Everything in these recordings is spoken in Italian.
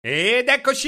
Ed eccoci!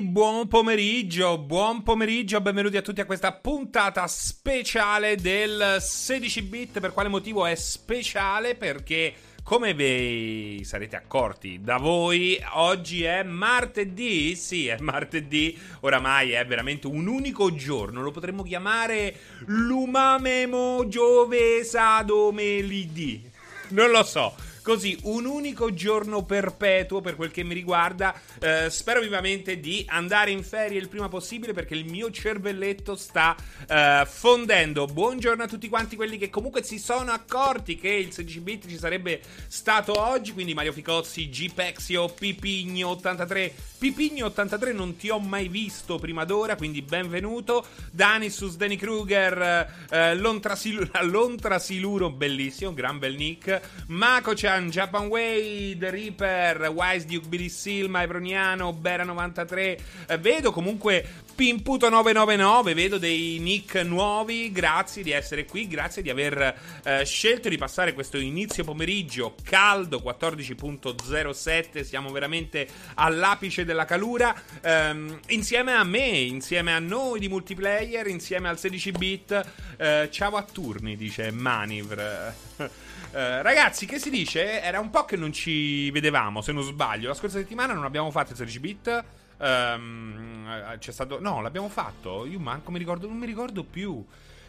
Buon pomeriggio, buon pomeriggio, benvenuti a tutti a questa puntata speciale del 16 bit. Per quale motivo è speciale? Perché, come vi sarete accorti da voi, oggi è martedì. Sì, è martedì. Oramai è veramente un unico giorno. Lo potremmo chiamare Lumamemo Giove Sadomelidi. Non lo so. Così, un unico giorno perpetuo per quel che mi riguarda. Eh, spero vivamente di andare in ferie il prima possibile perché il mio cervelletto sta eh, fondendo. Buongiorno a tutti quanti quelli che comunque si sono accorti che il 16 bit ci sarebbe stato oggi. Quindi Mario Ficozzi, Gpexio, Pipigno83. Pipigno83 non ti ho mai visto prima d'ora, quindi benvenuto. Danisus, Danny Kruger, eh, Lontrasiluro, bellissimo, gran bel nick. Mako c'è Chan, Japan The Reaper, Wise Duke, Billy Seal, Mavroniano, Bera93. Eh, vedo comunque Pimputo 999, vedo dei nick nuovi. Grazie di essere qui, grazie di aver eh, scelto di passare questo inizio pomeriggio caldo 14.07. Siamo veramente all'apice della calura. Ehm, insieme a me, insieme a noi di multiplayer, insieme al 16 bit. Eh, ciao a turni, dice Manivr. Uh, ragazzi, che si dice? Era un po' che non ci vedevamo, se non sbaglio. La scorsa settimana non abbiamo fatto il 16 bit. Um, c'è stato. No, l'abbiamo fatto. Io manco mi ricordo. Non mi ricordo più.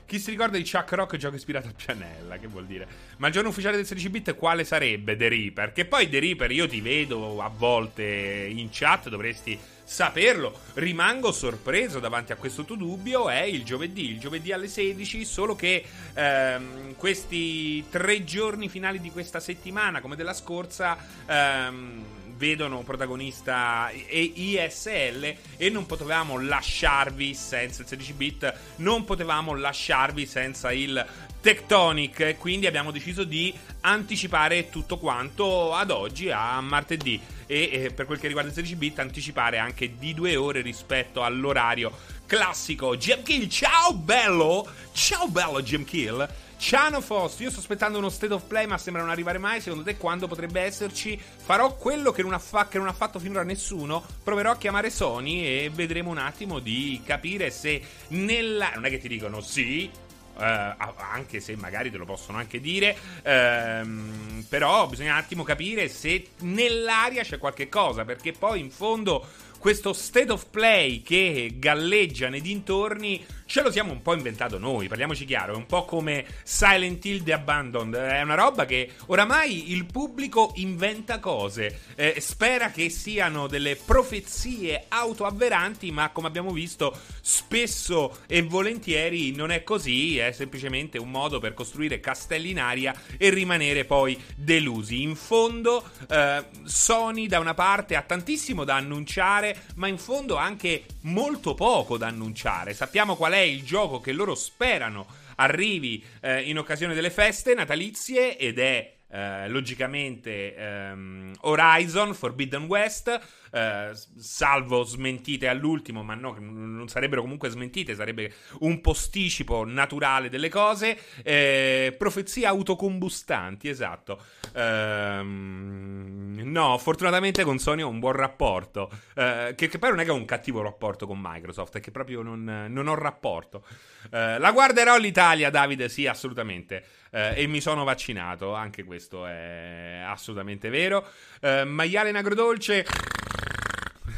Chi si ricorda di Chuck Rock gioco ispirato a Pianella? Che vuol dire? Ma il giorno ufficiale del 16 bit quale sarebbe? The Reaper. Che poi The Reaper io ti vedo a volte in chat, dovresti saperlo. Rimango sorpreso davanti a questo tuo dubbio. È il giovedì, il giovedì alle 16. Solo che ehm, questi tre giorni finali di questa settimana, come della scorsa, ehm, vedono protagonista ISL e non potevamo lasciarvi senza il 16 bit, non potevamo lasciarvi senza il Tectonic quindi abbiamo deciso di anticipare tutto quanto ad oggi a martedì e per quel che riguarda il 16 bit anticipare anche di due ore rispetto all'orario classico. Jim Kill, ciao bello! Ciao bello Jim Kill! Ciano Fost, io sto aspettando uno state of play, ma sembra non arrivare mai. Secondo te, quando potrebbe esserci? Farò quello che non ha, fa- che non ha fatto finora nessuno. Proverò a chiamare Sony e vedremo un attimo di capire se nella. Non è che ti dicono sì, Uh, anche se magari te lo possono anche dire, uh, però bisogna un attimo capire se nell'aria c'è qualche cosa, perché poi in fondo questo state of play che galleggia nei dintorni ce lo siamo un po' inventato noi, parliamoci chiaro, è un po' come Silent Hill The Abandoned, è una roba che oramai il pubblico inventa cose, eh, spera che siano delle profezie autoavveranti, ma come abbiamo visto spesso e volentieri non è così, è semplicemente un modo per costruire castelli in aria e rimanere poi delusi. In fondo eh, Sony da una parte ha tantissimo da annunciare, ma in fondo anche molto poco da annunciare. Sappiamo qual è il gioco che loro sperano arrivi eh, in occasione delle feste natalizie ed è eh, logicamente ehm, Horizon Forbidden West eh, salvo smentite all'ultimo, ma no, non sarebbero comunque smentite, sarebbe un posticipo naturale delle cose. Eh, profezie autocombustanti, esatto. Eh, no, fortunatamente con Sony ho un buon rapporto, eh, che, che, poi non è che ho un cattivo rapporto con Microsoft, è che proprio non, non ho rapporto. Eh, la guarderò l'Italia, Davide, sì, assolutamente. Uh, e mi sono vaccinato, anche questo è assolutamente vero. Uh, maiale in agrodolce.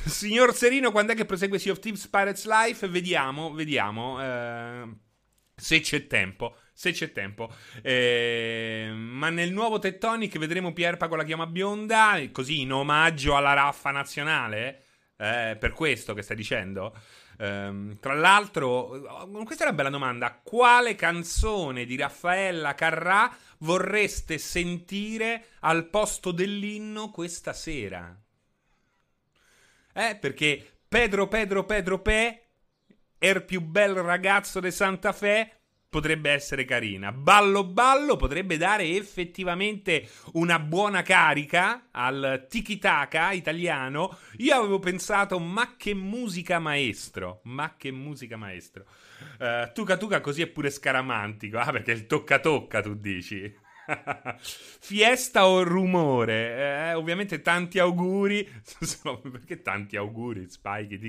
Signor Serino, quando è che prosegue Sea of Thieves Pirates Life? Vediamo, vediamo. Uh, se c'è tempo. Se c'è tempo. Eh, ma nel nuovo Tettonic vedremo Pierpa con la chiama bionda, così in omaggio alla raffa nazionale. Eh, per questo che stai dicendo? Um, tra l'altro, questa è una bella domanda. Quale canzone di Raffaella Carrà vorreste sentire al posto dell'inno questa sera? Eh, perché Pedro Pedro Pedro Pe, er più bel ragazzo di Santa Fe, potrebbe essere carina. Ballo Ballo potrebbe dare effettivamente una buona carica al tiki-taka italiano. Io avevo pensato, ma che musica maestro, ma che musica maestro. Uh, tuca Tuca così è pure scaramantico, ah perché il tocca tocca tu dici. Fiesta o rumore? Eh, ovviamente tanti auguri. Perché tanti auguri, Spike?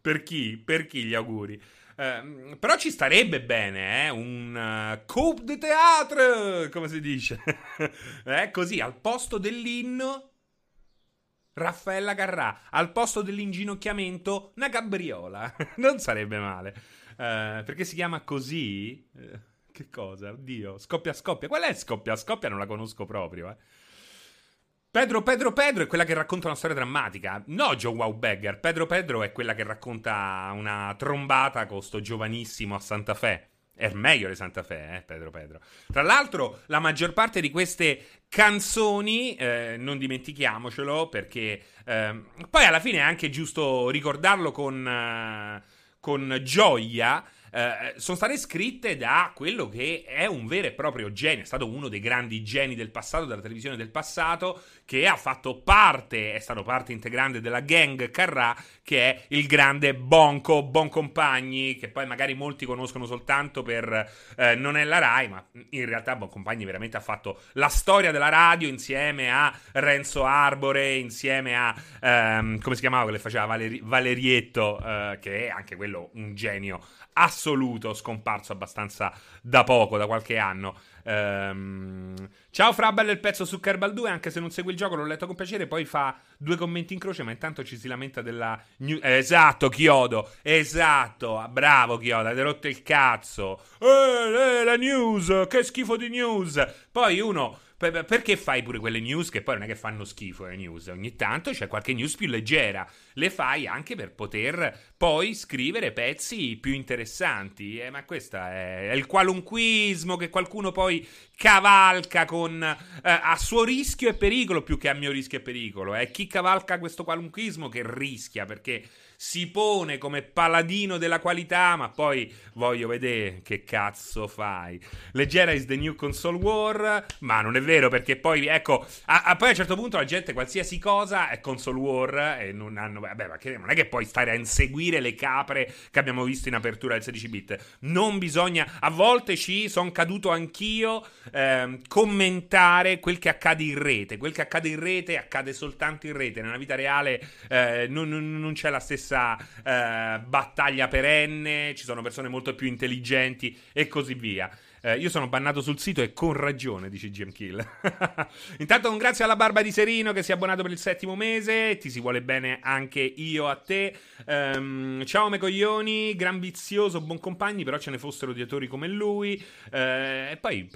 Per chi? Per chi gli auguri? Eh, però ci starebbe bene, eh? Un uh, coup de théâtre, come si dice. eh, così, al posto dell'inno... Raffaella Carrà, al posto dell'inginocchiamento, una gabriola. non sarebbe male. Eh, perché si chiama così? Eh. Che cosa? Oddio. Scoppia scoppia. Qual è scoppia scoppia? Non la conosco proprio, eh. Pedro Pedro Pedro è quella che racconta una storia drammatica. No, Joe Wow Beggar. Pedro Pedro è quella che racconta una trombata con sto giovanissimo a Santa Fe. È meglio di Santa Fe, eh, Pedro Pedro. Tra l'altro, la maggior parte di queste canzoni, eh, non dimentichiamocelo, perché eh, poi alla fine è anche giusto ricordarlo con, eh, con gioia eh, sono state scritte da quello che è un vero e proprio genio, è stato uno dei grandi geni del passato, della televisione del passato, che ha fatto parte, è stato parte integrante della gang Carrà, che è il grande Bonco, Boncompagni, che poi magari molti conoscono soltanto per eh, Non è la Rai, ma in realtà Boncompagni veramente ha fatto la storia della radio insieme a Renzo Arbore, insieme a, ehm, come si chiamava che faceva Valeri- Valerietto, eh, che è anche quello un genio assoluto, scomparso abbastanza da poco, da qualche anno. Ehm... Ciao Frabel, il pezzo su Kerbal 2, anche se non segui il gioco, l'ho letto con piacere, poi fa due commenti in croce, ma intanto ci si lamenta della... New... Eh, esatto, Chiodo, esatto, bravo Chiodo, hai rotto il cazzo. Eh, eh, la news, che schifo di news. Poi uno perché fai pure quelle news che poi non è che fanno schifo le news? Ogni tanto c'è qualche news più leggera. Le fai anche per poter poi scrivere pezzi più interessanti. Eh, ma questo è, è il qualunquismo che qualcuno poi cavalca con, eh, a suo rischio e pericolo più che a mio rischio e pericolo. È chi cavalca questo qualunquismo che rischia perché si pone come paladino della qualità, ma poi voglio vedere che cazzo fai. Leggera is the new console war, ma non è vero perché poi, ecco, a, a poi a un certo punto la gente qualsiasi cosa è console war e non hanno, vabbè, ma che, non è che puoi stare a inseguire le capre che abbiamo visto in apertura del 16 bit. Non bisogna, a volte ci sono caduto anch'io, eh, commentare quel che accade in rete. Quel che accade in rete accade soltanto in rete, nella vita reale eh, non, non, non c'è la stessa eh, battaglia perenne, ci sono persone molto più intelligenti e così via. Eh, io sono bannato sul sito e con ragione, dice GM Kill. Intanto un grazie alla Barba di Serino che si è abbonato per il settimo mese. Ti si vuole bene anche io a te. Um, ciao me coglioni, gran vizioso, buon compagni, però ce ne fossero odiatori come lui. Uh, e poi,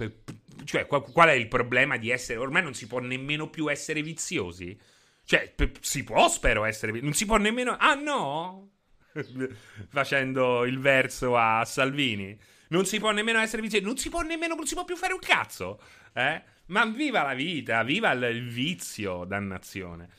cioè, qual è il problema di essere... Ormai non si può nemmeno più essere viziosi? Cioè, p- si può, spero, essere. Non si può nemmeno. Ah, no? Facendo il verso a Salvini. Non si può nemmeno essere vizioso. Non si può nemmeno. Non si può più fare un cazzo. Eh? Ma viva la vita, viva il vizio, dannazione.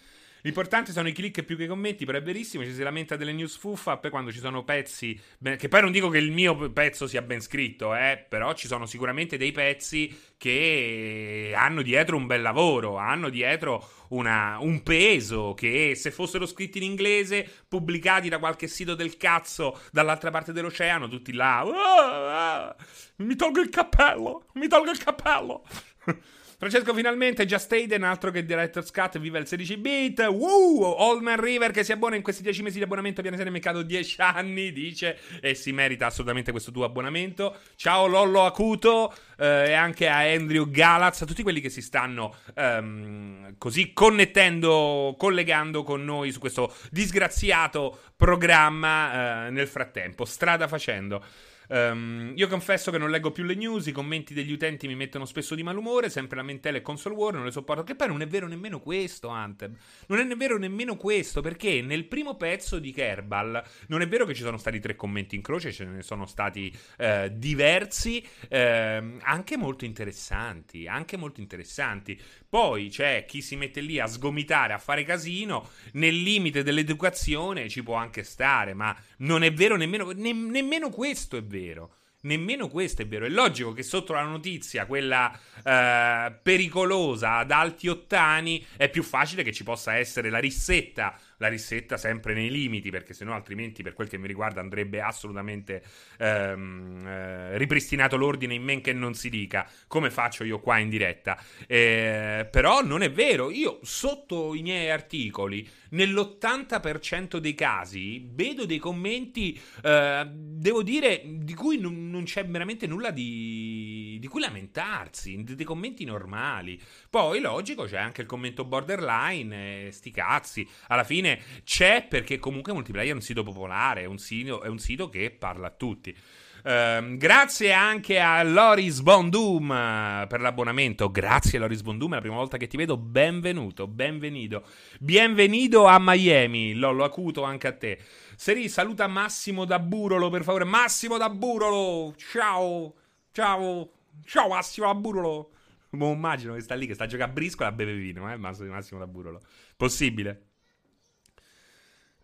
L'importante sono i click più che i commenti, però è verissimo, ci si lamenta delle news fuffa, poi quando ci sono pezzi, che poi non dico che il mio pezzo sia ben scritto, eh, però ci sono sicuramente dei pezzi che hanno dietro un bel lavoro, hanno dietro una, un peso che se fossero scritti in inglese, pubblicati da qualche sito del cazzo dall'altra parte dell'oceano, tutti là, oh, oh, mi tolgo il cappello, mi tolgo il cappello. Francesco finalmente, Just Aiden, altro che Director's Cut, viva il 16 bit. Woo! Allman River che si abbona in questi 10 mesi di abbonamento piano serie mercato 10 anni, dice, e si merita assolutamente questo tuo abbonamento. Ciao Lollo Acuto eh, e anche a Andrew Galaz, a tutti quelli che si stanno ehm, così connettendo, collegando con noi su questo disgraziato programma eh, nel frattempo, strada facendo. Um, io confesso che non leggo più le news, i commenti degli utenti mi mettono spesso di malumore, sempre lamentele e console war, non le sopporto. Che poi non è vero nemmeno questo, Anteb. Non è vero nemmeno questo, perché nel primo pezzo di Kerbal non è vero che ci sono stati tre commenti in croce, ce ne sono stati eh, diversi, eh, anche molto interessanti, anche molto interessanti. Poi c'è chi si mette lì a sgomitare, a fare casino, nel limite dell'educazione ci può anche stare, ma non è vero nemmeno, ne, nemmeno questo è vero. nemmeno questo è vero. È logico che sotto la notizia, quella eh, pericolosa ad alti ottani, è più facile che ci possa essere la rissetta la rissetta sempre nei limiti, perché sennò altrimenti per quel che mi riguarda andrebbe assolutamente ehm, eh, ripristinato l'ordine in men che non si dica, come faccio io qua in diretta. Eh, però non è vero, io sotto i miei articoli, nell'80% dei casi, vedo dei commenti, eh, devo dire, di cui non, non c'è veramente nulla di, di cui lamentarsi, dei commenti normali. Poi, logico, c'è anche il commento borderline, eh, sti cazzi. Alla fine c'è perché comunque Multiplayer è un sito popolare, è un sito, è un sito che parla a tutti. Uh, grazie anche a Loris Bondum uh, per l'abbonamento. Grazie Loris Bondum, è la prima volta che ti vedo. Benvenuto, benvenido. Bienvenido a Miami. Lollo acuto anche a te. Seri, saluta Massimo da Burolo, per favore. Massimo da Burolo. Ciao. Ciao. Ciao Massimo da Burolo. Mo immagino che sta lì, che sta a giocare a briscola e a beve vino, eh? Massimo da Burolo. Possibile?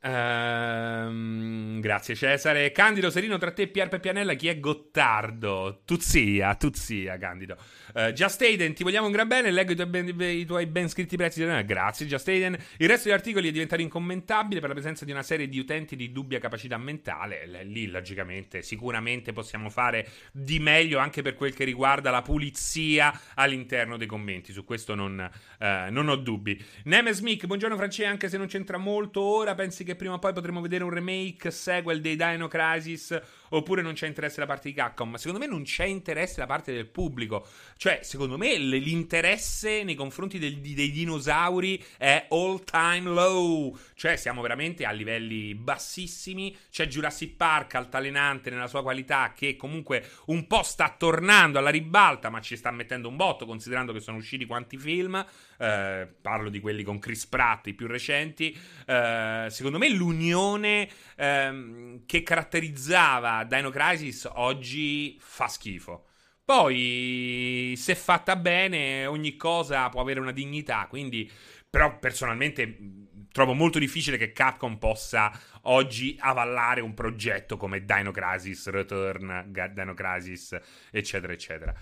Ehm, grazie Cesare. Candido Serino tra te e Pier Peppianella, chi è Gottardo? Tuzia, Tuzia, Candido. Uh, Just Aiden, ti vogliamo un gran bene. Leggo i tuoi ben, i tuoi ben scritti prezzi. Grazie, Just Aiden. Il resto degli articoli è diventato incommentabile per la presenza di una serie di utenti di dubbia capacità mentale. Lì, logicamente, sicuramente possiamo fare di meglio anche per quel che riguarda la pulizia all'interno dei commenti. Su questo non, uh, non ho dubbi. Nemes Mick, buongiorno Francesco, anche se non c'entra molto ora, pensi che prima o poi potremo vedere un remake, sequel dei Dino Crisis oppure non c'è interesse da parte di Capcom. Ma secondo me non c'è interesse da parte del pubblico. Cioè, secondo me l'interesse nei confronti del, dei dinosauri è all time low. Cioè, siamo veramente a livelli bassissimi. C'è Jurassic Park altalenante nella sua qualità, che comunque un po' sta tornando alla ribalta, ma ci sta mettendo un botto, considerando che sono usciti quanti film. Eh, parlo di quelli con Chris Pratt, i più recenti. Eh, secondo me l'unione ehm, che caratterizzava Dino Crisis oggi fa schifo. Poi, se fatta bene, ogni cosa può avere una dignità. Quindi, però, personalmente trovo molto difficile che Capcom possa oggi avallare un progetto come Dino Crisis Return, Dino Crisis, eccetera, eccetera.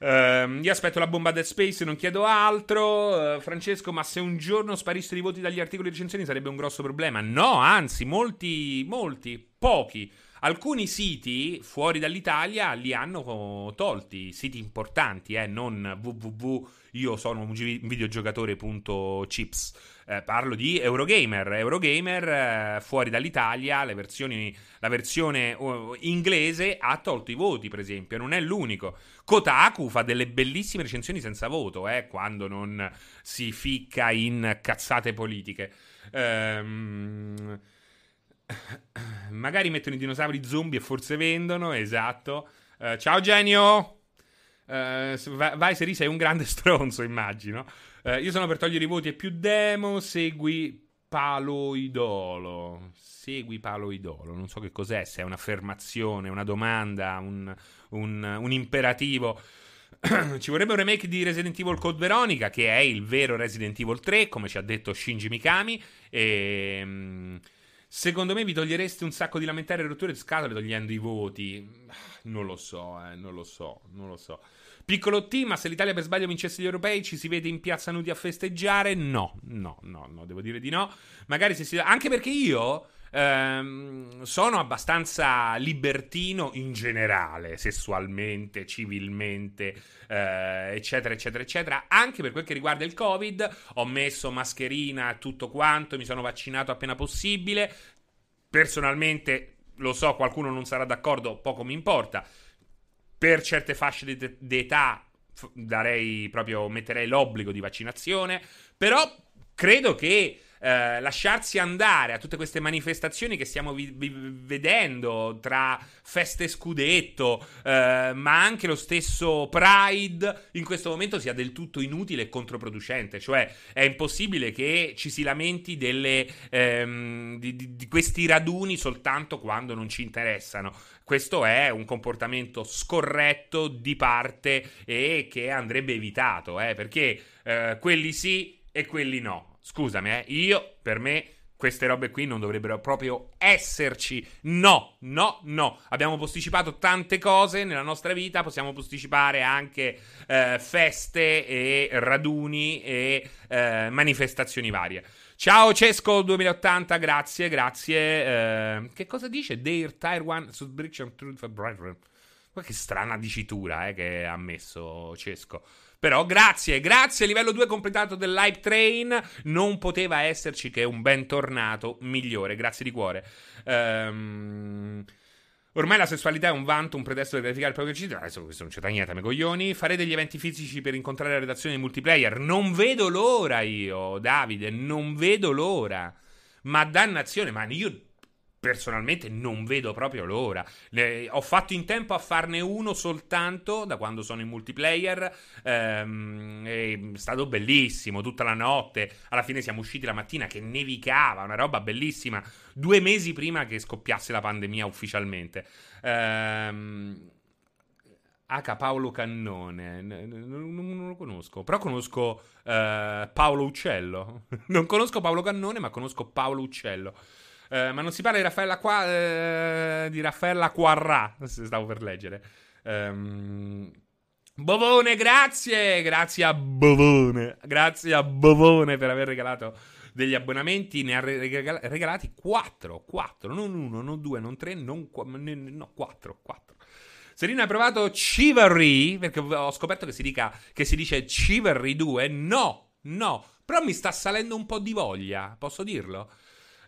Uh, io aspetto la bomba Dead Space, non chiedo altro. Uh, Francesco, ma se un giorno sparissero i voti dagli articoli di recensioni sarebbe un grosso problema. No, anzi, molti, molti, pochi. Alcuni siti fuori dall'Italia li hanno tolti, siti importanti, eh, non www. Eh, parlo di Eurogamer. Eurogamer eh, fuori dall'Italia, versioni, la versione uh, inglese ha tolto i voti, per esempio, non è l'unico. Kotaku fa delle bellissime recensioni senza voto, eh, quando non si ficca in cazzate politiche. Ehm Magari mettono i dinosauri zombie e forse vendono, esatto. Uh, ciao genio! Uh, vai, Seri, sei un grande stronzo, immagino. Uh, io sono per togliere i voti e più demo. Segui Paloidolo. Segui Paloidolo. Non so che cos'è, se è un'affermazione, una domanda, un, un, un imperativo. ci vorrebbe un remake di Resident Evil Code Veronica, che è il vero Resident Evil 3, come ci ha detto Shinji Mikami. E. Secondo me vi togliereste un sacco di lamentare e rotture di scatole togliendo i voti. Non lo so, eh, non lo so, non lo so. Piccolo T, ma se l'Italia per sbaglio vincesse gli europei ci si vede in piazza nudi a festeggiare? No, no, no, no, devo dire di no. Magari se si... Anche perché io ehm, sono abbastanza libertino in generale, sessualmente, civilmente, eh, eccetera, eccetera, eccetera. Anche per quel che riguarda il Covid, ho messo mascherina, tutto quanto, mi sono vaccinato appena possibile. Personalmente, lo so, qualcuno non sarà d'accordo, poco mi importa. Per certe fasce d'età darei proprio metterei l'obbligo di vaccinazione, però credo che eh, lasciarsi andare a tutte queste manifestazioni che stiamo vi- vi- vedendo tra feste scudetto, eh, ma anche lo stesso Pride, in questo momento sia del tutto inutile e controproducente. Cioè, è impossibile che ci si lamenti delle, ehm, di, di, di questi raduni soltanto quando non ci interessano. Questo è un comportamento scorretto di parte e che andrebbe evitato, eh, perché eh, quelli sì e quelli no. Scusami, eh, io per me queste robe qui non dovrebbero proprio esserci. No, no, no. Abbiamo posticipato tante cose nella nostra vita, possiamo posticipare anche eh, feste e raduni e eh, manifestazioni varie. Ciao Cesco 2080, grazie, grazie. Eh, che cosa dice? Dear One Subscription Truth Brethren. Che strana dicitura eh, che ha messo Cesco. Però grazie, grazie. Livello 2 completato del Live Train. Non poteva esserci che un bentornato migliore. Grazie di cuore. Ehm. Ormai la sessualità è un vanto, un pretesto per gratificare il proprio cittadino. Adesso questo non c'è da niente, me coglioni. Fare degli eventi fisici per incontrare la redazione di multiplayer. Non vedo l'ora io, Davide, non vedo l'ora. Ma dannazione, ma io personalmente non vedo proprio l'ora. Le, ho fatto in tempo a farne uno soltanto da quando sono in multiplayer. Ehm, è stato bellissimo tutta la notte. Alla fine siamo usciti la mattina che nevicava, una roba bellissima. Due mesi prima che scoppiasse la pandemia ufficialmente. Ehm. H. Paolo Cannone, non, non, lo conosco, però conosco uh, Paolo Uccello. non conosco Paolo Cannone, ma conosco Paolo Uccello. Eh, ma non si parla di Raffaella, Qua- eh, di Raffaella Quarrà, stavo per leggere. Um, Bovone, grazie! Grazie a Bovone. Grazie a Bovone per aver regalato degli abbonamenti. Ne ha regalati 4. 4, non 1, non 2, non 3, non 4. No, 4. 4. Serena hai provato Chivalry? Perché ho scoperto che si, dica, che si dice Chivalry 2. No, no. Però mi sta salendo un po' di voglia, posso dirlo?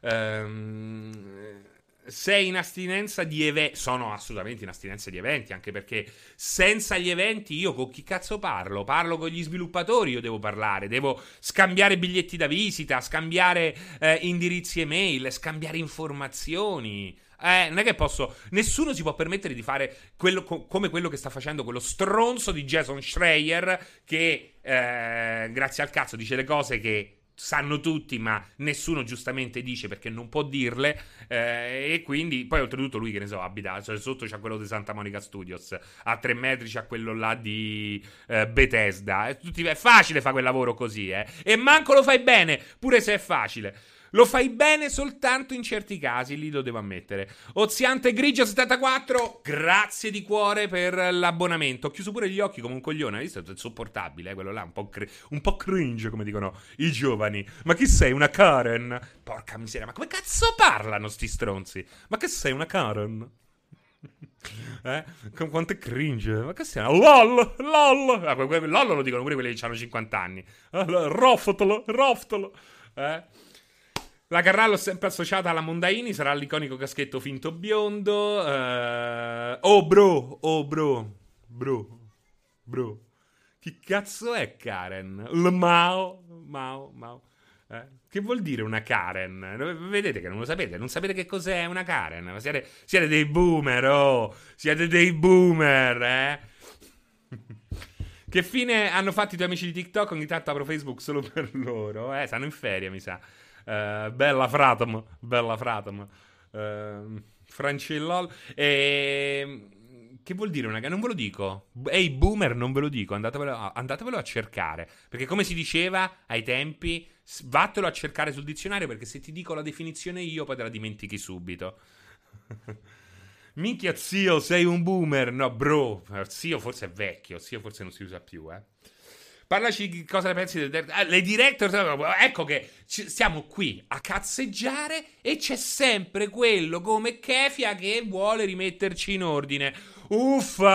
Ehm, sei in astinenza di eventi, sono assolutamente in astinenza di eventi, anche perché senza gli eventi io con chi cazzo parlo? Parlo con gli sviluppatori, io devo parlare, devo scambiare biglietti da visita, scambiare eh, indirizzi email, scambiare informazioni. Eh, non è che posso. Nessuno si può permettere di fare quello, co- come quello che sta facendo quello stronzo di Jason Schreier. Che eh, grazie al cazzo dice le cose che sanno tutti, ma nessuno giustamente dice perché non può dirle. Eh, e quindi, poi oltretutto, lui che ne so, abita cioè, sotto c'è quello di Santa Monica Studios, a tre metri c'è quello là di eh, Bethesda. È, tutti, è facile fare quel lavoro così, eh. E manco lo fai bene, pure se è facile. Lo fai bene soltanto in certi casi, lì lo devo ammettere. Oziante Grigio 74, grazie di cuore per l'abbonamento. Ho chiuso pure gli occhi come un coglione, hai visto? È insopportabile, eh, quello là, un po', cr- un po' cringe, come dicono i giovani. Ma chi sei, una Karen? Porca miseria, ma come cazzo parlano sti stronzi? Ma che sei, una Karen? Eh? Quanto è cringe. Ma che sia? LOL! LOL! Ah, LOL lo dicono pure quelli che hanno 50 anni. Ah, roftolo, roftolo. Eh? La Carrallo sempre associata alla Mondaini, sarà l'iconico caschetto finto biondo. Uh, oh bro, oh bro, bro, bro. Chi cazzo è Karen? L Mao, Mao, Mao. Eh? Che vuol dire una Karen? Vedete che non lo sapete, non sapete che cos'è una Karen. Siete, siete dei boomer, oh, siete dei boomer, eh? che fine hanno fatto i tuoi amici di TikTok? Ogni tanto apro Facebook solo per loro, eh? Stanno in ferie, mi sa. Uh, bella Fratom, bella Fratom. Uh, Francillol. E... Che vuol dire una Non ve lo dico. Ehi, boomer, non ve lo dico. Andatevelo, andatevelo a cercare. Perché, come si diceva ai tempi, vattelo a cercare sul dizionario. Perché se ti dico la definizione io, poi te la dimentichi subito. Minchia, zio, sei un boomer. No, bro. Zio forse è vecchio. Zio forse non si usa più, eh. Parlaci di cosa ne pensi del director. Ah, le director, ecco che siamo qui a cazzeggiare e c'è sempre quello come Kefia che vuole rimetterci in ordine. Uffa!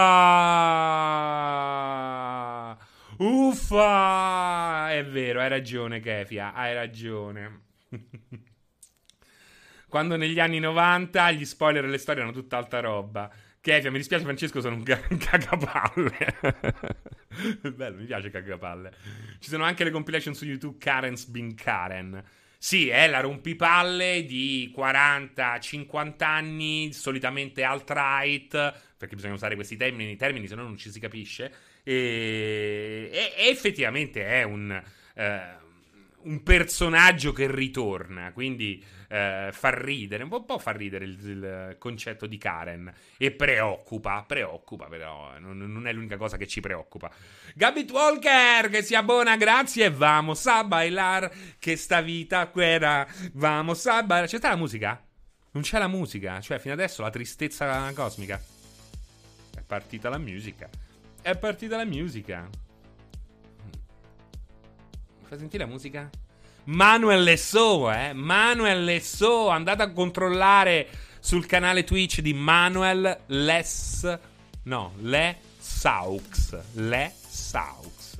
Uffa! È vero, hai ragione Kefia, hai ragione. Quando negli anni 90 gli spoiler e le storie erano tutt'altra roba. Kefia, mi dispiace Francesco, sono un, cagapalle. Bello, mi piace cagapalle. Ci sono anche le compilation su YouTube Karen's Been Karen. Sì, è la rompipalle di 40-50 anni, solitamente alt-right, perché bisogna usare questi termini, termini se no non ci si capisce. E, e, effettivamente è un... Uh, un personaggio che ritorna, quindi eh, fa ridere, un po', un po' fa ridere il, il, concetto di Karen e preoccupa, preoccupa però, non, non, è l'unica cosa che ci preoccupa. Gabit Walker che si abbona, grazie, vamos a bailar, che sta vita quera, vamos a bailar. C'è sta la musica? Non c'è la musica, cioè fino adesso la tristezza cosmica. È partita la musica. È partita la musica. Fai sentire la musica? Manuel Lesso, eh? Manuel Lesso, andate a controllare sul canale Twitch di Manuel Les... No, Le Saux. Le Saux.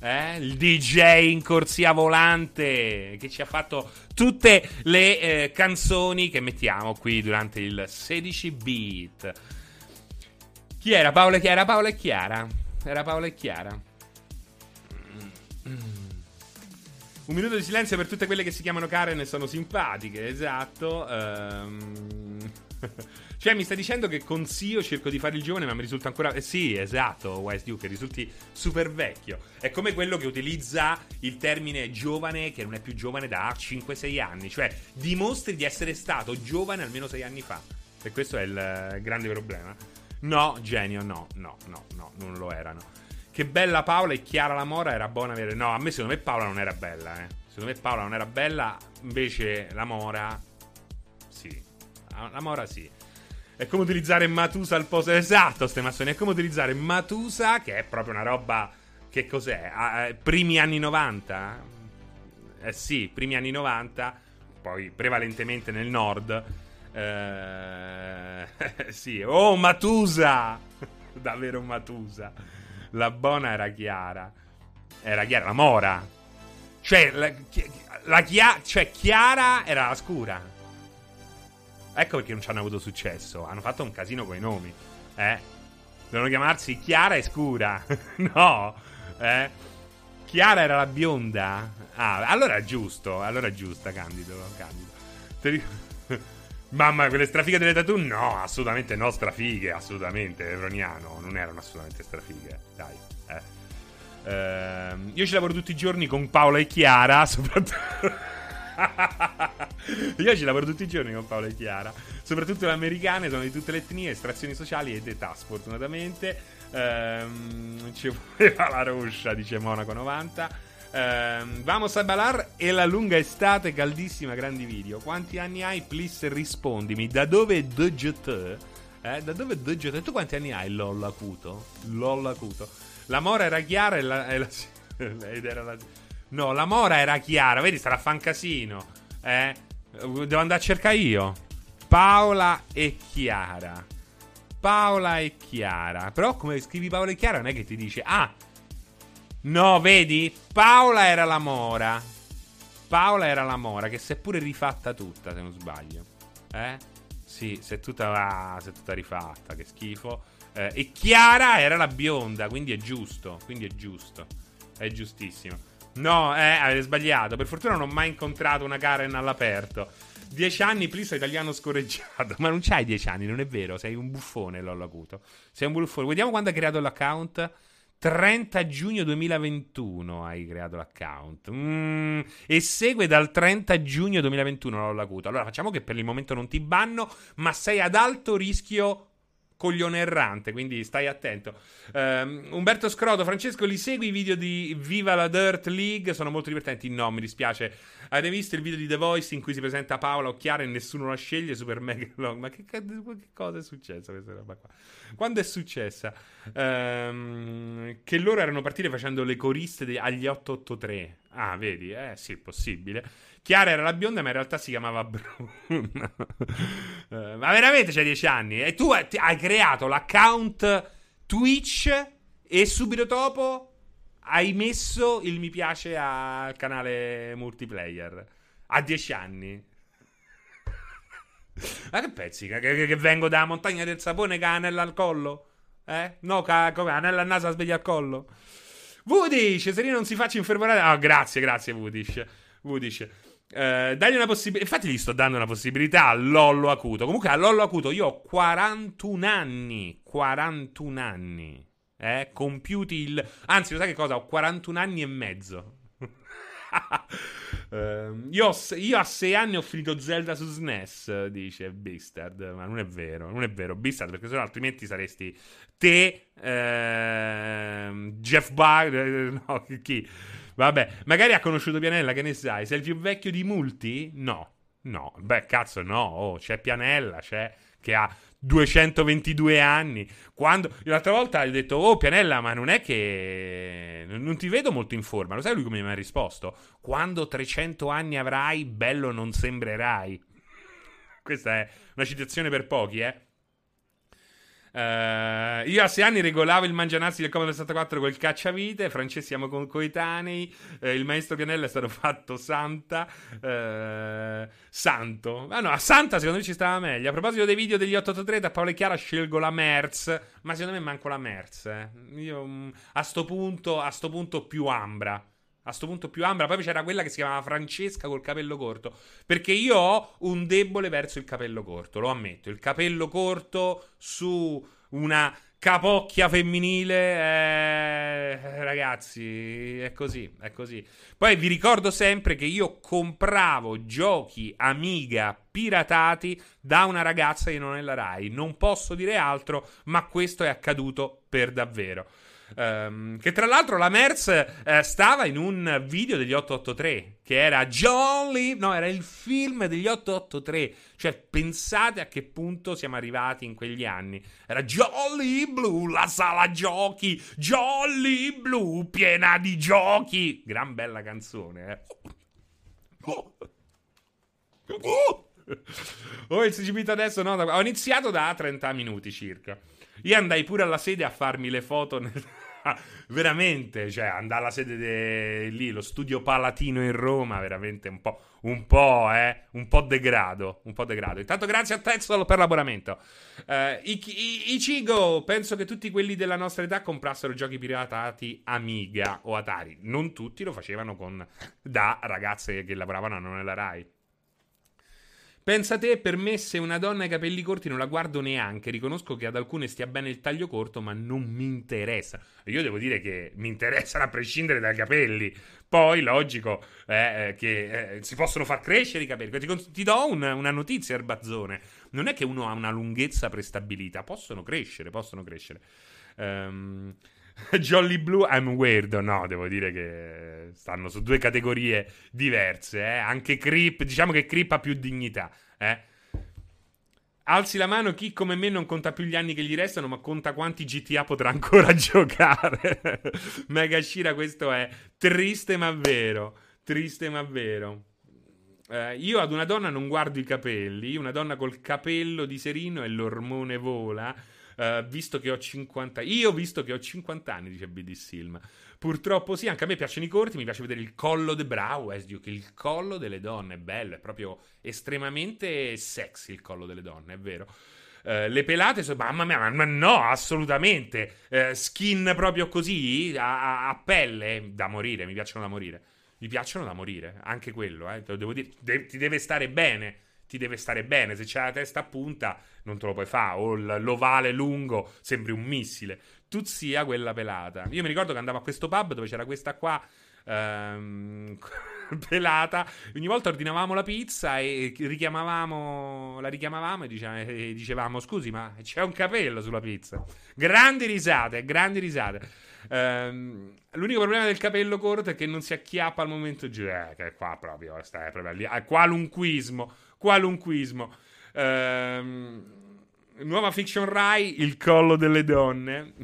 Eh? Il DJ in corsia volante che ci ha fatto tutte le eh, canzoni che mettiamo qui durante il 16 beat. Chi era? Paolo e Chiara? Paolo e Chiara. Era Paolo e Chiara. Un minuto di silenzio per tutte quelle che si chiamano Karen e sono simpatiche, esatto. Um... cioè, mi stai dicendo che con Sio cerco di fare il giovane, ma mi risulta ancora. Eh, sì, esatto, Wise Duke, risulti super vecchio. È come quello che utilizza il termine giovane, che non è più giovane da 5-6 anni. Cioè, dimostri di essere stato giovane almeno 6 anni fa. E questo è il eh, grande problema. No, genio, no, no, no, no, non lo erano. Che bella Paola e Chiara la Mora era buona avere. No, a me secondo me Paola non era bella, eh. Secondo me Paola non era bella, invece la Mora sì. La Mora sì. È come utilizzare Matusa al posto esatto, ste massoni, è come utilizzare Matusa che è proprio una roba che cos'è? Ah, primi anni 90? Eh sì, primi anni 90, poi prevalentemente nel nord. Eh, sì, oh Matusa! Davvero Matusa. La buona era Chiara. Era Chiara, la Mora. Cioè, la, la Chia, cioè, Chiara era la scura. Ecco perché non ci hanno avuto successo. Hanno fatto un casino con i nomi. Eh? Devono chiamarsi Chiara e Scura. no. Eh? Chiara era la bionda. Ah, allora è giusto. Allora è giusta, Candido. Candido. Te Mamma, quelle strafighe delle tattoo? No, assolutamente no, strafighe, assolutamente. Eroniano, non erano assolutamente strafighe. Dai, eh. Ehm, io ci lavoro tutti i giorni con Paola e Chiara, soprattutto. io ci lavoro tutti i giorni con Paola e Chiara. Soprattutto le americane, sono di tutte le etnie, estrazioni sociali ed età, sfortunatamente. Ehm, ci voleva la roscia, dice Monaco 90. Um, vamos a balar e la lunga estate caldissima, grandi video. Quanti anni hai? Please rispondimi. Da dove è DGT? Eh, da dove è DGT? Tu quanti anni hai, LOL acuto? LOL acuto. La mora era chiara e la... E la ed era la... No, la mora era chiara. Vedi, sarà fan casino. Eh? Devo andare a cercare io. Paola e Chiara. Paola e Chiara. Però come scrivi Paola e Chiara non è che ti dice... Ah... No, vedi? Paola era la Mora. Paola era la Mora, che si è pure rifatta tutta, se non sbaglio. Eh? Sì, si è tutta, si è tutta rifatta, che schifo. Eh, e Chiara era la bionda, quindi è giusto. Quindi è giusto. È giustissimo. No, eh, avete sbagliato. Per fortuna non ho mai incontrato una Karen all'aperto. Dieci anni, please, italiano scorreggiato. Ma non c'hai dieci anni, non è vero. Sei un buffone, Lollo Acuto. Sei un buffone. Vediamo quando hai creato l'account. 30 giugno 2021 hai creato l'account. Mm, e segue dal 30 giugno 2021 l'ho acuto. Allora facciamo che per il momento non ti banno, ma sei ad alto rischio coglione errante, quindi stai attento. Um, Umberto Scroto, Francesco, li segui i video di Viva la Dirt League? Sono molto divertenti. No, mi dispiace. Avete visto il video di The Voice in cui si presenta Paola Occhiara e nessuno la sceglie? Super mega long. Ma che, che, cosa è successo questa roba qua? Quando è successa? Um, che loro erano partite facendo le coriste agli 883. Ah, vedi? Eh, sì, possibile. Chiara era la bionda, ma in realtà si chiamava Bruna. uh, ma veramente c'hai 10 anni? E tu hai creato l'account Twitch e subito dopo hai messo il mi piace al canale multiplayer. A 10 anni. Ma che pezzi? Che, che, che, vengo dalla montagna del sapone che ha anella al collo? Eh? No, che ha anella al naso sveglia al collo. Vudish, se non si faccia infermare. Ah, oh, grazie, grazie, Vudish. Vudish. Eh, dagli una possibilità. Infatti, gli sto dando una possibilità a Lollo Acuto. Comunque, a Lollo Acuto io ho 41 anni. 41 anni. Eh, compiuti il. Anzi, lo sai che cosa? Ho 41 anni e mezzo. Uh, io, io, a sei anni ho finito Zelda su SNES, dice Bistard. Ma non è vero, non è vero, Bistard, perché sennò altrimenti saresti te, uh, Jeff Bug, no, chi? Vabbè, magari ha conosciuto Pianella, che ne sai? Sei il più vecchio di Multi? No, no, beh, cazzo, no, oh, c'è Pianella, c'è che ha 222 anni. Quando l'altra volta gli ho detto, oh Pianella, ma non è che non ti vedo molto in forma. Lo sai lui come mi ha risposto? Quando 300 anni avrai, bello non sembrerai. Questa è una citazione per pochi, eh. Uh, io a sei anni regolavo il mangianazzi del Commodore 64 col cacciavite. Franceschi siamo con coetanei. Uh, il maestro Pianella è stato fatto Santa. Uh, santo. Ah no, a Santa secondo me ci stava meglio. A proposito dei video degli 883, da Paolo e Chiara scelgo la Merz. Ma secondo me manco la Merz. Eh. Io um, a sto punto, a sto punto più Ambra. A sto punto più ambra. Poi c'era quella che si chiamava Francesca col capello corto. Perché io ho un debole verso il capello corto, lo ammetto. Il capello corto su una capocchia femminile. Eh, ragazzi, è così, è così. Poi vi ricordo sempre che io compravo giochi Amiga piratati da una ragazza è la Rai. Non posso dire altro, ma questo è accaduto per davvero. Um, che tra l'altro la Merz eh, stava in un video degli 883 che era Lee, no, era il film degli 883. Cioè, pensate a che punto siamo arrivati in quegli anni. Era Jolly Blue, la sala giochi, Jolly Blue, piena di giochi. Gran bella canzone, eh. Oh, oh il CGP adesso no, ho iniziato da 30 minuti circa. Io andai pure alla sede a farmi le foto nel veramente, cioè, andare alla sede de... lì, lo studio palatino in Roma, veramente un po', un po', eh, un po' degrado, un po' degrado. Intanto grazie a Tezzolo per l'abbonamento. Uh, i, Ichigo, penso che tutti quelli della nostra età comprassero giochi piratati Amiga o Atari. Non tutti lo facevano con, da ragazze che lavoravano nella Rai. Pensa te, per me, se una donna ha i capelli corti non la guardo neanche. Riconosco che ad alcune stia bene il taglio corto, ma non mi interessa. Io devo dire che mi interessano a prescindere dai capelli. Poi, logico eh, eh, che eh, si possono far crescere i capelli. Ti, ti do un, una notizia, Erbazzone. Non è che uno ha una lunghezza prestabilita. Possono crescere, possono crescere. Um, Jolly Blue, I'm weird. No, devo dire che stanno su due categorie diverse. Eh? Anche Creep, diciamo che Creep ha più dignità. Eh? Alzi la mano chi come me non conta più gli anni che gli restano, ma conta quanti GTA potrà ancora giocare. Mega Shira, questo è triste ma vero. Triste ma vero. Uh, io ad una donna non guardo i capelli, una donna col capello di serino e l'ormone vola. Uh, visto che ho 50 io visto che ho 50 anni dice BD Silma purtroppo sì anche a me piacciono i corti mi piace vedere il collo de Brow eh, che il collo delle donne è bello è proprio estremamente sexy il collo delle donne è vero Uh, le pelate sono, mamma mia, ma no, assolutamente. Uh, skin proprio così, a, a, pelle, da morire, mi piacciono da morire. Mi piacciono da morire, anche quello, eh, devo dire. De- ti deve stare bene ti deve stare bene. Se c'è la testa a punta, non te lo puoi fare. O l'ovale lungo, sembri un missile. Tu sia quella pelata. Io mi ricordo che andavo a questo pub dove c'era questa qua. Um, pelata ogni volta ordinavamo la pizza e richiamavamo la richiamavamo e, dicevamo, scusi ma c'è un capello sulla pizza grandi risate grandi risate um, l'unico problema del capello corto è che non si acchiappa al momento giusto eh, che qua proprio stai proprio lì qualunquismo qualunquismo. Ehm, nuova fiction Rai, il collo delle donne.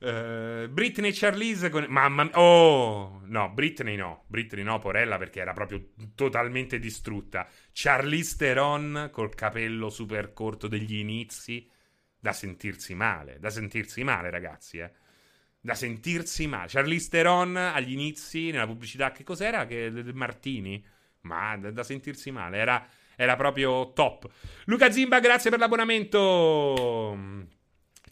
Uh, Britney e Charlize con... Mamma mia. Oh, no, Britney no. Britney no, porella, perché era proprio totalmente distrutta. Charlize Theron col capello super corto degli inizi. Da sentirsi male. Da sentirsi male, ragazzi, eh. Da sentirsi male. Charlize Theron agli inizi, nella pubblicità, che cos'era? Che... Martini? ma da, da sentirsi male, era, era proprio top. Luca Zimba, grazie per l'abbonamento.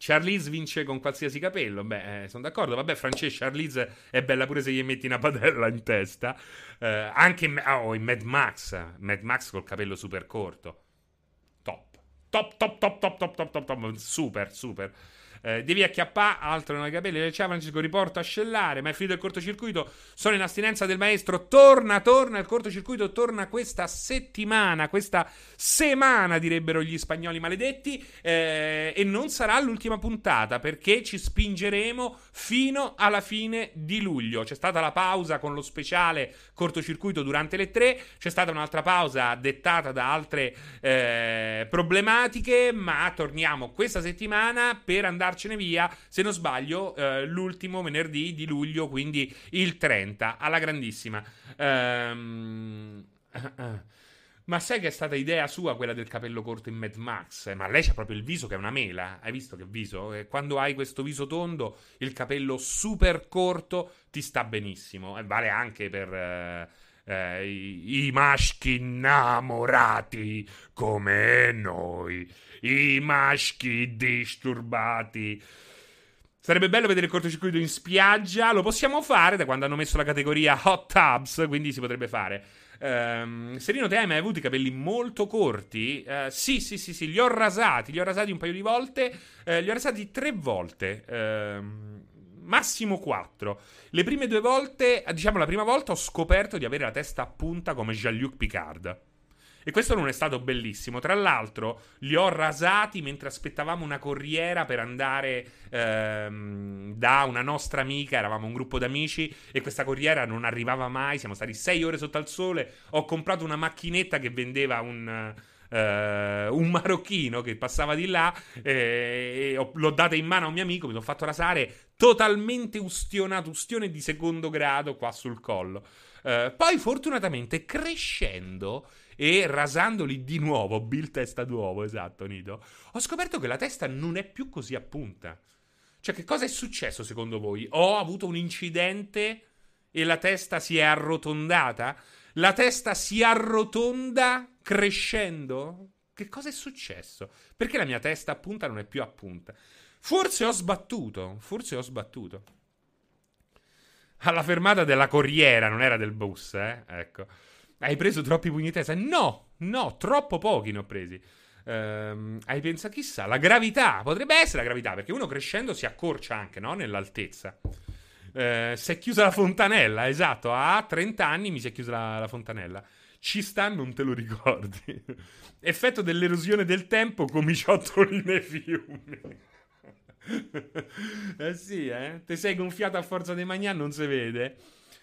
Charlize vince con qualsiasi capello. Beh, eh, sono d'accordo. Vabbè, Francesca Charlize è bella pure se gli metti una padella in testa. Eh, anche in, oh, in Mad Max. Mad Max col capello super corto. Top. Top, top, top, top, top, top, top, top. Super, super. Eh, devi acchiappare, altro nei capelli. Ciao Francesco, riporto a scellare. Ma è finito il cortocircuito. Sono in astinenza del maestro. Torna, torna. Il cortocircuito torna questa settimana. Questa settimana, direbbero gli spagnoli maledetti. Eh, e non sarà l'ultima puntata perché ci spingeremo fino alla fine di luglio. C'è stata la pausa con lo speciale cortocircuito durante le tre. C'è stata un'altra pausa dettata da altre eh, problematiche. Ma torniamo questa settimana per andare andarcene via, se non sbaglio, eh, l'ultimo venerdì di luglio, quindi il 30, alla grandissima. Ehm... Ma sai che è stata idea sua quella del capello corto in Mad Max? Ma lei c'ha proprio il viso che è una mela. Hai visto che viso? Quando hai questo viso tondo, il capello super corto ti sta benissimo. E vale anche per eh, eh, i, i maschi innamorati come noi i maschi disturbati. Sarebbe bello vedere il cortocircuito in spiaggia. Lo possiamo fare da quando hanno messo la categoria hot tubs, quindi si potrebbe fare. Um, Serino, te hai mai avuto i capelli molto corti? Uh, sì, sì, sì, sì, li ho rasati, li ho rasati un paio di volte, uh, li ho rasati tre volte, uh, massimo quattro. Le prime due volte, diciamo la prima volta ho scoperto di avere la testa a punta come Jean-Luc Picard. E questo non è stato bellissimo. Tra l'altro, li ho rasati mentre aspettavamo una corriera per andare ehm, da una nostra amica. Eravamo un gruppo d'amici e questa corriera non arrivava mai. Siamo stati sei ore sotto al sole. Ho comprato una macchinetta che vendeva un. Uh, un marocchino che passava di là eh, e ho, l'ho data in mano a un mio amico, mi sono fatto rasare totalmente ustionato, ustione di secondo grado qua sul collo. Uh, poi fortunatamente crescendo e rasandoli di nuovo, Bill testa d'uovo, esatto, Nido, ho scoperto che la testa non è più così a punta. Cioè, che cosa è successo secondo voi? Ho avuto un incidente e la testa si è arrotondata? La testa si arrotonda crescendo? Che cosa è successo? Perché la mia testa a punta non è più a punta? Forse ho sbattuto, forse ho sbattuto. Alla fermata della corriera, non era del bus, eh? Ecco. Hai preso troppi pugni di testa? No, no, troppo pochi ne ho presi. Ehm, hai pensato, chissà, la gravità, potrebbe essere la gravità, perché uno crescendo si accorcia anche, no? Nell'altezza. Eh, si è chiusa la fontanella, esatto, a 30 anni mi si è chiusa la, la fontanella. Ci sta, non te lo ricordi. Effetto dell'erosione del tempo come i ciottoli nei fiumi. eh sì, eh? Te sei gonfiato a forza di mangiare, non si vede.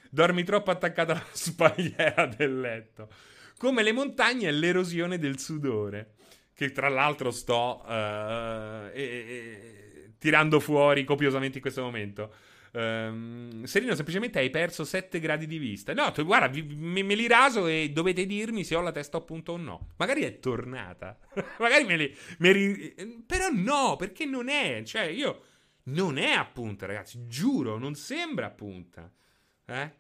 Dormi troppo attaccata alla spalliera del letto. Come le montagne e l'erosione del sudore. Che tra l'altro sto uh, e, e, tirando fuori copiosamente in questo momento. Um, Serino, semplicemente hai perso 7 gradi di vista. No, tu, guarda, vi, me, me, li raso e dovete dirmi se ho la testa a punto o no. Magari è tornata. Magari me li. Me ri... Però no, perché non è. Cioè, io. Non è a punta, ragazzi. Giuro, non sembra a punta. Eh?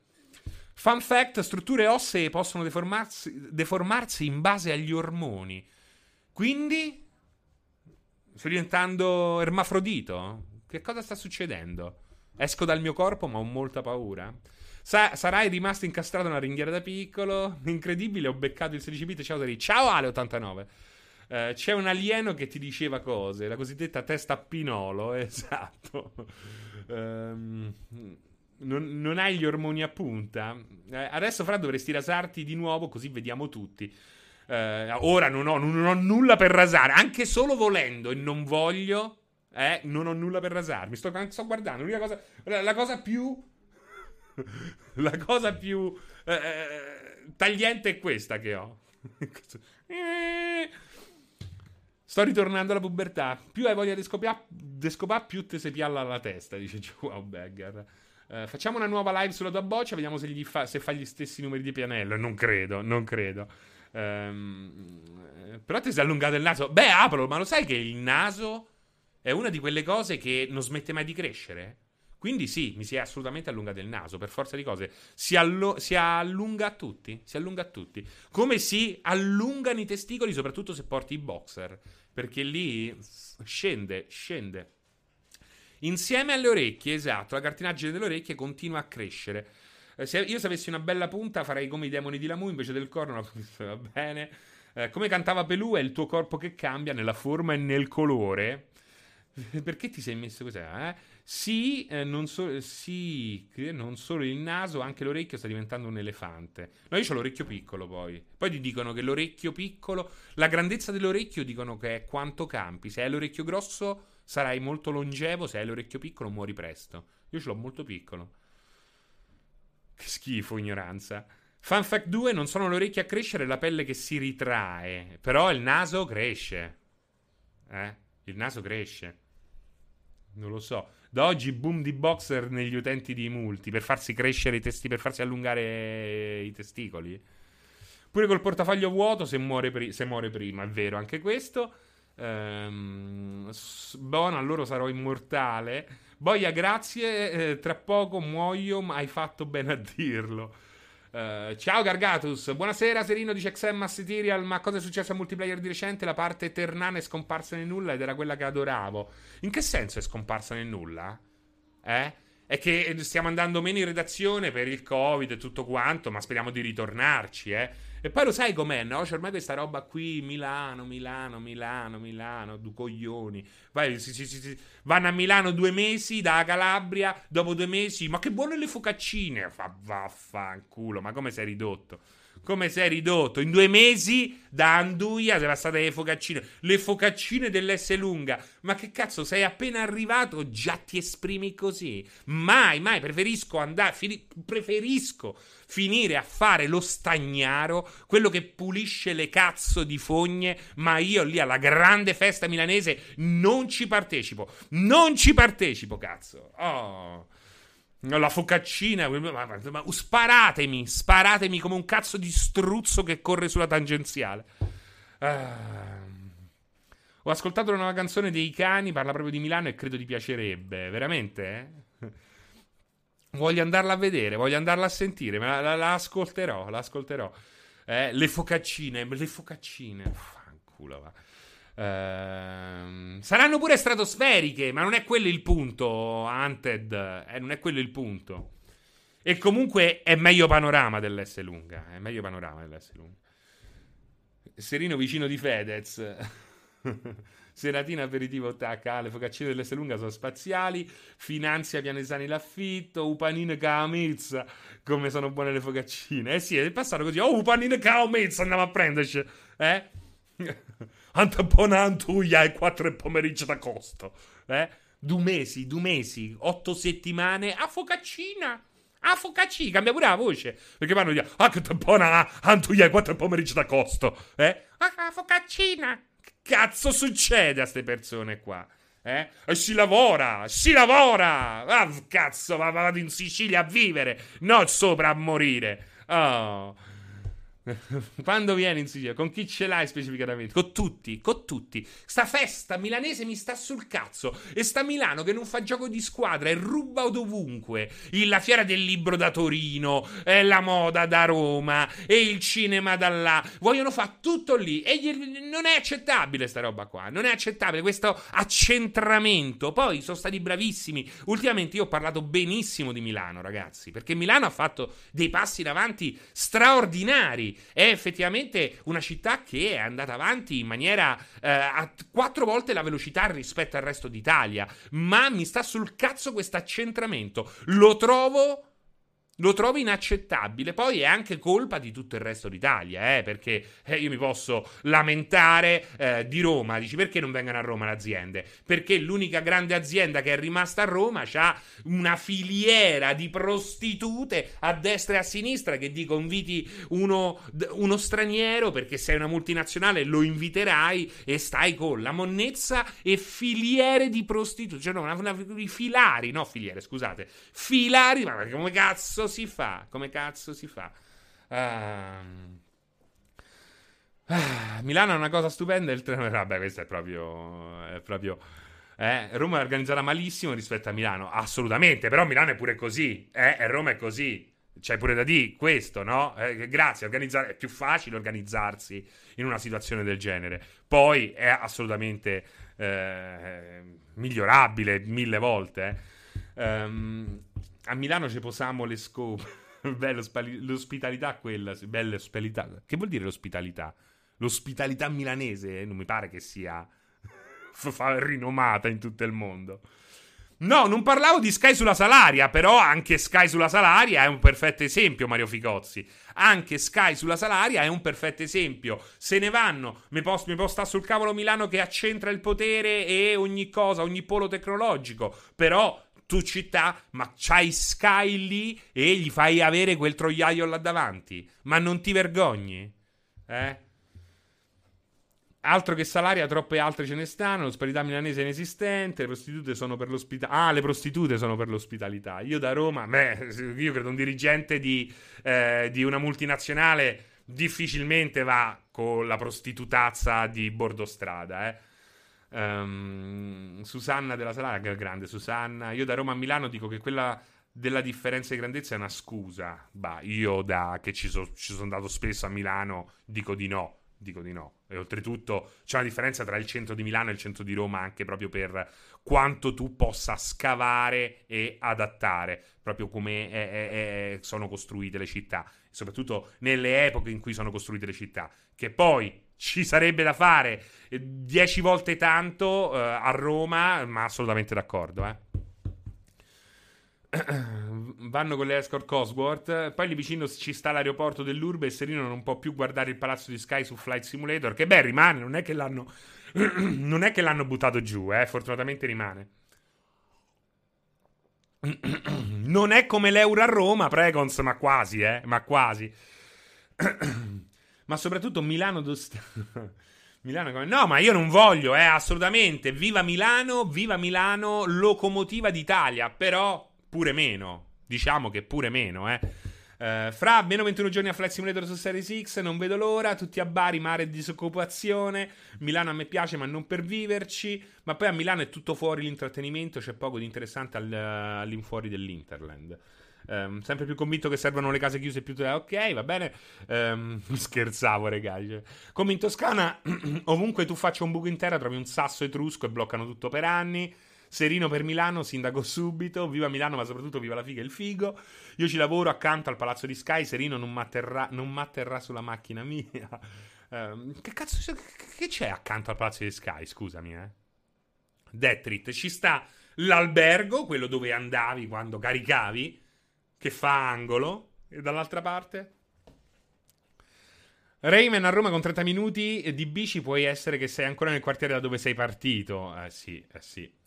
Fun fact: strutture ossee possono deformarsi, deformarsi in base agli ormoni. Quindi, sto diventando ermafrodito? Che cosa sta succedendo? Esco dal mio corpo, ma ho molta paura. Sa- sarai rimasto incastrato nella ringhiera da piccolo. Incredibile, ho beccato il 16 bit. Ciao. Ciao, Ale89. Uh, c'è un alieno che ti diceva cose, la cosiddetta testa pinolo, esatto. um, non, non, hai gli ormoni a punta. Eh, adesso, Fra, dovresti rasarti di nuovo, così vediamo tutti. Eh, ora non ho, non ho, nulla per rasare, anche solo volendo e non voglio. Eh, non ho nulla per rasarmi. Sto, sto guardando. L'unica cosa. La, la, cosa più. la cosa più. Eh, eh, tagliente è questa che ho. Sto ritornando alla pubertà. Più hai voglia di scopare, più ti si pialla la testa, dice Joao Beggar. Uh, facciamo una nuova live sulla tua boccia, vediamo se, fa, se, fa, gli stessi numeri di pianello. Non credo, non credo. Um, però ti sei allungato il naso. Beh, Apolo, ma lo sai che il naso è una di quelle cose che non smette mai di crescere? Quindi sì, mi si è assolutamente allungato il naso, per forza di cose. Si, allo- si, allunga a tutti, si allunga a tutti. Come si allungano i testicoli, soprattutto se porti i boxer. Perché lì scende, scende. Insieme alle orecchie, esatto, la cartinaggine delle orecchie continua a crescere. Eh, se io se avessi una bella punta farei come i demoni di Lamu invece del corno, va bene. Eh, come cantava Pelù, è il tuo corpo che cambia nella forma e nel colore. Perché ti sei messo così? Eh? Sì, eh, non so, sì, non solo il naso, anche l'orecchio sta diventando un elefante. No, io ho l'orecchio piccolo poi. Poi ti dicono che l'orecchio piccolo, la grandezza dell'orecchio dicono che è quanto campi. Se hai l'orecchio grosso sarai molto longevo, se hai l'orecchio piccolo muori presto. Io ce l'ho molto piccolo. Che schifo, ignoranza. Fun fact 2, non sono le orecchie a crescere, la pelle che si ritrae. Però il naso cresce. Eh? Il naso cresce. Non lo so. Da oggi boom di boxer negli utenti di multi per farsi crescere i testicoli, per farsi allungare i testicoli. Pure col portafoglio vuoto se muore, pri- se muore prima, è vero anche questo. Ehm, buono, allora sarò immortale. Boia, grazie. Eh, tra poco muoio, ma hai fatto bene a dirlo. Uh, ciao Gargatus, buonasera Serino dice Xemma Material, ma cosa è successo a multiplayer di recente? La parte Eternana è scomparsa nel nulla ed era quella che adoravo. In che senso è scomparsa nel nulla? Eh? È che stiamo andando meno in redazione per il Covid e tutto quanto, ma speriamo di ritornarci, eh? E poi lo sai com'è, no? C'è ormai questa roba qui, Milano, Milano, Milano, Milano, du coglioni. Vai, si, si, si, vanno a Milano due mesi da Calabria, dopo due mesi, ma che buone le focaccine! Fa, vaffanculo, ma come sei ridotto? Come sei ridotto? In due mesi da Anduia sei passate le focaccine. Le focaccine dell'S lunga. Ma che cazzo, sei appena arrivato, già ti esprimi così? Mai, mai, preferisco andare, fini, preferisco finire a fare lo stagnaro, quello che pulisce le cazzo di fogne, ma io lì alla grande festa milanese non ci partecipo. Non ci partecipo, cazzo. Oh. La focaccina, ma, sparatemi, sparatemi come un cazzo di struzzo che corre sulla tangenziale. Ah. Ho ascoltato una nuova canzone dei cani, parla proprio di Milano e credo ti piacerebbe. Veramente? Eh? Voglio andarla a vedere, voglio andarla a sentire, la, la, la ascolterò, la ascolterò. Eh, le focaccine, le focaccine. Fanculo, va. Ehm, saranno pure stratosferiche, ma non è quello il punto, Hunted. Eh, non è quello il punto. E comunque è meglio panorama dell'S lunga. È meglio panorama dell'S lunga. Serino vicino di Fedez. Seratina aperitivo tacca, le focaccine dell'S lunga sono spaziali, finanzia pianesani l'affitto, upanine camizza, come sono buone le focaccine. Eh sì, è passato così, oh upanine camizza, andiamo a prenderci, eh? Antaponantuia e quattro pomeriggio d'agosto. Eh? Due mesi, due mesi, otto settimane a focaccina. A focaccina, cambia pure la voce. Perché vanno di ah, che tampona, antuia e quattro pomeriggio d'agosto. Eh? Ah, focaccina. Che cazzo succede a queste persone qua? Eh? E si lavora, si lavora! Ah, cazzo, vado in Sicilia a vivere, non sopra a morire. Oh. Quando vieni in Sicilia? Con chi ce l'hai specificatamente? Con tutti, con tutti. Sta festa milanese mi sta sul cazzo. E sta Milano che non fa gioco di squadra e ruba dovunque. La fiera del libro da Torino, la moda da Roma, e il cinema da là. Vogliono fare tutto lì. E gli... non è accettabile sta roba qua. Non è accettabile questo accentramento. Poi sono stati bravissimi. Ultimamente io ho parlato benissimo di Milano, ragazzi. Perché Milano ha fatto dei passi in avanti straordinari è effettivamente una città che è andata avanti in maniera eh, a quattro volte la velocità rispetto al resto d'Italia. Ma mi sta sul cazzo questo accentramento. Lo trovo lo trovo inaccettabile. Poi è anche colpa di tutto il resto d'Italia, eh, perché eh, io mi posso lamentare eh, di Roma. Dici perché non vengono a Roma le aziende? Perché l'unica grande azienda che è rimasta a Roma ha una filiera di prostitute a destra e a sinistra che dico inviti uno, uno straniero perché sei una multinazionale, lo inviterai e stai con la monnezza e filiere di prostitute. Cioè, no, una, una, filari, no filiere, scusate. Filari, ma come cazzo si fa? Come cazzo si fa? Uh... Milano è una cosa stupenda. Il treno. Vabbè, questo è proprio. È proprio eh, Roma è organizzata malissimo rispetto a Milano. Assolutamente. Però Milano è pure così. Eh, e Roma è così. C'è pure da dire questo, no? Eh, grazie. È più facile organizzarsi in una situazione del genere. Poi è assolutamente eh, migliorabile mille volte. Um, a Milano ci posiamo le scope. Bello, l'ospitalità quella, bella ospitalità. Che vuol dire l'ospitalità? L'ospitalità milanese non mi pare che sia rinomata in tutto il mondo. No, non parlavo di Sky sulla Salaria, però anche Sky sulla Salaria è un perfetto esempio, Mario Ficozzi. Anche Sky sulla Salaria è un perfetto esempio. Se ne vanno, mi posso, mi posso stare sul cavolo Milano che accentra il potere e ogni cosa, ogni polo tecnologico. Però tu città, ma c'hai Sky lì e gli fai avere quel troiaio là davanti. Ma non ti vergogni? Eh? Altro che salaria, troppe altre ce ne stanno. L'ospitalità milanese è inesistente. Le prostitute sono per l'ospitalità. Ah, le prostitute sono per l'ospitalità. Io da Roma, beh, io credo un dirigente di, eh, di una multinazionale difficilmente va con la prostitutazza di bordostrada, eh. Um, Susanna della Salaria, grande Susanna. Io da Roma a Milano dico che quella della differenza di grandezza è una scusa. Bah, io da che ci, so, ci sono andato spesso a Milano dico di no Dico di no. E oltretutto c'è una differenza tra il centro di Milano e il centro di Roma anche proprio per quanto tu possa scavare e adattare, proprio come è, è, è, sono costruite le città, soprattutto nelle epoche in cui sono costruite le città, che poi ci sarebbe da fare dieci volte tanto eh, a Roma, ma assolutamente d'accordo, eh. vanno con le escort Cosworth. Poi lì vicino ci sta l'aeroporto dell'Urbe e Serino non può più guardare il palazzo di Sky su Flight Simulator. Che beh, rimane, non è che l'hanno. non è che l'hanno buttato giù, eh. Fortunatamente rimane. non è come l'Euro a Roma, Pregons, ma quasi, eh. Ma quasi. Ma soprattutto Milano. Milano come... No, ma io non voglio, eh, assolutamente. Viva Milano, viva Milano, locomotiva d'Italia. Però pure meno. Diciamo che pure meno, eh. Uh, fra meno 21 giorni a Flight Simulator su Series X, non vedo l'ora. Tutti a Bari, mare e disoccupazione. Milano a me piace, ma non per viverci. Ma poi a Milano è tutto fuori l'intrattenimento, c'è poco di interessante all, all'infuori dell'Interland. Um, sempre più convinto che servono le case chiuse più. Ok, va bene. Um, scherzavo, ragazzi. Come in Toscana, ovunque tu faccia un buco in terra, trovi un sasso etrusco e bloccano tutto per anni. Serino per Milano, sindaco subito. Viva Milano, ma soprattutto viva la figa e il figo. Io ci lavoro accanto al palazzo di Sky. Serino non matterrà, non matterrà sulla macchina mia. Um, che cazzo che c'è accanto al palazzo di Sky? Scusami, eh. Detrit, ci sta l'albergo, quello dove andavi quando caricavi, che fa angolo. E dall'altra parte? Rayman a Roma con 30 minuti di bici puoi essere che sei ancora nel quartiere da dove sei partito. Eh sì, eh sì.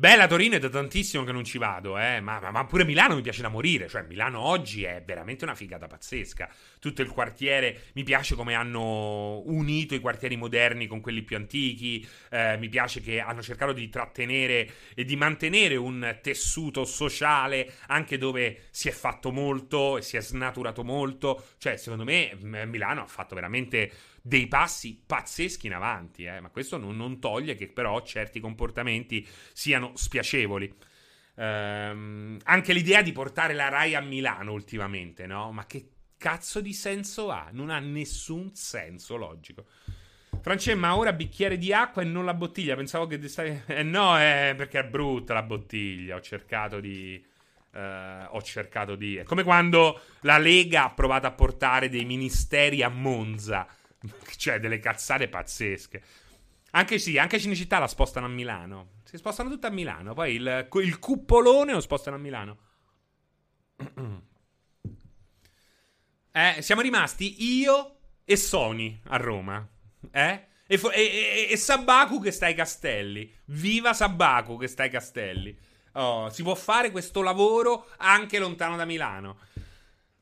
Bella Torino è da tantissimo che non ci vado, eh. Ma, ma, ma, pure Milano mi piace da morire. Cioè, Milano oggi è veramente una figata pazzesca. Tutto il quartiere. Mi piace come hanno unito i quartieri moderni con quelli più antichi. Eh, mi piace che hanno cercato di trattenere e di mantenere un tessuto sociale anche dove si è fatto molto e si è snaturato molto. Cioè, secondo me, Milano ha fatto veramente dei passi pazzeschi in avanti, eh? ma questo non, non, toglie che però certi comportamenti siano spiacevoli. Ehm, anche l'idea di portare la Rai a Milano ultimamente, no? Ma che cazzo di senso ha? Non ha nessun senso logico. Francesca, ora bicchiere di acqua e non la bottiglia. Pensavo che stai... Eh no, è perché è brutta la bottiglia. Ho cercato di... Uh, ho cercato di... È come quando la Lega ha provato a portare dei ministeri a Monza cioè, delle cazzate pazzesche. Anche sì, anche Cinecittà la spostano a Milano. Si spostano tutte a Milano. Poi il, il cuppolone lo spostano a Milano. Eh, siamo rimasti io e Sony a Roma. Eh? E, fo- e, e, e, Sabaku che sta ai castelli. Viva Sabaku che sta ai castelli. Oh, si può fare questo lavoro anche lontano da Milano.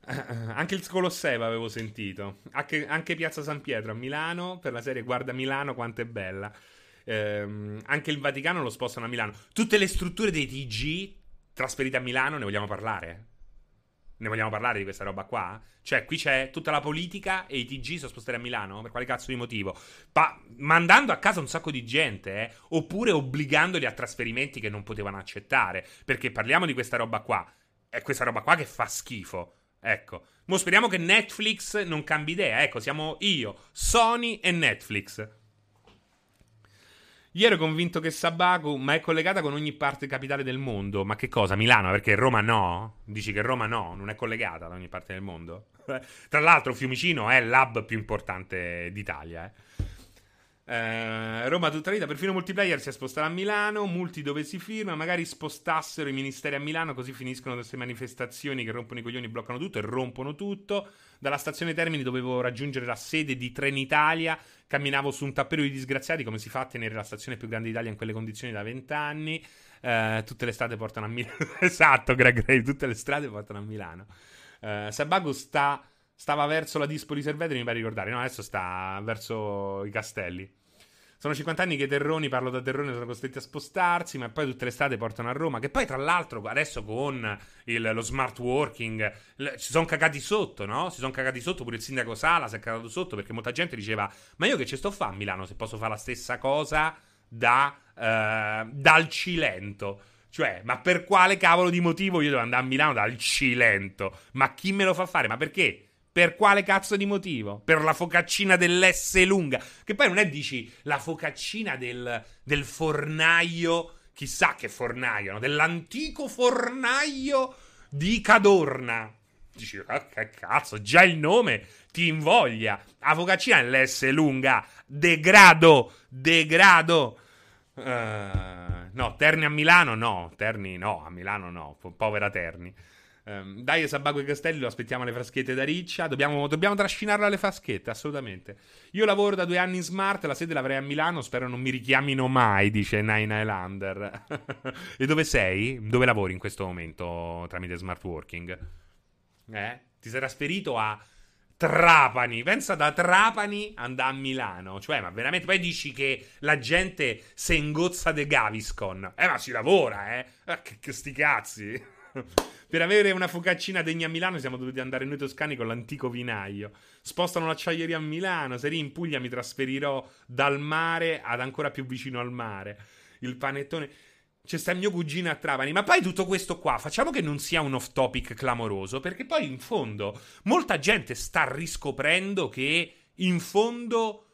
Anche il Colosseo avevo sentito. Anche, anche, Piazza San Pietro a Milano per la serie Guarda Milano quanto è bella. Ehm, anche il Vaticano lo spostano a Milano. Tutte le strutture dei TG trasferite a Milano, ne vogliamo parlare? Ne vogliamo parlare di questa roba qua? Cioè, qui c'è tutta la politica e i TG sono spostati a Milano? Per quale cazzo di motivo? Pa- mandando a casa un sacco di gente, eh? Oppure obbligandoli a trasferimenti che non potevano accettare. Perché parliamo di questa roba qua. È questa roba qua che fa schifo. Ecco. Mo speriamo che Netflix non cambi idea. Ecco, siamo io, Sony e Netflix. Io ero convinto che Sabaku, ma è collegata con ogni parte capitale del mondo. Ma che cosa? Milano? Perché Roma no? Dici che Roma no, non è collegata da ogni parte del mondo? Tra l'altro, Fiumicino è l'hub più importante d'Italia. Eh. Eh, Roma tutta la vita, perfino multiplayer si è spostato a Milano, multi dove si firma, magari spostassero i ministeri a Milano così finiscono queste manifestazioni che rompono i coglioni, bloccano tutto e rompono tutto. Dalla stazione Termini dovevo raggiungere la sede di Trenitalia, camminavo su un tappero di disgraziati come si fa a tenere la stazione più grande d'Italia in quelle condizioni da vent'anni. Eh, tutte le strade portano a Milano. esatto, Greg Ray, tutte le strade portano a Milano. Eh, Sabago sta stava verso la Dispo di Servetri, mi pare ricordare. No, adesso sta verso i castelli. Sono 50 anni che terroni, parlo da terroni, sono costretti a spostarsi, ma poi tutte le strade portano a Roma. Che poi, tra l'altro, adesso con il, lo smart working ci sono cagati sotto, no? Si sono cagati sotto, pure il sindaco Sala si è cagato sotto perché molta gente diceva: Ma io che ci sto a fare a Milano se posso fare la stessa cosa da, uh, dal Cilento? Cioè, ma per quale cavolo di motivo io devo andare a Milano dal Cilento? Ma chi me lo fa fare? Ma perché? Per quale cazzo di motivo? Per la focaccina dell'S lunga. Che poi non è, dici, la focaccina del, del fornaio, chissà che fornaio, no? dell'antico fornaio di Cadorna. Dici, oh, che cazzo, già il nome ti invoglia. La focaccina dell'S lunga. Degrado, degrado. Uh, no, Terni a Milano no, Terni no, a Milano no, povera Terni. Um, dai Sabago e Castelli, lo aspettiamo alle fraschette da Riccia. Dobbiamo, dobbiamo trascinarlo alle fraschette, assolutamente. Io lavoro da due anni in smart, la sede l'avrei a Milano, spero non mi richiamino mai, dice Nine Highlander. e dove sei? Dove lavori in questo momento tramite smart working? Eh? Ti sei trasferito a Trapani. Pensa da Trapani andare a Milano. Cioè, ma veramente. Poi dici che la gente se ingozza de Gaviscon. Eh, ma si lavora, eh. eh che, che sti cazzi. per avere una focaccina degna a Milano siamo dovuti andare noi toscani con l'antico vinaio. Spostano l'acciaieria a Milano, se lì in Puglia mi trasferirò dal mare ad ancora più vicino al mare. Il panettone... C'è sta mio cugino a Trapani. Ma poi tutto questo qua, facciamo che non sia un off topic clamoroso, perché poi in fondo molta gente sta riscoprendo che in fondo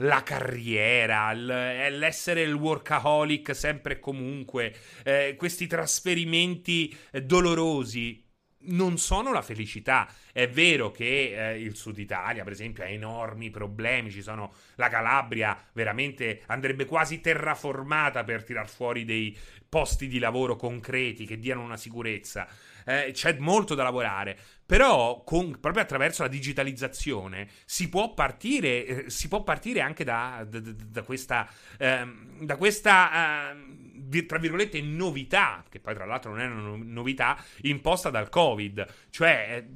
la carriera, l'essere il workaholic sempre e comunque, eh, questi trasferimenti eh, dolorosi non sono la felicità. È vero che eh, il Sud Italia, per esempio, ha enormi problemi. Ci sono la Calabria, veramente andrebbe quasi terraformata per tirar fuori dei posti di lavoro concreti che diano una sicurezza eh, c'è molto da lavorare. Però, con, proprio attraverso la digitalizzazione, si può partire, eh, si può partire anche da, da, da questa, eh, da questa eh, tra virgolette, novità, che poi tra l'altro non è una novità, imposta dal Covid. Cioè,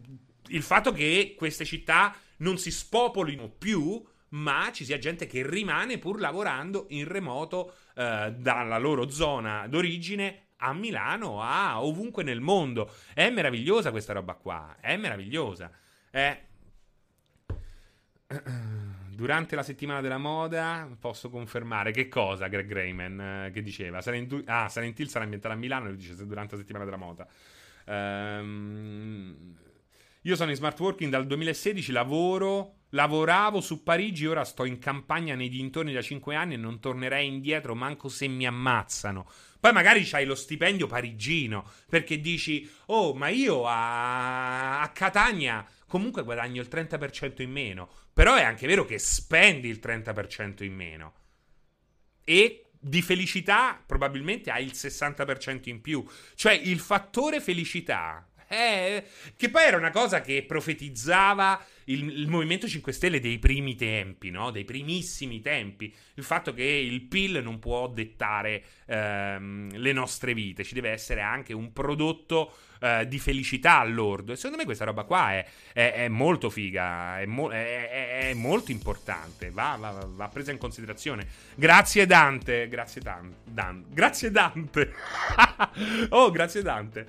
il fatto che queste città non si spopolino più, ma ci sia gente che rimane pur lavorando in remoto eh, dalla loro zona d'origine a Milano, a ovunque nel mondo. È meravigliosa questa roba qua. È meravigliosa. È. Durante la settimana della moda posso confermare che cosa Greg Rayman eh, che diceva Silent, ah, Silent Hill sarà ambientato a Milano lo dice durante la settimana della moda um, io sono in smart working dal 2016 lavoro lavoravo su Parigi ora sto in campagna nei dintorni da 5 anni e non tornerei indietro manco se mi ammazzano poi magari c'hai lo stipendio parigino, perché dici, oh, ma io a, a Catania comunque guadagno il 30% in meno. Però è anche vero che spendi il 30% in meno. E di felicità probabilmente hai il 60% in più. Cioè il fattore felicità eh, che poi era una cosa che profetizzava il, il, Movimento 5 Stelle dei primi tempi, no? dei primissimi tempi. Il fatto che il PIL non può dettare ehm, le nostre vite, ci deve essere anche un prodotto eh, di felicità all'ordo. E secondo me questa roba qua è, è, è molto figa, è, mo- è, molto importante, va, va, va, presa in considerazione. Grazie Dante, grazie Dan- Dan- grazie Dante. oh, grazie Dante.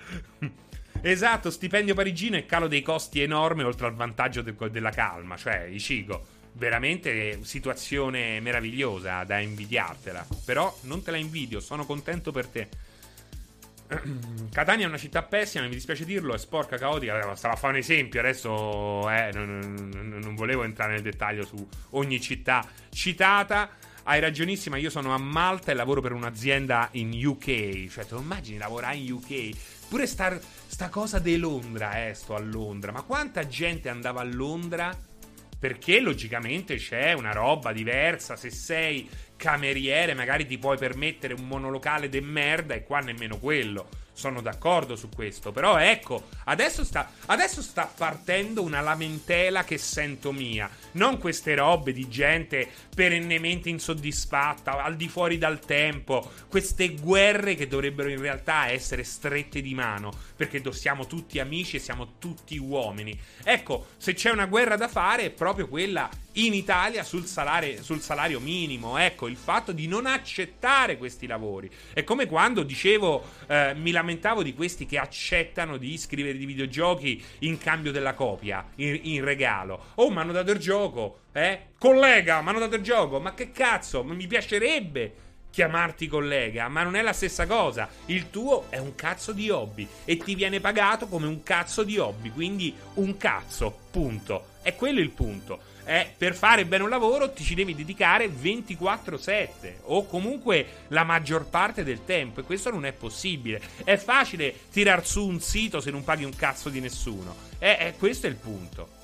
Esatto, stipendio parigino e calo dei costi enorme oltre al vantaggio de- della calma, cioè Ichigo. Veramente situazione meravigliosa da invidiartela. Però non te la invidio, sono contento per te. Catania è una città pessima, mi dispiace dirlo, è sporca, caotica. Stava a fare un esempio, adesso eh, non, non, non volevo entrare nel dettaglio su ogni città citata. Hai ragionissima, io sono a Malta e lavoro per un'azienda in UK. Cioè, te lo immagini lavorare in UK? Pure star, sta cosa di Londra, eh, sto a Londra. Ma quanta gente andava a Londra perché logicamente c'è una roba diversa. Se sei cameriere, magari ti puoi permettere un monolocale de merda, e qua nemmeno quello sono d'accordo su questo. Però ecco, adesso sta, adesso sta partendo una lamentela che sento mia. Non queste robe di gente perennemente insoddisfatta, al di fuori dal tempo. Queste guerre che dovrebbero in realtà essere strette di mano. Perché siamo tutti amici e siamo tutti uomini. Ecco, se c'è una guerra da fare è proprio quella in Italia sul salario, sul salario, minimo. Ecco, il fatto di non accettare questi lavori. È come quando dicevo, eh, mi lamentavo di questi che accettano di scrivere di videogiochi in cambio della copia, in, in regalo. Oh, mi hanno dato il gioco, eh? Collega, mi hanno dato il gioco. Ma che cazzo, mi piacerebbe chiamarti collega, ma non è la stessa cosa. Il tuo è un cazzo di hobby e ti viene pagato come un cazzo di hobby, quindi un cazzo, punto. È quello il punto eh, per fare bene un lavoro ti ci devi dedicare 24/7 o comunque la maggior parte del tempo e questo non è possibile. È facile tirar su un sito se non paghi un cazzo di nessuno. Eh, eh, questo è il punto.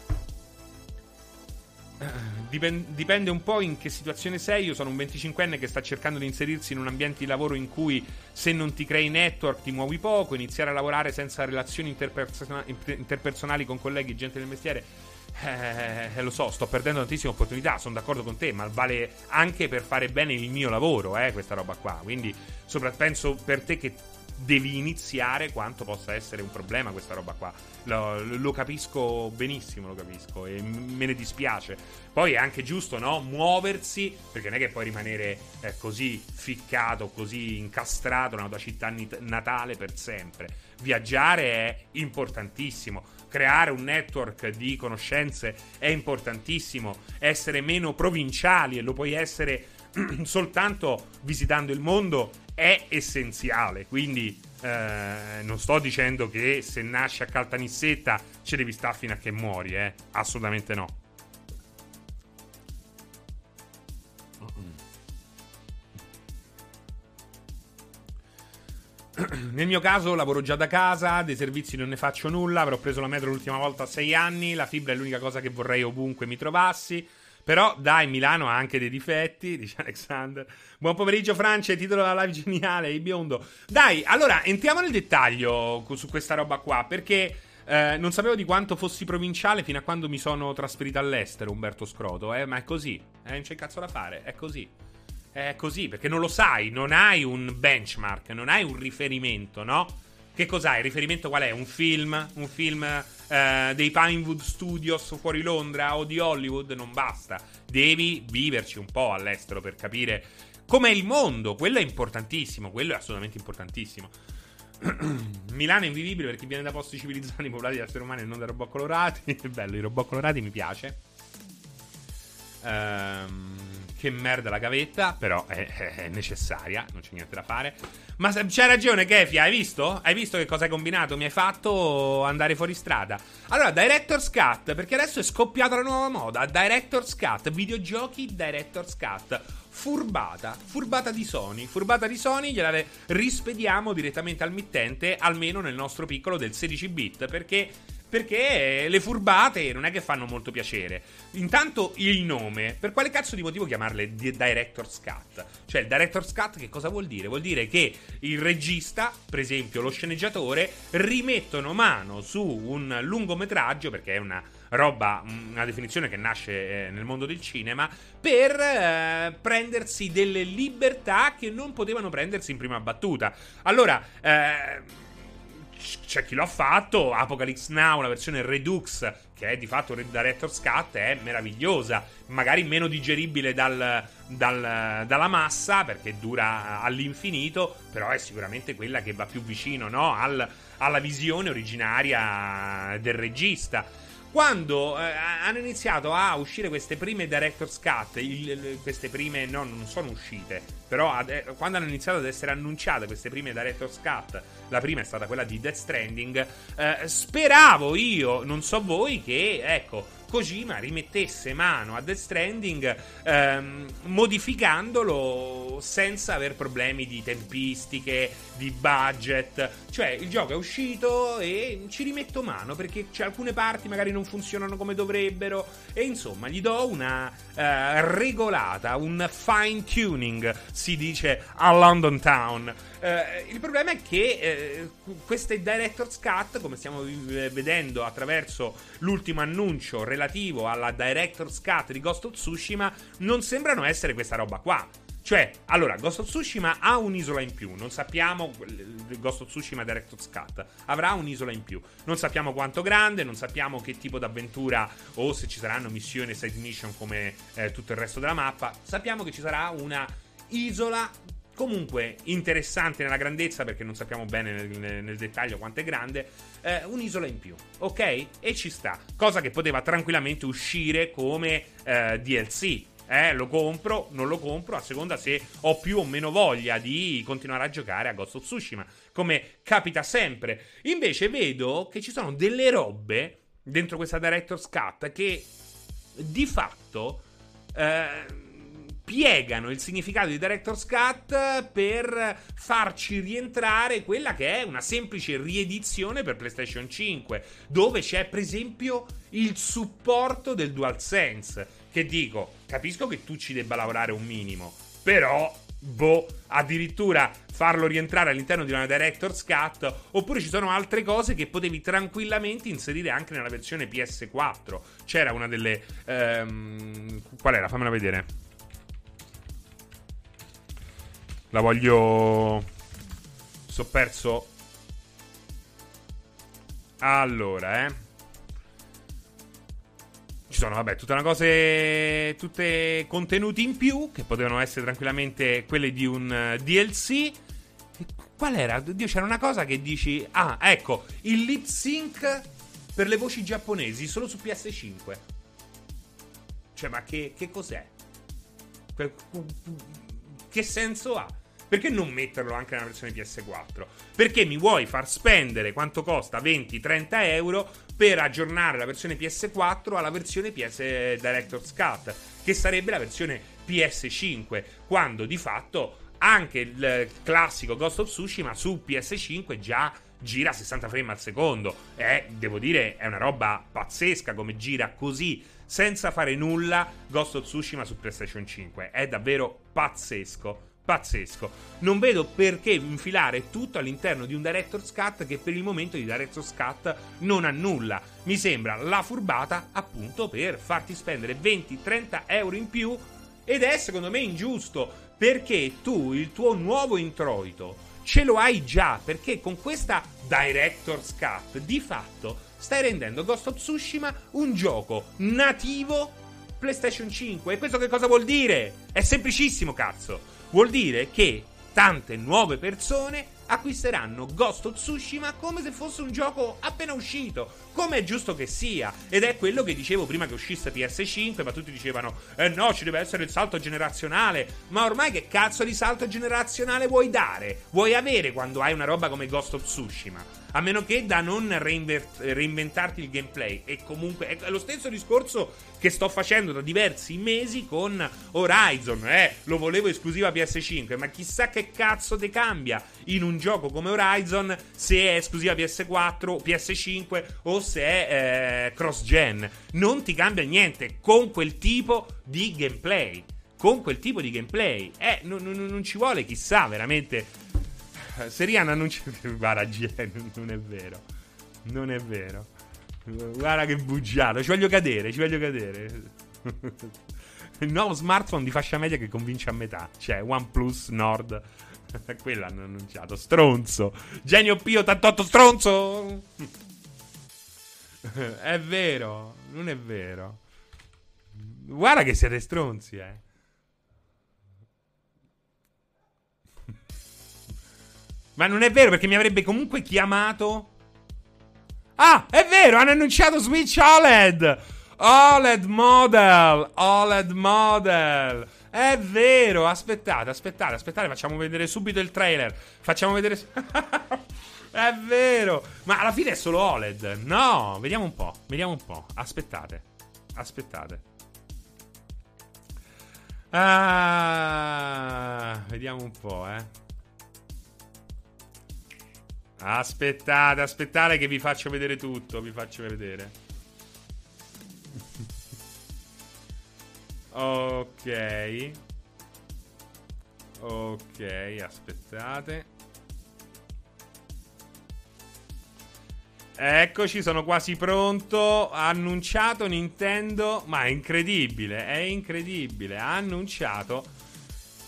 Dipende un po' in che situazione sei. Io sono un 25enne che sta cercando di inserirsi in un ambiente di lavoro in cui se non ti crei network ti muovi poco, iniziare a lavorare senza relazioni interpersonali con colleghi, gente del mestiere eh, eh, lo so, sto perdendo tantissime opportunità, sono d'accordo con te, ma vale anche per fare bene il mio lavoro, eh, questa roba qua. Quindi, sopra, penso per te che devi iniziare quanto possa essere un problema questa roba qua. Lo, lo, capisco benissimo, lo capisco e me ne dispiace. Poi è anche giusto, no? Muoversi, perché non è che puoi rimanere eh, così ficcato, così incastrato nella tua città natale per sempre. Viaggiare è importantissimo creare un network di conoscenze è importantissimo, essere meno provinciali e lo puoi essere soltanto visitando il mondo è essenziale. Quindi eh, non sto dicendo che se nasci a Caltanissetta ci devi stare fino a che muori, eh? assolutamente no. Nel mio caso lavoro già da casa, dei servizi non ne faccio nulla, avrò preso la metro l'ultima volta a sei anni, la fibra è l'unica cosa che vorrei ovunque mi trovassi. Però dai, Milano ha anche dei difetti, dice Alexander. Buon pomeriggio Francia, titolo della live geniale, il biondo. Dai, allora, entriamo nel dettaglio su questa roba qua, perché eh, non sapevo di quanto fossi provinciale fino a quando mi sono trasferito all'estero, Umberto Scroto, eh, ma è così, eh, non c'è cazzo da fare, è così. È così, perché non lo sai, non hai un benchmark, non hai un riferimento, no? Che cos'hai? Il riferimento qual è? Un film? Un film eh, dei Pinewood Studios fuori Londra o di Hollywood? Non basta. Devi viverci un po' all'estero per capire com'è il mondo. Quello è importantissimo, quello è assolutamente importantissimo. Milano è invivibile per chi viene da posti civilizzati popolati da esseri umani e non da robot colorati. Bello, i robot colorati mi piace. Ehm... Che merda la gavetta, però è, è, necessaria, non c'è niente da fare. Ma c'hai ragione, Kefi, hai visto? Hai visto che cosa hai combinato? Mi hai fatto andare fuori strada. Allora, Director's Cut, perché adesso è scoppiata la nuova moda. Director's Cut, videogiochi Director's Cut. Furbata, furbata di Sony, furbata di Sony gliela rispediamo direttamente al mittente, almeno nel nostro piccolo del 16 bit, perché perché le furbate non è che fanno molto piacere. Intanto il nome, per quale cazzo di motivo chiamarle Director's Cut? Cioè, il Director's Cut che cosa vuol dire? Vuol dire che il regista, per esempio lo sceneggiatore, rimettono mano su un lungometraggio, perché è una roba, una definizione che nasce eh, nel mondo del cinema, per eh, prendersi delle libertà che non potevano prendersi in prima battuta. Allora, eh c'è chi lo ha fatto. Apocalypse Now, la versione Redux, che è di fatto Red Director's Cut, è meravigliosa. Magari meno digeribile dal, dal, dalla massa, perché dura all'infinito, però è sicuramente quella che va più vicino no? Al, alla visione originaria del regista quando eh, hanno iniziato a uscire queste prime Director's Cut, il, queste prime no, non sono uscite, però ad, quando hanno iniziato ad essere annunciate queste prime Director's Cut, la prima è stata quella di Death Stranding, eh, speravo io, non so voi, che ecco Kojima rimettesse mano a Death Stranding ehm, modificandolo senza aver problemi di tempistiche, di budget. Cioè, il gioco è uscito e ci rimetto mano perché c'è alcune parti magari non funzionano come dovrebbero. E insomma, gli do una eh, regolata, un fine tuning, si dice a London Town. Eh, il problema è che eh, queste Director's Cut, come stiamo vedendo attraverso l'ultimo annuncio relativo alla Director's Cut di Ghost of Tsushima, non sembrano essere questa roba qua. Cioè, allora, Ghost of Tsushima ha un'isola in più. Non sappiamo. Ghost of Tsushima Director's Cut avrà un'isola in più. Non sappiamo quanto grande, non sappiamo che tipo d'avventura o se ci saranno missioni e side mission come eh, tutto il resto della mappa. Sappiamo che ci sarà una isola comunque interessante nella grandezza perché non sappiamo bene nel, nel dettaglio quanto è grande, eh, un'isola in più, ok? E ci sta, cosa che poteva tranquillamente uscire come eh, DLC. Eh, lo compro, non lo compro, a seconda se ho più o meno voglia di continuare a giocare a Ghost of Tsushima, come capita sempre. Invece vedo che ci sono delle robe dentro questa Director's Cut che di fatto... Eh, piegano il significato di Director's Cut per farci rientrare quella che è una semplice riedizione per PlayStation 5, dove c'è per esempio il supporto del DualSense. Che dico, capisco che tu ci debba lavorare un minimo, però boh, addirittura farlo rientrare all'interno di una Director's Cut, oppure ci sono altre cose che potevi tranquillamente inserire anche nella versione PS4. C'era una delle... Ehm, qual era? Fammela vedere. La voglio... Sto perso... Allora, eh. Ci sono, vabbè, tutta una cose... Tutte contenuti in più, che potevano essere tranquillamente quelle di un uh, DLC. Qual era? Dio, c'era una cosa che dici... Ah, ecco, il lip sync per le voci giapponesi solo su PS5. Cioè, ma che, che cos'è? Che senso ha? Perché non metterlo anche nella versione PS4? Perché mi vuoi far spendere quanto costa 20-30 euro per aggiornare la versione PS4 alla versione PS Director's Cut, che sarebbe la versione PS5, quando di fatto anche il classico Ghost of Tsushima su PS5 già gira a 60 frame al secondo. E devo dire, è una roba pazzesca come gira così senza fare nulla Ghost of Tsushima su PlayStation 5. È davvero pazzesco pazzesco. Non vedo perché infilare tutto all'interno di un Director's Cut che per il momento di Director's Cut non ha nulla. Mi sembra la furbata appunto per farti spendere 20-30 euro in più ed è secondo me ingiusto perché tu il tuo nuovo introito ce lo hai già perché con questa Director's Cut di fatto stai rendendo Ghost of Tsushima un gioco nativo PlayStation 5 e questo che cosa vuol dire? È semplicissimo cazzo Vuol dire che tante nuove persone acquisteranno Ghost of Tsushima come se fosse un gioco appena uscito, come è giusto che sia. Ed è quello che dicevo prima che uscisse PS5, ma tutti dicevano, eh no, ci deve essere il salto generazionale. Ma ormai che cazzo di salto generazionale vuoi dare? Vuoi avere quando hai una roba come Ghost of Tsushima? A meno che da non reinvert- reinventarti il gameplay. E comunque è lo stesso discorso che sto facendo da diversi mesi con Horizon. Eh, lo volevo esclusiva PS5, ma chissà che cazzo te cambia in un gioco come Horizon se è esclusiva PS4, PS5 o se è eh, cross-gen. Non ti cambia niente con quel tipo di gameplay. Con quel tipo di gameplay. Eh, non, non, non ci vuole chissà veramente. Serian annuncia. Guarda, non è vero. Non è vero. Guarda che bugiato. Ci voglio cadere, ci voglio cadere. Il nuovo smartphone di fascia media che convince a metà. Cioè, OnePlus Nord. Quello hanno annunciato. Stronzo. Genio P88 stronzo. è vero. Non è vero. Guarda che siete stronzi, eh. Ma non è vero perché mi avrebbe comunque chiamato. Ah, è vero, hanno annunciato Switch OLED. OLED model. OLED model. È vero, aspettate, aspettate, aspettate, facciamo vedere subito il trailer. Facciamo vedere. è vero. Ma alla fine è solo OLED. No, vediamo un po', vediamo un po'. Aspettate. Aspettate. Ah, vediamo un po', eh. Aspettate, aspettate che vi faccio vedere tutto, vi faccio vedere. Ok. Ok, aspettate. Eccoci, sono quasi pronto. Ha annunciato Nintendo, ma è incredibile, è incredibile. Ha annunciato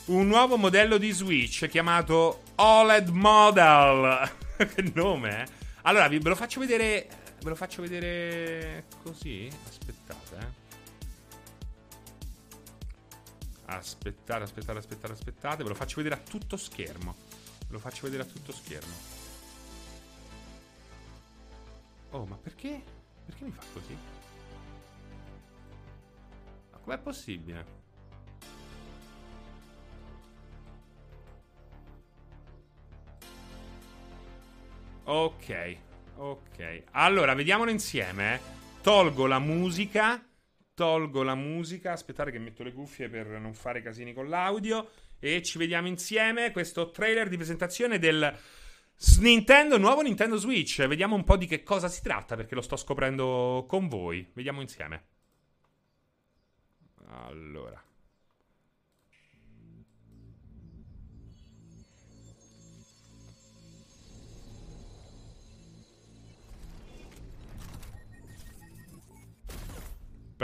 un nuovo modello di Switch chiamato OLED Model. che nome, eh? Allora, ve lo faccio vedere. Ve lo faccio vedere così. Aspettate, Aspettate, aspettate, aspettate, aspettate. Ve lo faccio vedere a tutto schermo. Ve lo faccio vedere a tutto schermo. Oh, ma perché? Perché mi fa così? Ma com'è possibile? Ok, ok. Allora, vediamolo insieme. Eh. Tolgo la musica. Tolgo la musica. Aspettate che metto le cuffie per non fare casini con l'audio. E ci vediamo insieme. Questo trailer di presentazione del Nintendo, nuovo Nintendo Switch. Vediamo un po' di che cosa si tratta perché lo sto scoprendo con voi. Vediamo insieme. Allora.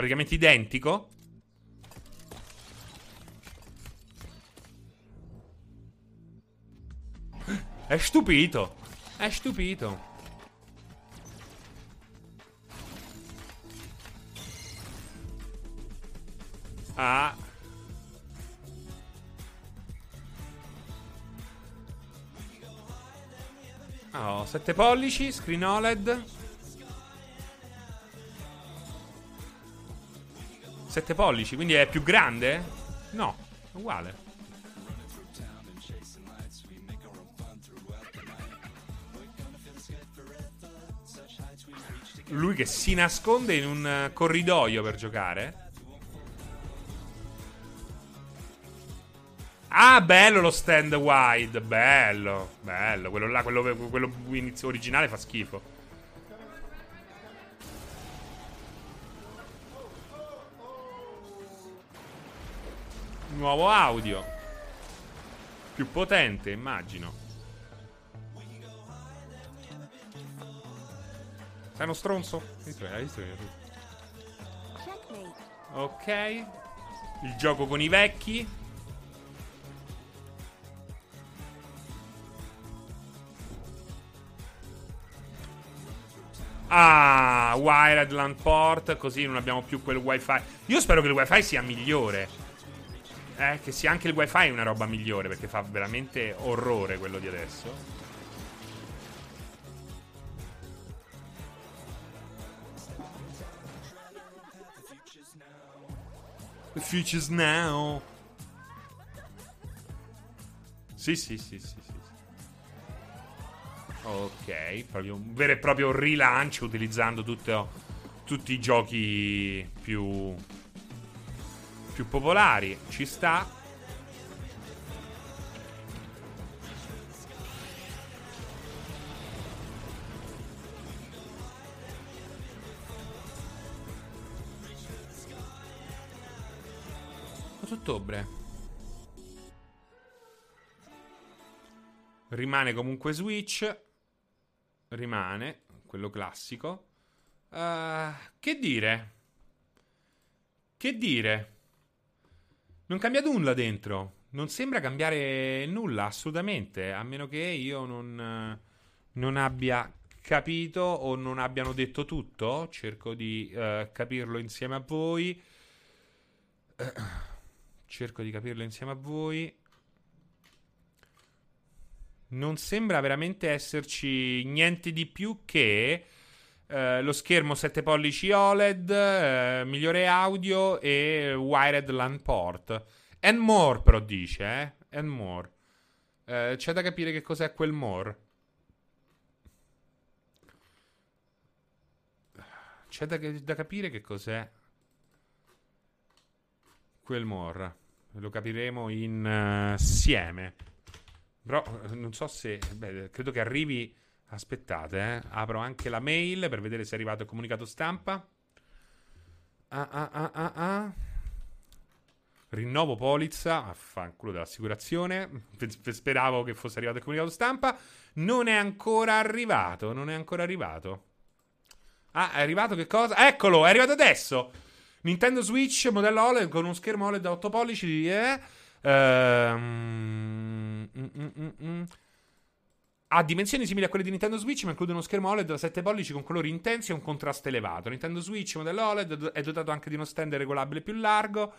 Praticamente identico. È stupito. È stupito. Ah. Oh, 7 pollici, screen OLED. 7 pollici, quindi è più grande? No, è uguale. Lui che si nasconde in un eh, corridoio per giocare. Ah, bello lo stand wide. Bello, bello. Quello là, quello, quello originale fa schifo. Nuovo audio. Più potente, immagino. Sei uno stronzo? Hai visto? Ok. Il gioco con i vecchi. Ah, wired LAN port, così non abbiamo più quel wifi. Io spero che il wifi sia migliore. Eh, che sia anche il wifi una roba migliore, perché fa veramente orrore quello di adesso. The future's now. Sì, sì, sì, sì, sì. Ok, proprio un vero e proprio rilancio utilizzando tutto, tutti i giochi più, più popolari. Ci sta. ottobre. Rimane comunque Switch. Rimane quello classico. Uh, che dire? Che dire? Non cambia nulla dentro. Non sembra cambiare nulla, assolutamente. A meno che io non, non abbia capito o non abbiano detto tutto. Cerco di uh, capirlo insieme a voi. Cerco di capirlo insieme a voi. Non sembra veramente esserci niente di più che eh, lo schermo 7 pollici OLED, eh, migliore audio e wired LAN port. And more, però dice, eh? And more. Eh, c'è da capire che cos'è quel more. C'è da, da capire che cos'è Quel more. Lo capiremo insieme. Però non so se. Beh, credo che arrivi. Aspettate, eh. Apro anche la mail per vedere se è arrivato il comunicato stampa. Ah, ah, ah, ah, ah. Rinnovo polizza. Affanculo dell'assicurazione. Speravo che fosse arrivato il comunicato stampa. Non è ancora arrivato. Non è ancora arrivato. Ah, è arrivato che cosa? Eccolo, è arrivato adesso. Nintendo Switch modello OLED con uno schermo OLED da 8 pollici. Eh? Um, mm, mm, mm, mm. Ha dimensioni simili a quelle di Nintendo Switch, ma include uno schermo OLED da 7 pollici con colori intensi e un contrasto elevato. Nintendo Switch modello OLED è dotato anche di uno stand regolabile più largo.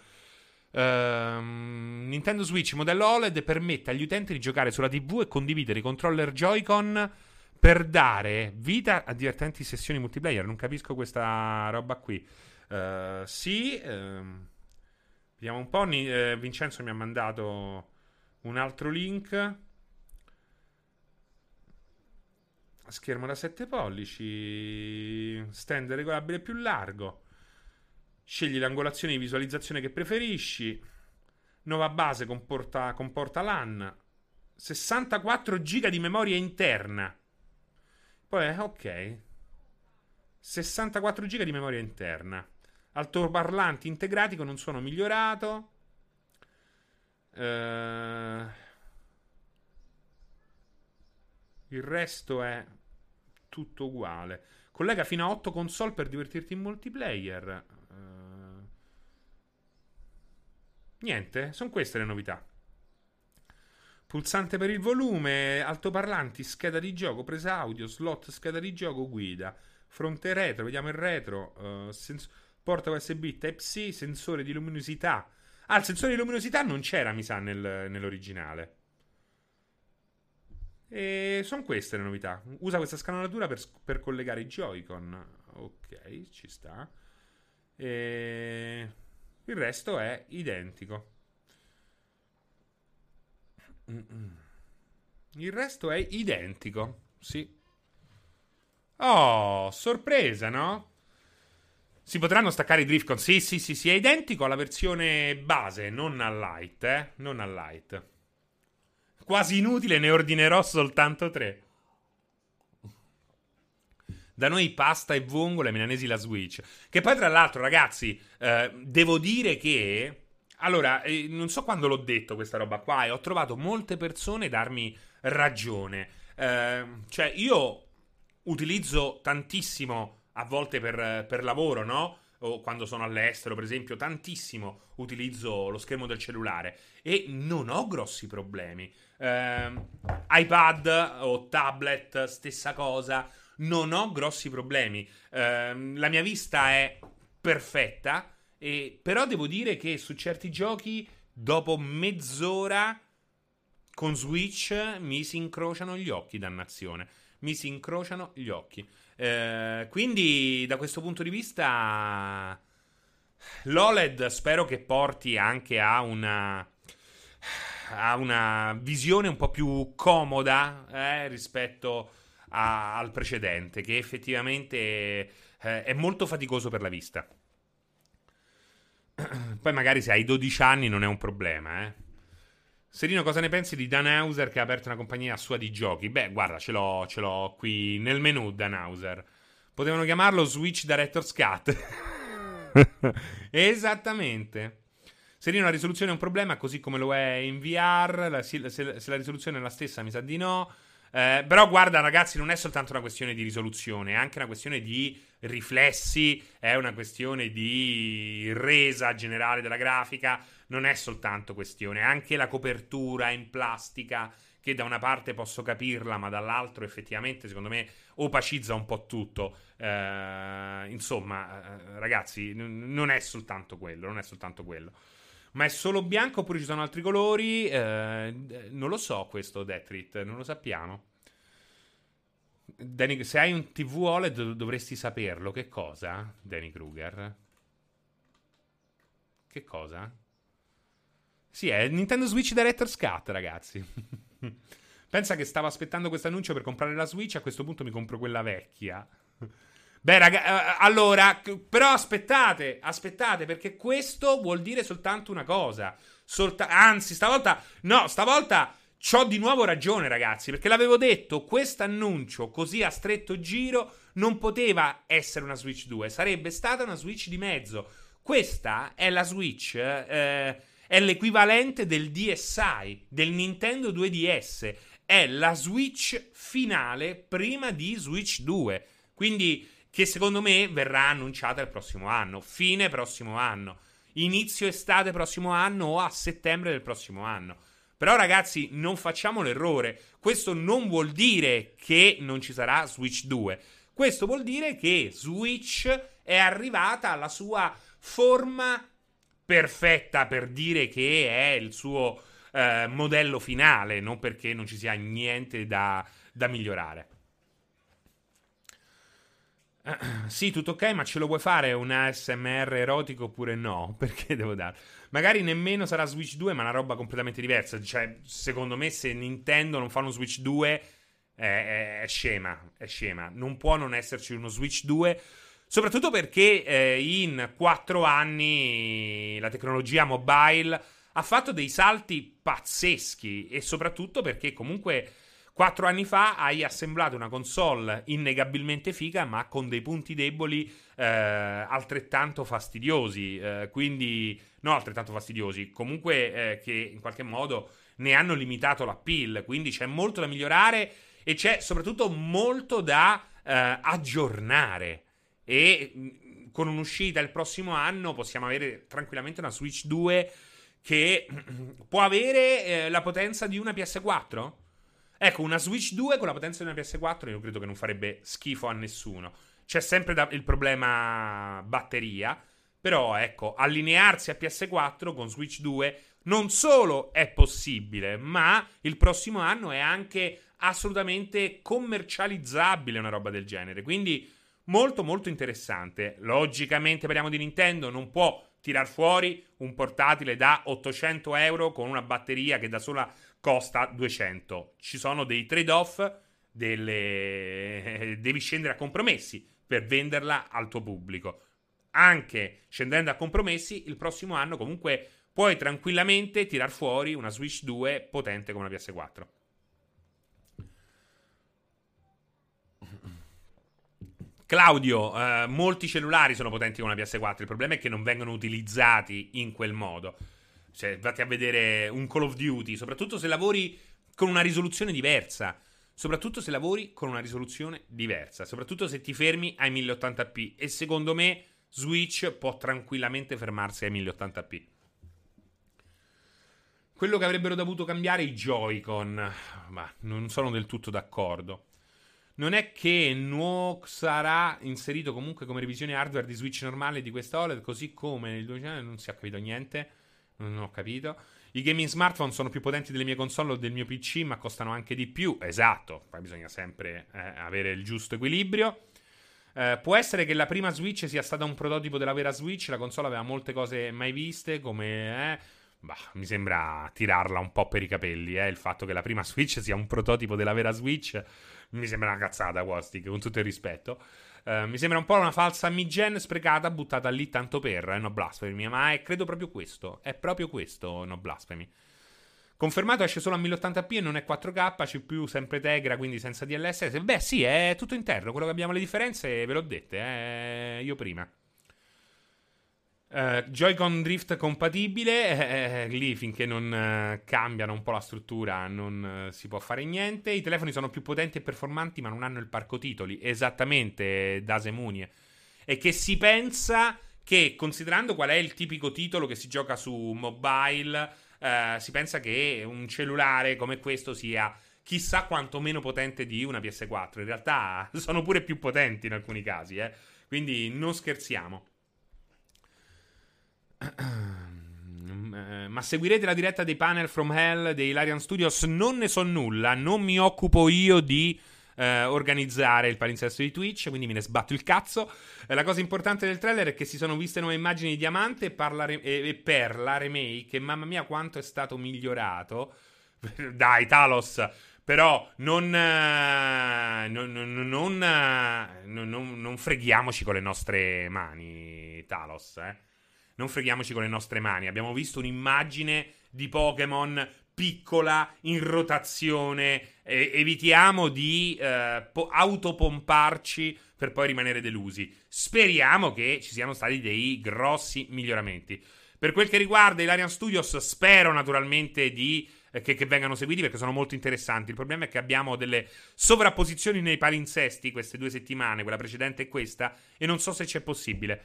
Uh, Nintendo Switch modello OLED permette agli utenti di giocare sulla TV e condividere i controller Joy-Con per dare vita a divertenti sessioni multiplayer. Non capisco questa roba qui. Uh, sì, uh, vediamo un po'. Ni- uh, Vincenzo mi ha mandato un altro link. Schermo da 7 pollici, stand regolabile più largo. Scegli l'angolazione di visualizzazione che preferisci. Nuova base comporta, comporta LAN. 64 GB di memoria interna. Poi, eh, ok. 64 GB di memoria interna. Altoparlanti integrati con un suono migliorato. Uh, il resto è tutto uguale. Collega fino a 8 console per divertirti in multiplayer. Uh, niente, sono queste le novità. Pulsante per il volume, altoparlanti, scheda di gioco, presa audio, slot, scheda di gioco, guida. Fronte retro, vediamo il retro. Uh, sens- porta USB Type-C, sensore di luminosità. Ah, il sensore di luminosità non c'era, mi sa, nel, nell'originale. E sono queste le novità. Usa questa scanalatura per, per collegare i Joy-Con. Ok, ci sta. E il resto è identico. Il resto è identico. Sì. Oh, sorpresa, no? Si potranno staccare i Driftcon? Sì, sì, sì, sì, è identico alla versione base, non al light, eh? Non al light. Quasi inutile, ne ordinerò soltanto tre. Da noi pasta e vongole, milanesi la Switch. Che poi, tra l'altro, ragazzi, eh, devo dire che... Allora, eh, non so quando l'ho detto questa roba qua, e ho trovato molte persone darmi ragione. Eh, cioè, io utilizzo tantissimo a volte per, per lavoro, no? O quando sono all'estero, per esempio, tantissimo utilizzo lo schermo del cellulare e non ho grossi problemi. Eh, iPad o tablet, stessa cosa, non ho grossi problemi. Eh, la mia vista è perfetta, e, però devo dire che su certi giochi, dopo mezz'ora con Switch mi si incrociano gli occhi, dannazione. Mi si incrociano gli occhi. Eh, quindi, da questo punto di vista, l'OLED spero che porti anche a una, a una visione un po' più comoda eh, rispetto a, al precedente, che effettivamente eh, è molto faticoso per la vista. Poi magari se hai 12 anni non è un problema, eh. Serino, cosa ne pensi di Dan Hauser che ha aperto una compagnia sua di giochi? Beh, guarda, ce l'ho, ce l'ho qui nel menu, Dan Hauser. Potevano chiamarlo Switch Director's Cut. Esattamente. Serino, la risoluzione è un problema, così come lo è in VR. La, se, se, la risoluzione è la stessa, mi sa di no. Eh, però guarda ragazzi, non è soltanto una questione di risoluzione, è anche una questione di riflessi, è una questione di resa generale della grafica, non è soltanto questione, anche la copertura in plastica che da una parte posso capirla, ma dall'altro effettivamente secondo me opacizza un po' tutto. Eh, insomma, eh, ragazzi, n- non è soltanto quello, non è soltanto quello. Ma è solo bianco oppure ci sono altri colori? Eh, non lo so questo Detrit, non lo sappiamo. Danny, se hai un TV OLED dovresti saperlo. Che cosa, Danny Kruger? Che cosa? Sì, è Nintendo Switch Director's Cut, ragazzi. Pensa che stavo aspettando questo annuncio per comprare la Switch, a questo punto mi compro quella vecchia. Beh, raga, allora, però aspettate, aspettate, perché questo vuol dire soltanto una cosa. Solta- anzi, stavolta, no, stavolta C'ho di nuovo ragione, ragazzi, perché l'avevo detto, questo annuncio così a stretto giro non poteva essere una Switch 2, sarebbe stata una Switch di mezzo. Questa è la Switch, eh, è l'equivalente del DSi, del Nintendo 2DS, è la Switch finale prima di Switch 2, quindi che secondo me verrà annunciata il prossimo anno, fine prossimo anno, inizio estate prossimo anno o a settembre del prossimo anno. Però ragazzi, non facciamo l'errore. Questo non vuol dire che non ci sarà Switch 2. Questo vuol dire che Switch è arrivata alla sua forma perfetta per dire che è il suo eh, modello finale, non perché non ci sia niente da, da migliorare. sì, tutto ok, ma ce lo vuoi fare un ASMR erotico oppure no? Perché devo dare? Magari nemmeno sarà Switch 2, ma una roba completamente diversa. Cioè, secondo me, se Nintendo non fa uno Switch 2, è, è, è scema. È scema. Non può non esserci uno Switch 2. Soprattutto perché eh, in quattro anni la tecnologia mobile ha fatto dei salti pazzeschi. E soprattutto perché comunque Quattro anni fa hai assemblato una console innegabilmente figa, ma con dei punti deboli eh, altrettanto fastidiosi. Eh, quindi, no, altrettanto fastidiosi, comunque eh, che in qualche modo ne hanno limitato l'appeal. Quindi c'è molto da migliorare e c'è soprattutto molto da eh, aggiornare. E mm, con un'uscita il prossimo anno possiamo avere tranquillamente una Switch 2 che può avere eh, la potenza di una PS4 Ecco, una Switch 2 con la potenza di una PS4 io credo che non farebbe schifo a nessuno. C'è sempre da- il problema batteria, però ecco, allinearsi a PS4 con Switch 2 non solo è possibile, ma il prossimo anno è anche assolutamente commercializzabile una roba del genere. Quindi molto molto interessante. Logicamente parliamo di Nintendo, non può tirar fuori un portatile da 800 euro con una batteria che da sola costa 200. Ci sono dei trade-off, delle... devi scendere a compromessi per venderla al tuo pubblico. Anche scendendo a compromessi, il prossimo anno comunque puoi tranquillamente tirar fuori una Switch 2 potente come una PS4. Claudio, eh, molti cellulari sono potenti come una PS4, il problema è che non vengono utilizzati in quel modo. Cioè, vatti a vedere un Call of Duty, soprattutto se lavori con una risoluzione diversa. Soprattutto se lavori con una risoluzione diversa. Soprattutto se ti fermi ai 1080p. E secondo me Switch può tranquillamente fermarsi ai 1080p. Quello che avrebbero dovuto cambiare i Joy-Con. Ma non sono del tutto d'accordo. Non è che nuovo sarà inserito comunque come revisione hardware di Switch normale di questa OLED, così come nel 2000 non si è capito niente. Non ho capito. I gaming smartphone sono più potenti delle mie console o del mio PC, ma costano anche di più. Esatto, poi bisogna sempre eh, avere il giusto equilibrio. Eh, può essere che la prima Switch sia stata un prototipo della vera Switch. La console aveva molte cose mai viste, come. Eh, bah, mi sembra tirarla un po' per i capelli. Eh, il fatto che la prima Switch sia un prototipo della vera Switch mi sembra una cazzata, Wastic, con tutto il rispetto. Uh, mi sembra un po' una falsa migen sprecata buttata lì tanto per, eh, no blasfemi, ma è credo proprio questo, è proprio questo, no blasfemi. Confermato esce solo a 1080p e non è 4K, CPU sempre Tegra, quindi senza DLSS. Beh sì, è tutto interno, quello che abbiamo le differenze ve l'ho dette, eh, io prima. Uh, Joy-Con Drift compatibile, eh, eh, lì finché non uh, cambiano un po' la struttura non si può fare niente. I telefoni sono più potenti e performanti ma non hanno il parco titoli, esattamente da Semunie. E che si pensa che, considerando qual è il tipico titolo che si gioca su mobile, si pensa che un cellulare come questo sia chissà quanto meno potente di una PS4. In realtà sono pure più potenti in alcuni casi, eh. quindi non scherziamo. Ma seguirete la diretta dei panel from Hell dei Larian Studios? Non ne so nulla, non mi occupo io di eh, organizzare il palinsesto di Twitch, quindi me ne sbatto il cazzo. Eh, la cosa importante del trailer è che si sono viste nuove immagini di Diamante e, re- e-, e per la remake, mamma mia quanto è stato migliorato. Dai, Talos, Però non, eh, non, non, eh, non, freghiamoci con le nostre mani, Talos. Eh? Non freghiamoci con le nostre mani. Abbiamo visto un'immagine di Pokémon piccola, in rotazione. Evitiamo di eh, po- autopomparci per poi rimanere delusi. Speriamo che ci siano stati dei grossi miglioramenti. Per quel che riguarda Ilarian Studios, spero naturalmente di eh, che, che, vengano seguiti perché sono molto interessanti. Il problema è che abbiamo delle sovrapposizioni nei palinsesti queste due settimane, quella precedente e questa, e non so se c'è possibile.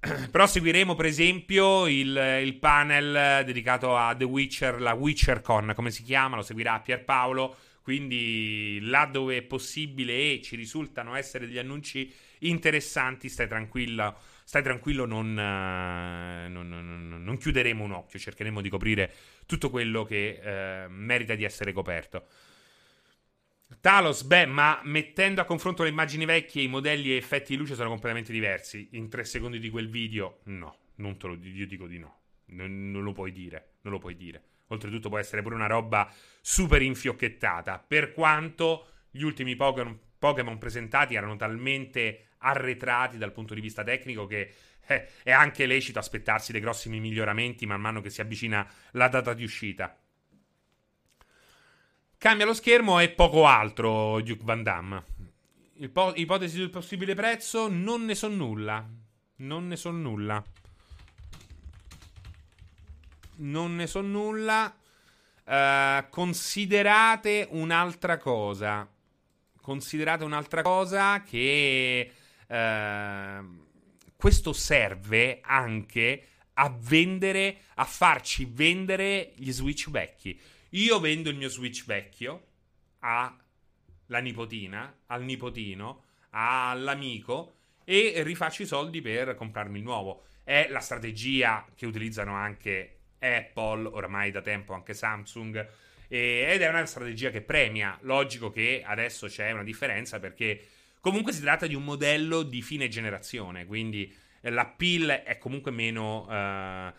Però seguiremo, per esempio, il, il, panel dedicato a The Witcher, la WitcherCon, come si chiama, lo seguirà Pierpaolo. Quindi, là dove è possibile e ci risultano essere degli annunci interessanti, stai tranquillo stai tranquillo, non, uh, non, non, non, chiuderemo un occhio, cercheremo di coprire tutto quello che uh, merita di essere coperto. Talos, beh, ma mettendo a confronto le immagini vecchie, i modelli e effetti di luce sono completamente diversi. In tre secondi di quel video, no, non te lo io dico di no. Non, non lo puoi dire, non lo puoi dire. Oltretutto può essere pure una roba super infiocchettata. Per quanto gli ultimi Pokémon, presentati erano talmente arretrati dal punto di vista tecnico che eh, è anche lecito aspettarsi dei grossi miglioramenti man mano che si avvicina la data di uscita. Cambia lo schermo e poco altro, Duke Van Damme. Po- ipotesi sul possibile prezzo? Non ne so nulla. Non ne so nulla. Non ne so nulla. Uh, considerate un'altra cosa. Considerate un'altra cosa che Ehm, questo serve anche a vendere, a farci vendere gli Switch vecchi. Io vendo il mio Switch vecchio alla nipotina, al nipotino, all'amico e rifaccio i soldi per comprarmi il nuovo. È la strategia che utilizzano anche Apple, ormai da tempo anche Samsung, ed è una strategia che premia. Logico che adesso c'è una differenza perché Comunque si tratta di un modello di fine generazione, quindi eh, l'appeal è comunque meno, uh,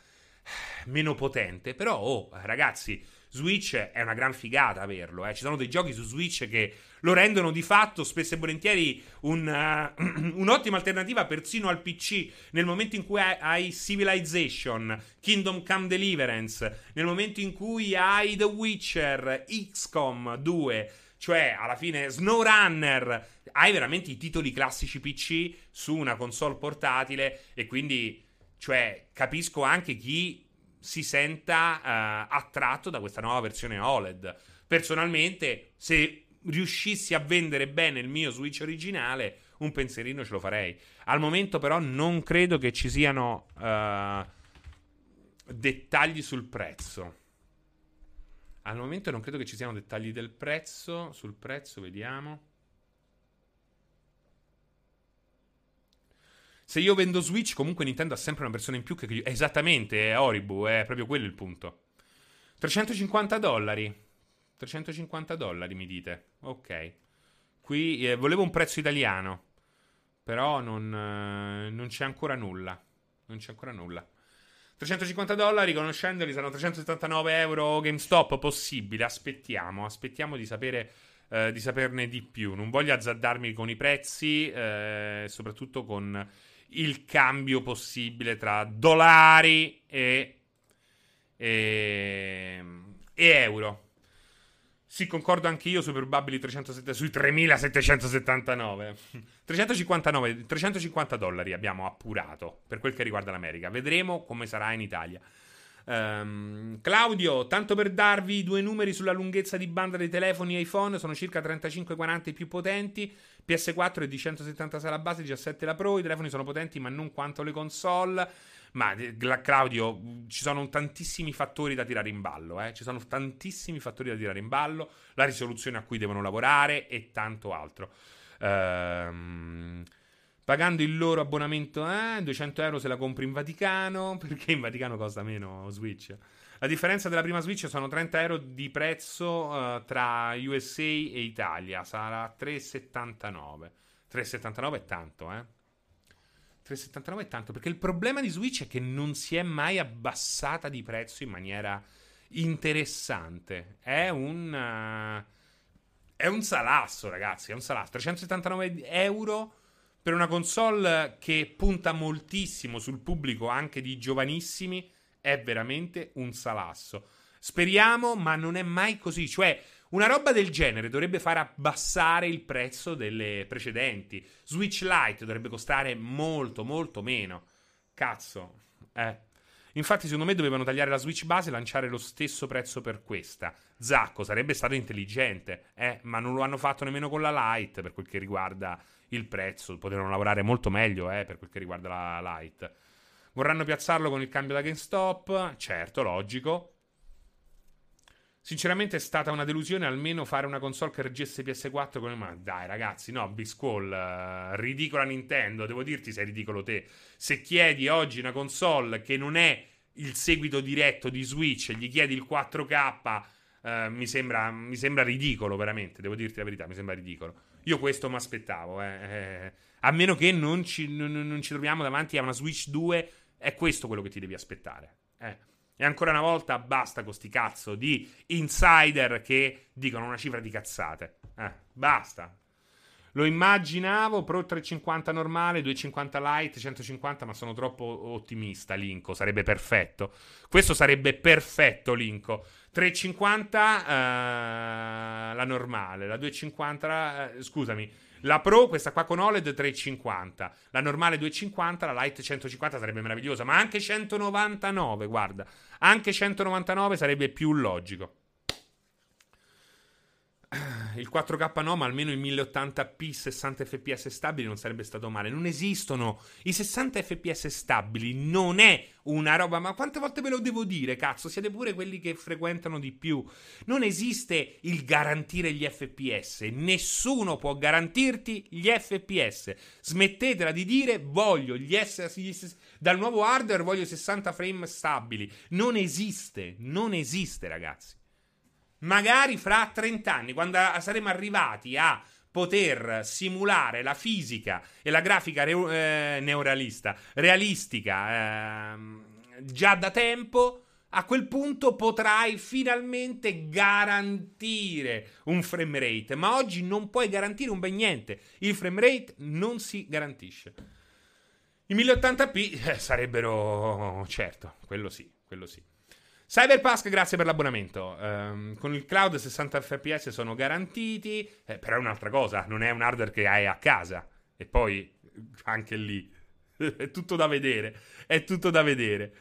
meno potente. Però, oh, ragazzi, Switch è una gran figata averlo. Eh. Ci sono dei giochi su Switch che lo rendono di fatto spesso e volentieri un, uh, un'ottima alternativa persino al PC. Nel momento in cui hai Civilization, Kingdom Come Deliverance, nel momento in cui hai The Witcher, XCOM 2 cioè, alla fine, SnowRunner, hai veramente i titoli classici PC su una console portatile e quindi, cioè, capisco anche chi si senta uh, attratto da questa nuova versione OLED. Personalmente, se riuscissi a vendere bene il mio Switch originale, un pensierino ce lo farei. Al momento, però, non credo che ci siano uh, dettagli sul prezzo. Al momento non credo che ci siano dettagli del prezzo. Sul prezzo, vediamo. Se io vendo Switch, comunque Nintendo ha sempre una versione in più che... Esattamente, è Oribu, è proprio quello il punto. 350 dollari. 350 dollari, mi dite. Ok. Qui eh, volevo un prezzo italiano. Però non, eh, non c'è ancora nulla. Non c'è ancora nulla. 350 dollari, conoscendoli saranno 379 euro GameStop, possibile, aspettiamo, aspettiamo di sapere... Eh, di saperne di più. Non voglio azzardarmi con i prezzi, eh, soprattutto con il cambio possibile tra dollari e, e, e euro. Sì, concordo anche io sui probabili 307, sui 3779. 359, 350 dollari abbiamo appurato per quel che riguarda l'America. Vedremo come sarà in Italia. Um, Claudio, tanto per darvi due numeri sulla lunghezza di banda dei telefoni iPhone, sono circa 35-40 i più potenti, PS4 è di 176 la base, 17 la Pro, i telefoni sono potenti ma non quanto le console. Ma eh, Claudio, ci sono tantissimi fattori da tirare in ballo, eh? ci sono tantissimi fattori da tirare in ballo, la risoluzione a cui devono lavorare e tanto altro. Ehm, pagando il loro abbonamento, eh, 200 euro se la compri in Vaticano, perché in Vaticano costa meno Switch. La differenza della prima Switch sono 30 euro di prezzo uh, tra USA e Italia, sarà 3,79. 3,79 è tanto, eh. 3,79 è tanto perché il problema di Switch è che non si è mai abbassata di prezzo in maniera interessante. È un. Uh, È un salasso, ragazzi, è un salasso. 379 euro per una console che punta moltissimo sul pubblico anche di giovanissimi è veramente un salasso. Speriamo, ma non è mai così. Cioè, una roba del genere dovrebbe far abbassare il prezzo delle precedenti. Switch Lite dovrebbe costare molto, molto meno. Cazzo. Eh. Infatti, secondo me dovevano tagliare la Switch base e lanciare lo stesso prezzo per questa. Zacco sarebbe stato intelligente, eh, ma non lo hanno fatto nemmeno con la Lite per quel che riguarda il prezzo. Potevano lavorare molto meglio eh, per quel che riguarda la Lite. Vorranno piazzarlo con il cambio da GameStop? Certo, logico. Sinceramente è stata una delusione almeno fare una console che reggesse PS4 come ma dai ragazzi, no, Biscall, uh, ridicola Nintendo, devo dirti sei ridicolo te. Se chiedi oggi una console che non è il seguito diretto di Switch, gli chiedi il 4K, uh, eh, mi, sembra, mi, sembra, ridicolo veramente, devo dirti la verità, mi sembra ridicolo. Io questo mi aspettavo, eh, eh, a meno che non ci, non, non ci troviamo davanti a una Switch 2, è questo quello che ti devi aspettare. Eh. E ancora una volta basta con sti cazzo di insider che dicono una cifra di cazzate. Eh, basta. Lo immaginavo Pro 350 normale, 250 Lite, 150, ma sono troppo ottimista. Linko sarebbe perfetto. Questo sarebbe perfetto, Linko. 350 uh, la normale, la 250, uh, scusami, la Pro, questa qua con OLED 350, la normale 250, la Lite 150 sarebbe meravigliosa, ma anche 199, guarda, anche 199 sarebbe più logico. Il 4K no, ma almeno il 1080p 60 fps stabili non sarebbe stato male. Non esistono i 60 fps stabili, non è una roba. Ma quante volte ve lo devo dire, cazzo? Siete pure quelli che frequentano di più. Non esiste il garantire gli fps. Nessuno può garantirti gli fps. Smettetela di dire voglio gli S. Dal nuovo hardware voglio 60 frame stabili. Non esiste, non esiste, ragazzi. Magari fra 30 anni, quando saremo arrivati a poter simulare la fisica e la grafica re- eh, neorealista, realistica, eh, già da tempo, a quel punto potrai finalmente garantire un frame rate. Ma oggi non puoi garantire un ben niente. Il frame rate non si garantisce. I 1080p eh, sarebbero, certo, quello sì, quello sì. Cyberpunk, grazie per l'abbonamento. Um, con il cloud 60 fps sono garantiti, eh, però è un'altra cosa, non è un hardware che hai a casa. E poi, anche lì, è tutto da vedere. È tutto da vedere.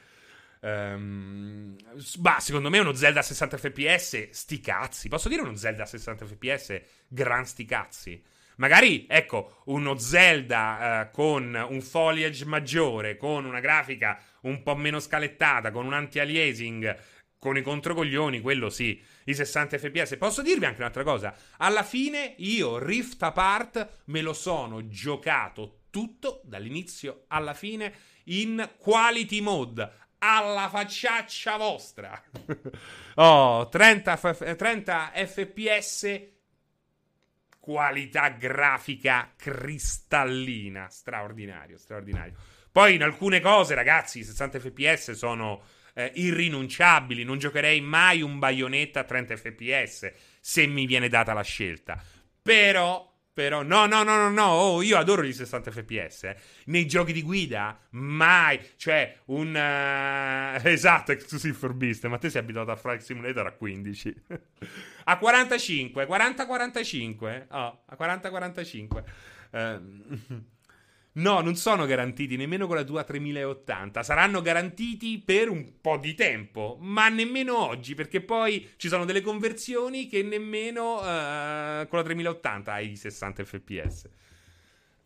Um, bah, secondo me uno Zelda a 60 fps, sti cazzi. Posso dire uno Zelda a 60 fps, gran sti cazzi. Magari, ecco, uno Zelda uh, con un foliage maggiore, con una grafica un po' meno scalettata, con un anti-aliasing, con i controcoglioni, quello sì, i 60 fps. Posso dirvi anche un'altra cosa? Alla fine io Rift Apart me lo sono giocato tutto dall'inizio alla fine in quality mode alla facciaccia vostra. oh, 30, f- 30 fps qualità grafica cristallina, straordinario, straordinario. Poi in alcune cose, ragazzi, i 60 fps sono eh, irrinunciabili. Non giocherei mai un baionetta a 30 fps se mi viene data la scelta. Però però, no, no, no, no, no, oh, io adoro gli 60 fps. Eh. Nei giochi di guida, mai. Cioè, un. Uh, esatto, Exclusive for Beast. Ma te sei abituato a Flight Simulator a 15. a 45, 40-45. Oh, a 40-45. Uh, No, non sono garantiti nemmeno con la tua 3080. Saranno garantiti per un po' di tempo, ma nemmeno oggi, perché poi ci sono delle conversioni che nemmeno uh, con la 3080 hai 60 fps.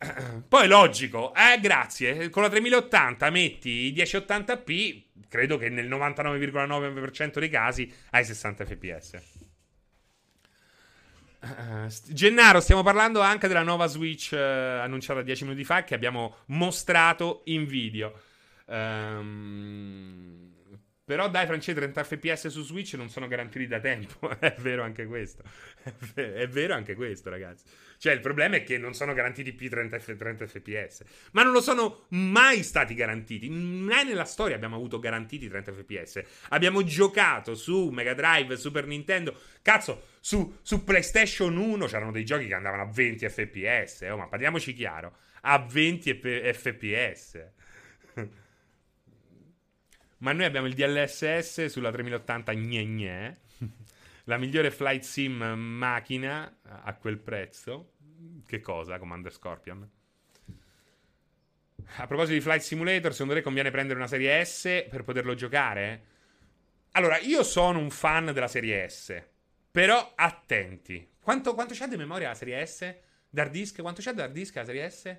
Poi logico, eh, grazie. Con la 3080 metti i 1080p, credo che nel 99,9% dei casi hai 60 fps. Uh, Gennaro, stiamo parlando anche della nuova Switch uh, annunciata 10 minuti fa che abbiamo mostrato in video. Um, Però dai, Francesco, 30 fps su Switch non sono garantiti da tempo. è vero anche questo. è vero anche questo, ragazzi. Cioè, il problema è che non sono garantiti più 30, 30 fps. Ma non lo sono mai stati garantiti. Mai nella storia abbiamo avuto garantiti 30 fps. Abbiamo giocato su Mega Drive, Super Nintendo. Cazzo, su, su PlayStation 1 c'erano dei giochi che andavano a 20 fps. Oh, ma parliamoci chiaro. A 20 fps. Ma noi abbiamo il DLSS sulla 3080 gne gne. La migliore flight sim macchina a quel prezzo. Che cosa, Commander Scorpion? A proposito di Flight Simulator, secondo te conviene prendere una serie S per poterlo giocare? Allora, io sono un fan della serie S. Però attenti. Quanto, quanto c'è di memoria la serie S? D'hard disk? Quanto c'è di hard disk la serie S?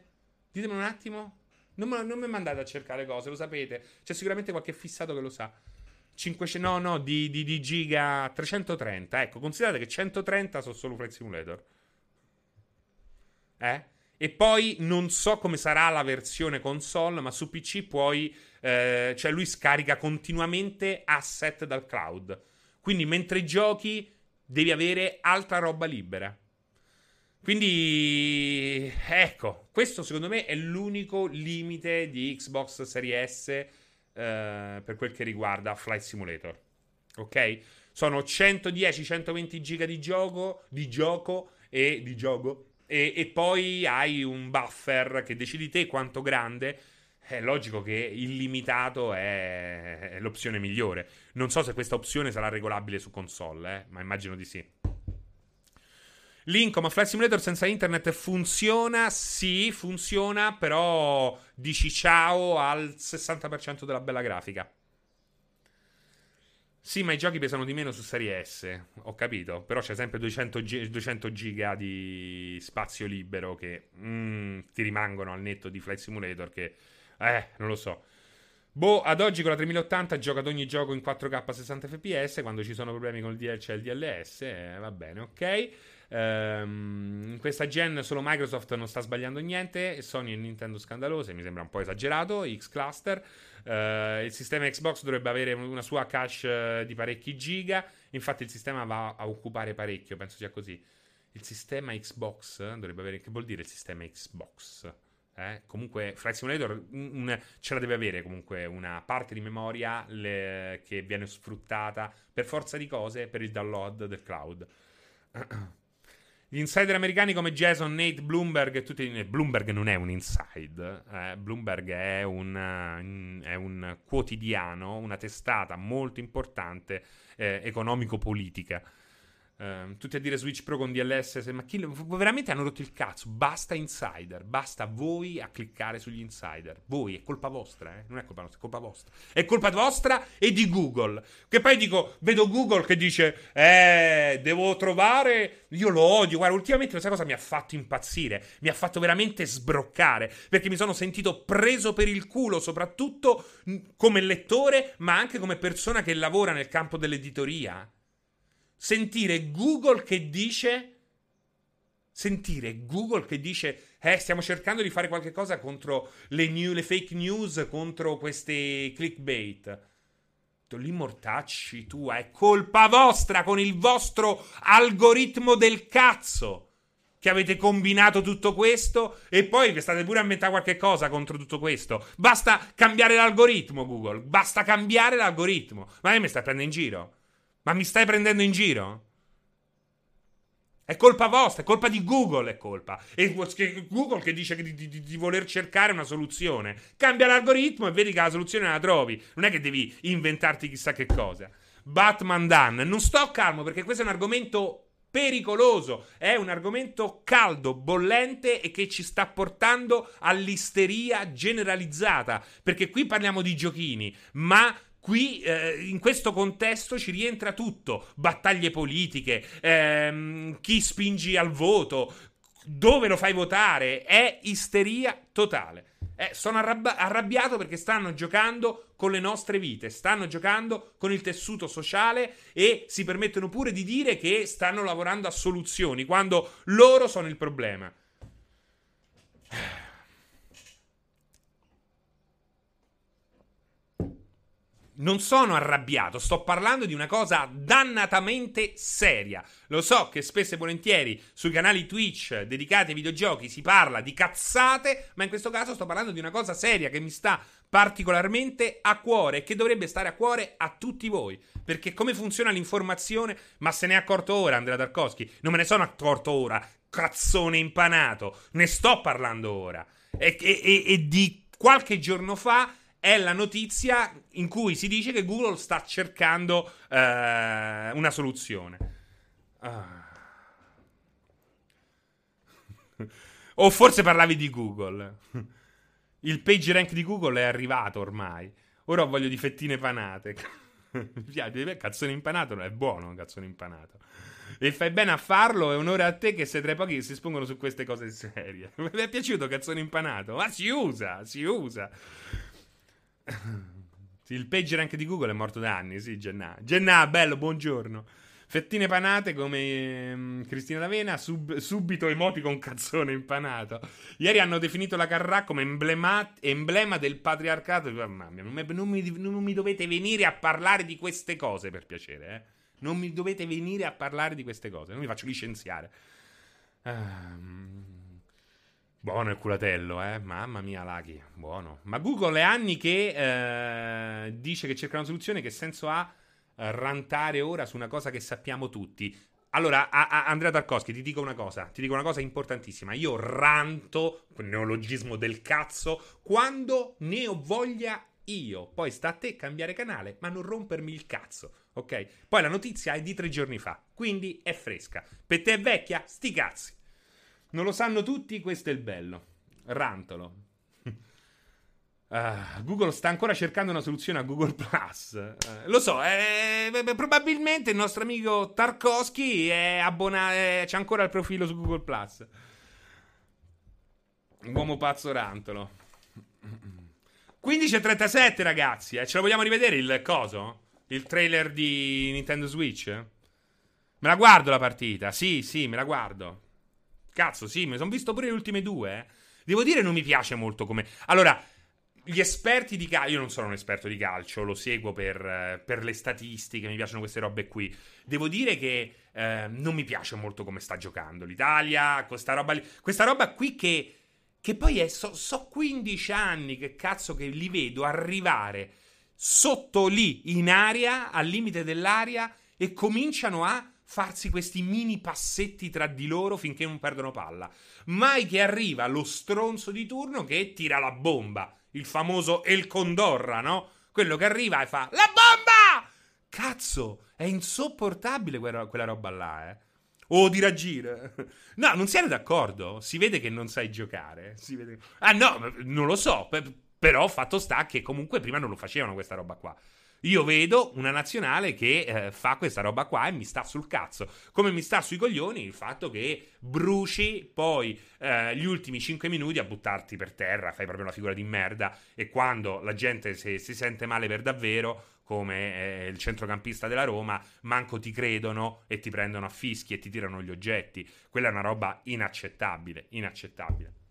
Ditemi un attimo. Non, non mi mandate a cercare cose, lo sapete. C'è sicuramente qualche fissato che lo sa. 500, no, no, di, di, di, giga 330. Ecco, considerate che 130 sono solo Flight Simulator. Eh? E poi non so come sarà la versione console, ma su PC puoi. Eh, cioè, lui scarica continuamente asset dal cloud. Quindi, mentre giochi, devi avere altra roba libera. Quindi, ecco, questo secondo me è l'unico limite di Xbox Series S eh, per quel che riguarda Flight Simulator. Ok? Sono 110-120 giga di gioco, di gioco e di gioco. E, e, poi hai un buffer che decidi te quanto grande. È logico che illimitato è, è l'opzione migliore. Non so se questa opzione sarà regolabile su console, eh, ma immagino di sì. Link, ma Flight Simulator senza internet funziona? Sì, funziona, però dici ciao al 60% della bella grafica. Sì, ma i giochi pesano di meno su Serie S, ho capito, però c'è sempre 200, gi- 200 giga di spazio libero che mm, ti rimangono al netto di Flight Simulator che, eh, non lo so. Boh, ad oggi con la 3080 gioca ad ogni gioco in 4K 60 fps, quando ci sono problemi con il DLC e il DLS, eh, va bene, ok. Um, in questa gen solo Microsoft non sta sbagliando niente, Sony e Nintendo scandalose, mi sembra un po' esagerato, X-Cluster. Uh, il sistema Xbox dovrebbe avere una sua cache uh, di parecchi giga, infatti il sistema va a occupare parecchio, penso sia così. Il sistema Xbox dovrebbe avere... Che vuol dire il sistema Xbox? Eh? Comunque, Flight Simulator un, un, ce la deve avere comunque una parte di memoria le, che viene sfruttata per forza di cose per il download del cloud. Gli insider americani come Jason, Nate, Bloomberg e tutti... Bloomberg non è un inside, eh? Bloomberg è un, è un, quotidiano, una testata molto importante eh, economico-politica Uh, tutti a dire Switch Pro con DLS, ma chi, veramente hanno rotto il cazzo. Basta insider, basta voi a cliccare sugli insider. Voi, è colpa vostra, eh? non è colpa nostra, è colpa vostra. È colpa vostra e di Google. Che poi dico, vedo Google che dice, eh, devo trovare. Io lo odio. Guarda, ultimamente questa cosa mi ha fatto impazzire, mi ha fatto veramente sbroccare perché mi sono sentito preso per il culo, soprattutto come lettore, ma anche come persona che lavora nel campo dell'editoria sentire Google che dice sentire Google che dice eh, stiamo cercando di fare qualche cosa contro le, new, le fake news, contro queste clickbait. Li mortacci tu, è colpa vostra con il vostro algoritmo del cazzo che avete combinato tutto questo e poi vi state pure a inventare qualche cosa contro tutto questo. Basta cambiare l'algoritmo, Google. Basta cambiare l'algoritmo. Ma mi stai prendendo in giro? Ma mi stai prendendo in giro? È colpa vostra, è colpa di Google, è colpa. E Google che dice di, di, di, voler cercare una soluzione. Cambia l'algoritmo e vedi che la soluzione la trovi. Non è che devi inventarti chissà che cosa. Batman Dan. Non sto calmo perché questo è un argomento pericoloso. È un argomento caldo, bollente e che ci sta portando all'isteria generalizzata. Perché qui parliamo di giochini, ma Qui, eh, in questo contesto, ci rientra tutto: battaglie politiche, ehm, chi spingi al voto, dove lo fai votare. È isteria totale. Eh, sono arrabbi- arrabbiato perché stanno giocando con le nostre vite, stanno giocando con il tessuto sociale e si permettono pure di dire che stanno lavorando a soluzioni quando loro sono il problema. Non sono arrabbiato, sto parlando di una cosa dannatamente seria. Lo so che spesso e volentieri sui canali Twitch dedicati ai videogiochi si parla di cazzate, ma in questo caso sto parlando di una cosa seria che mi sta particolarmente a cuore e che dovrebbe stare a cuore a tutti voi. Perché come funziona l'informazione? Ma se ne è accorto ora Andrea Tarkovsky? Non me ne sono accorto ora, cazzone impanato. Ne sto parlando ora. E, e, e di qualche giorno fa è la notizia in cui si dice che Google sta cercando eh, una soluzione. Ah. o forse parlavi di Google. Il page rank di Google è arrivato ormai. Ora ho voglia di fettine panate. Mi piace, cazzone impanato è buono un cazzone impanato. E fai bene a farlo, è onore a te che sei tra i pochi che si espongono su queste cose serie. Mi è piaciuto cazzone impanato? Ma si usa, si usa. Il pager anche di Google è morto da anni, sì, Gennà. Gennà, bello, buongiorno. Fettine panate come um, Cristina D'Avena, sub, subito emoti con cazzone impanato. Ieri hanno definito la Carrà come emblema, emblema del patriarcato. Mamma mia, non, non, mi, non, mi, dovete venire a parlare di queste cose, per piacere, eh. Non mi dovete venire a parlare di queste cose, non mi faccio licenziare. Um, Buono il culatello, eh? Mamma mia, Laghi, buono. Ma Google è anni che eh, dice che cerca una soluzione. Che senso ha eh, rantare ora su una cosa che sappiamo tutti? Allora, a, a Andrea Tarkovsky, ti dico una cosa, ti dico una cosa importantissima. Io ranto, neologismo del cazzo, quando ne ho voglia io. Poi sta a te cambiare canale, ma non rompermi il cazzo, ok? Poi la notizia è di tre giorni fa, quindi è fresca. Per te è vecchia? Sti cazzi. Non lo sanno tutti, questo è il bello. Rantolo. Uh, Google sta ancora cercando una soluzione a Google Plus. Uh, lo so, eh, probabilmente il nostro amico Tarkovsky è abbonato. Eh, c'è ancora il profilo su Google Plus. Uomo pazzo rantolo. 15.37, ragazzi. Eh, ce lo vogliamo rivedere il coso? Il trailer di Nintendo Switch? Me la guardo la partita. Sì, sì, me la guardo. Cazzo, sì, mi sono visto pure le ultime due. Eh. Devo dire, non mi piace molto come. Allora, gli esperti di calcio. Io non sono un esperto di calcio, lo seguo per, per, le statistiche, mi piacciono queste robe qui. Devo dire che eh, non mi piace molto come sta giocando l'Italia. Questa roba, li... questa roba qui che. Che poi è. So, so 15 anni che cazzo che li vedo arrivare sotto lì in aria, al limite dell'aria, e cominciano a farsi questi mini passetti tra di loro finché non perdono palla. Mai che arriva lo stronzo di turno che tira la bomba, il famoso El Condorra, no? Quello che arriva e fa la bomba! Cazzo, è insopportabile quella, roba là, eh. O di raggire. No, non siete d'accordo? Si vede che non sai giocare. Si vede... Ah no, non lo so. Però fatto sta che comunque prima non lo facevano questa roba qua. Io vedo una nazionale che eh, fa questa roba qua e mi sta sul cazzo. Come mi sta sui coglioni il fatto che bruci poi eh, gli ultimi 5 minuti a buttarti per terra, fai proprio una figura di merda. E quando la gente si, si sente male per davvero, come eh, il centrocampista della Roma, manco ti credono e ti prendono a fischi e ti tirano gli oggetti. Quella è una roba inaccettabile, inaccettabile.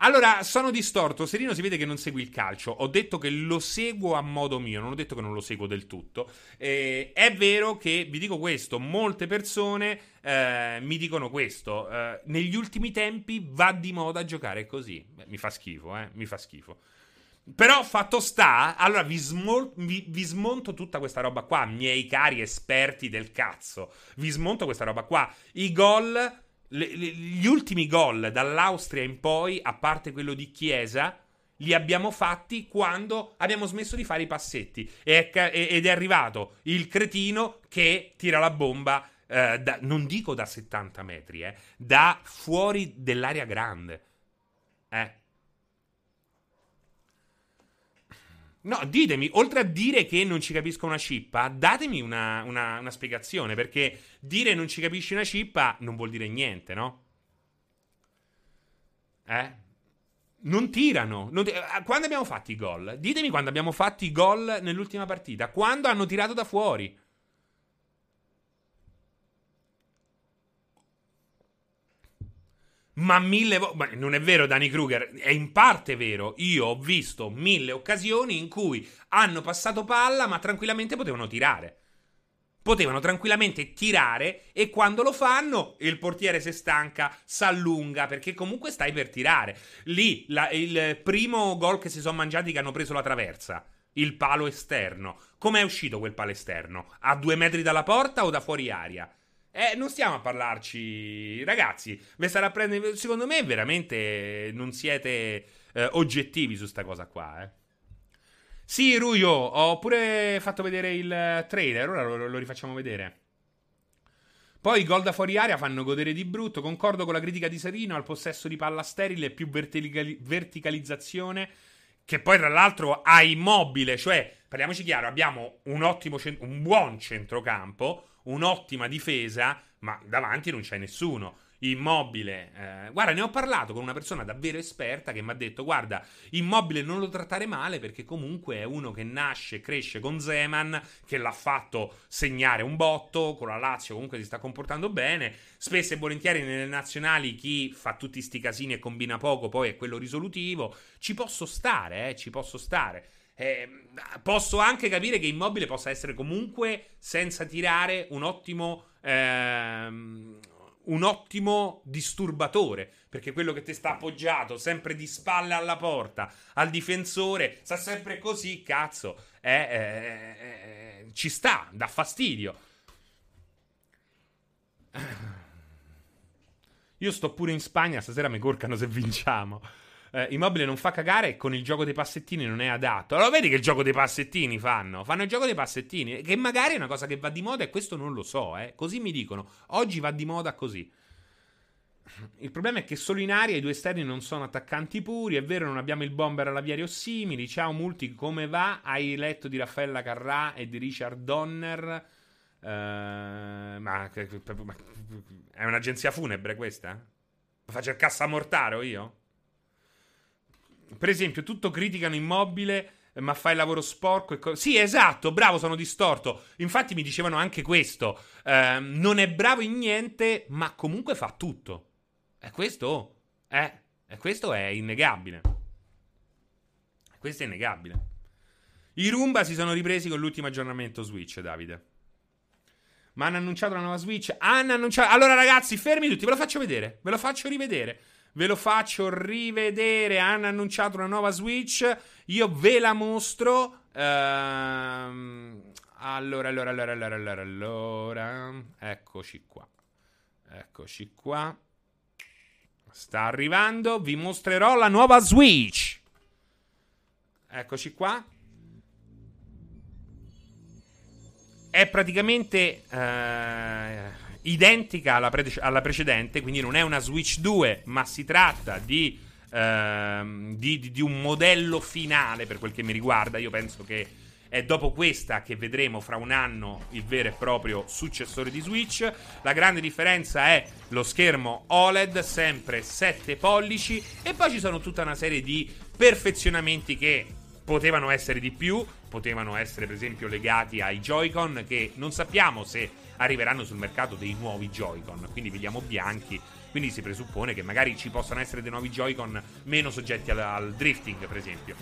Allora, sono distorto. Serino si vede che non segui il calcio. Ho detto che lo seguo a modo mio, non ho detto che non lo seguo del tutto. Eh, è vero che, vi dico questo, molte persone eh, mi dicono questo. Eh, negli ultimi tempi va di moda giocare così. Mi fa schifo, eh, mi fa schifo. Però fatto sta, allora vi, smol- vi, vi, smonto tutta questa roba qua, miei cari esperti del cazzo. Vi smonto questa roba qua. I gol le, le, gli ultimi gol dall'Austria in poi, a parte quello di Chiesa, li abbiamo fatti quando abbiamo smesso di fare i passetti. ed è arrivato il cretino che tira la bomba, eh, da, non dico da 70 metri, eh, da fuori dell'area grande. Eh. No, ditemi, oltre a dire che non ci capisco una cippa, datemi una, una, una, spiegazione, perché dire non ci capisci una cippa non vuol dire niente, no? Eh? Non tirano. Non t- eh, quando abbiamo fatto i gol? Ditemi quando abbiamo fatto i gol nell'ultima partita. Quando hanno tirato da fuori? Ma mille volte. Non è vero, Danny Kruger. È in parte vero. Io ho visto mille occasioni in cui hanno passato palla, ma tranquillamente potevano tirare. Potevano tranquillamente tirare e quando lo fanno il portiere si stanca, s'allunga perché comunque stai per tirare. Lì la, il primo gol che si sono mangiati che hanno preso la traversa, il palo esterno. Com'è uscito quel palo esterno? A due metri dalla porta o da fuori aria? Eh, non stiamo a parlarci, ragazzi. Prendere... Secondo me, veramente non siete eh, oggettivi su sta cosa qua, eh. Sì, Ruio, ho pure fatto vedere il trailer, ora lo, lo rifacciamo vedere. Poi i gol da fuori aria fanno godere di brutto. Concordo con la critica di Serino al possesso di palla sterile e più verticali- verticalizzazione. Che poi, tra l'altro, ha immobile. Cioè, parliamoci chiaro: abbiamo un ottimo, cent- un buon centrocampo un'ottima difesa, ma davanti non c'è nessuno. Immobile, eh, guarda, ne ho parlato con una persona davvero esperta che mi ha detto: Guarda, immobile non lo trattare male perché comunque è uno che nasce cresce con Zeman, che l'ha fatto segnare un botto. Con la Lazio comunque si sta comportando bene. Spesso e volentieri nelle nazionali chi fa tutti sti casini e combina poco poi è quello risolutivo. Ci posso stare, eh, ci posso stare. Eh, posso anche capire che Immobile possa essere comunque, senza tirare, un ottimo. Ehm, un ottimo disturbatore. Perché quello che ti sta appoggiato sempre di spalle alla porta al difensore, sta sempre così, cazzo, eh, eh, eh, ci sta, dà fastidio. Io sto pure in Spagna, stasera mi corcano se vinciamo eh, Immobile non fa cagare e con il gioco dei passettini non è adatto. Allora vedi che il gioco dei passettini fanno? Fanno il gioco dei passettini, che magari è una cosa che va di moda e questo non lo so, eh. Così mi dicono. Oggi va di moda così. Il problema è che solo in aria i due esterni non sono attaccanti puri. È vero, non abbiamo il bomber all'aviario simili. Ciao Multi, come va? Hai letto di Raffaella Carrà e di Richard Donner? Uh, ma, è un'agenzia funebre questa? Faccio il cassamortaro io? Per esempio, tutto criticano immobile, ma fa il lavoro sporco. E co- sì, esatto, bravo, sono distorto. Infatti mi dicevano anche questo. Eh, non è bravo in niente, ma comunque fa tutto. E questo, eh, questo è innegabile. Questo è innegabile. I Roomba si sono ripresi con l'ultimo aggiornamento Switch, Davide. Ma hanno annunciato la nuova Switch? Hanno annunciato... Allora ragazzi, fermi tutti, ve lo faccio vedere. Ve lo faccio rivedere. Ve lo faccio rivedere. Hanno annunciato una nuova Switch. Io ve la mostro. Ehm, allora, allora, allora, allora, allora, allora. Eccoci qua. Eccoci qua. Sta arrivando. Vi mostrerò la nuova Switch. Eccoci qua. È praticamente. Eh, identica alla, pre- alla, precedente, quindi non è una Switch 2, ma si tratta di, ehm, di, di, di, un modello finale per quel che mi riguarda. Io penso che è dopo questa che vedremo fra un anno il vero e proprio successore di Switch. La grande differenza è lo schermo OLED, sempre 7 pollici, e poi ci sono tutta una serie di perfezionamenti che potevano essere di più, potevano essere per esempio legati ai Joy-Con che non sappiamo se arriveranno sul mercato dei nuovi Joy-Con, quindi vediamo bianchi, quindi si presuppone che magari ci possano essere dei nuovi Joy-Con meno soggetti al, al drifting, per esempio.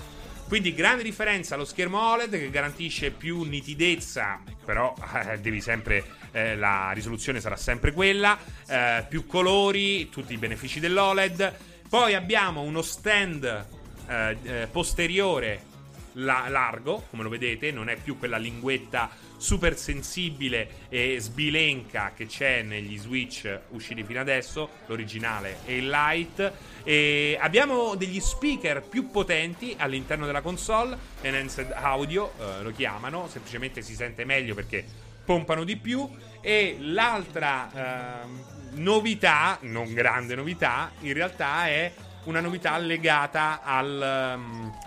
Quindi grande differenza lo schermo OLED che garantisce più nitidezza, però eh, devi sempre eh, la risoluzione sarà sempre quella, eh, più colori, tutti i benefici dell'OLED. Poi abbiamo uno stand eh, eh, posteriore la- largo, come lo vedete, non è più quella linguetta super sensibile e sbilenca che c'è negli Switch usciti fino adesso, l'originale e il Lite. E abbiamo degli speaker più potenti all'interno della console, Enhanced Audio eh, lo chiamano, semplicemente si sente meglio perché pompano di più. E l'altra eh, novità, non grande novità, in realtà è una novità legata al... Um,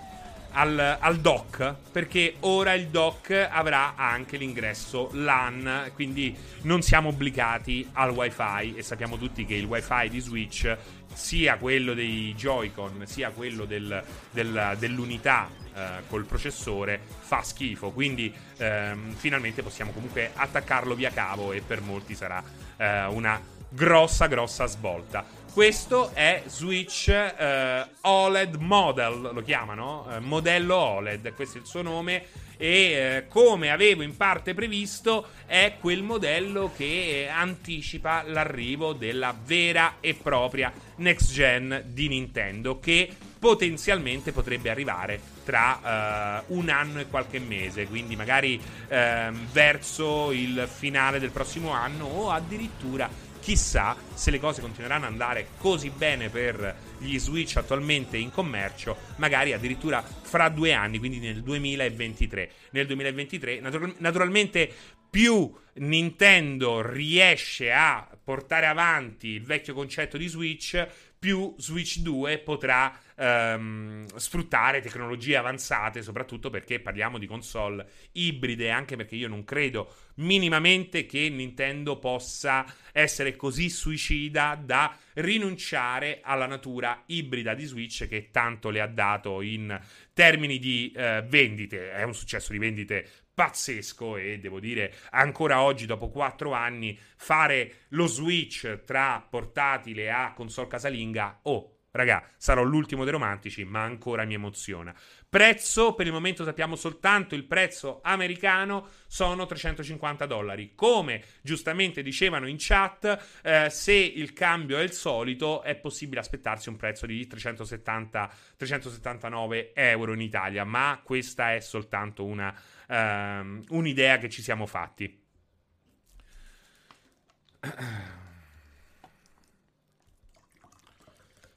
al, al, dock perché ora il dock avrà anche l'ingresso LAN quindi non siamo obbligati al wifi e sappiamo tutti che il wifi di Switch sia quello dei Joy-Con sia quello del, del, dell'unità eh, col processore fa schifo quindi ehm, finalmente possiamo comunque attaccarlo via cavo e per molti sarà eh, una grossa, grossa svolta. Questo è Switch eh, OLED Model, lo chiamano, eh, modello OLED, questo è il suo nome e eh, come avevo in parte previsto è quel modello che anticipa l'arrivo della vera e propria next gen di Nintendo che potenzialmente potrebbe arrivare tra uh, un anno e qualche mese, quindi magari uh, verso il finale del prossimo anno o addirittura chissà se le cose continueranno ad andare così bene per gli Switch attualmente in commercio, magari addirittura fra due anni, quindi nel 2023. Nel 2023, natur- naturalmente, più Nintendo riesce a portare avanti il vecchio concetto di Switch, più Switch 2 potrà ehm, sfruttare tecnologie avanzate, soprattutto perché parliamo di console ibride, anche perché io non credo minimamente che Nintendo possa essere così suicida da rinunciare alla natura ibrida di Switch che tanto le ha dato in termini di eh, vendite. È un successo di vendite pazzesco e devo dire ancora oggi dopo quattro anni fare lo switch tra portatile a console casalinga oh Raga, sarò l'ultimo dei romantici, ma ancora mi emoziona. Prezzo, per il momento sappiamo soltanto il prezzo americano, sono 350 dollari. Come giustamente dicevano in chat, eh, se il cambio è il solito, è possibile aspettarsi un prezzo di 370, 379 euro in Italia, ma questa è soltanto una, um, un'idea che ci siamo fatti.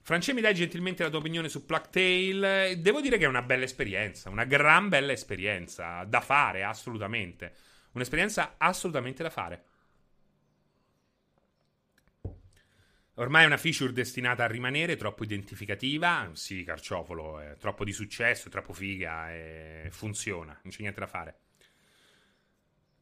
Francesco, mi dai gentilmente la tua opinione su Plucktail? Devo dire che è una bella esperienza, una gran bella esperienza da fare, assolutamente. Un'esperienza assolutamente da fare. Ormai è una feature destinata a rimanere troppo identificativa. Sì, Carciofolo, è troppo di successo, è troppo figa e funziona, non c'è niente da fare.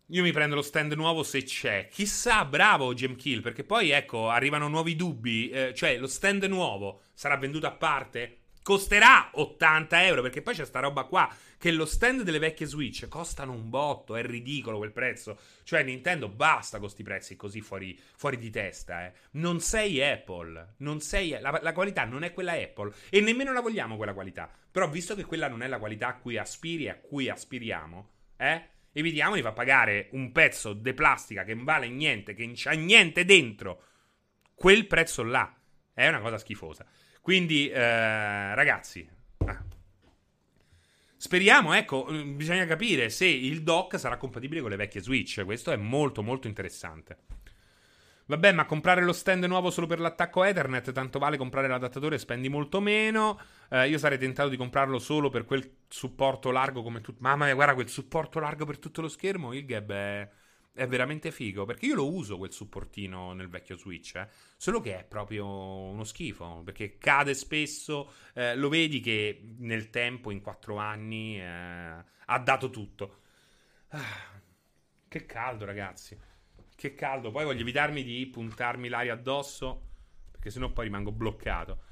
Io mi prendo lo stand nuovo se c'è. Chissà, bravo Gemkill, perché poi ecco, arrivano nuovi dubbi. Eh, cioè, lo stand nuovo sarà venduto a parte? Costerà 80 euro, perché poi c'è sta roba qua. Che lo stand delle vecchie Switch costano un botto, è ridicolo quel prezzo. Cioè, Nintendo basta con questi prezzi così fuori, fuori di testa, eh. Non sei Apple, non sei... La, la qualità non è quella Apple e nemmeno la vogliamo quella qualità. Però, visto che quella non è la qualità a cui aspiri e a cui aspiriamo, eh evitiamo di far pagare un pezzo di plastica che non vale niente, che non c'ha niente dentro, quel prezzo là. È una cosa schifosa. Quindi, eh, ragazzi, ah. speriamo, ecco, mm, bisogna capire se il dock sarà compatibile con le vecchie Switch. Questo è molto, molto interessante. Vabbè, ma comprare lo stand nuovo solo per l'attacco Ethernet, tanto vale comprare l'adattatore e spendi molto meno. Eh, io sarei tentato di comprarlo solo per quel supporto largo come tutto. Mamma mia, guarda quel supporto largo per tutto lo schermo. Il Gab è, è veramente figo. Perché io lo uso quel supportino nel vecchio Switch. Eh. Solo che è proprio uno schifo. Perché cade spesso. Eh, lo vedi che nel tempo, in quattro anni, eh, ha dato tutto. Ah, che caldo, ragazzi. Che caldo. Poi voglio evitarmi di puntarmi l'aria addosso. Perché sennò poi rimango bloccato.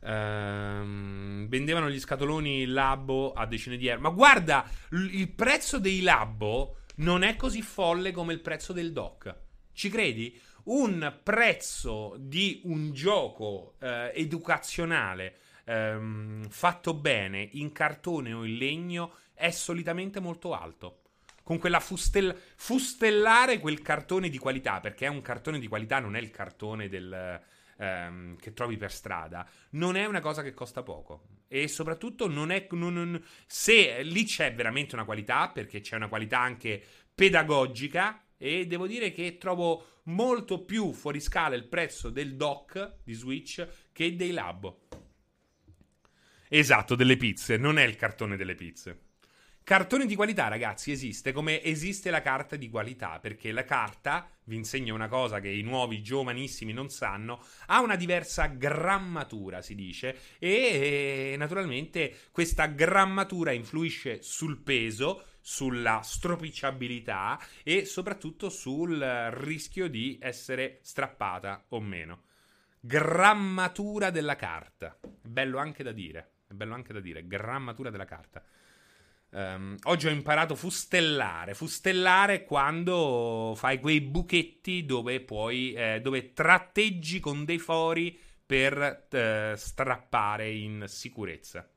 Ehm, vendevano gli scatoloni Labbo a decine di euro. Ma guarda, il prezzo dei Labbo non è così folle come il prezzo del dock. Ci credi? Un prezzo di un gioco eh, educazionale ehm, fatto bene in cartone o in legno è solitamente molto alto con quella fustel- fustellare quel cartone di qualità, perché è un cartone di qualità, non è il cartone del, ehm, che trovi per strada, non è una cosa che costa poco. E soprattutto non è. Non, non, se lì c'è veramente una qualità, perché c'è una qualità anche pedagogica. E devo dire che trovo molto più fuori scala il prezzo del dock di Switch che dei Labo. Esatto, delle pizze, non è il cartone delle pizze. Cartone di qualità, ragazzi, esiste come esiste la carta di qualità, perché la carta, vi insegno una cosa che i nuovi giovanissimi non sanno, ha una diversa grammatura, si dice, e naturalmente questa grammatura influisce sul peso, sulla stropicciabilità e soprattutto sul rischio di essere strappata o meno. Grammatura della carta. Bello anche da dire. È bello anche da dire. Grammatura della carta. Um, oggi ho imparato fustellare. Fustellare quando fai quei buchetti dove puoi. Eh, dove tratteggi con dei fori per eh, strappare in sicurezza.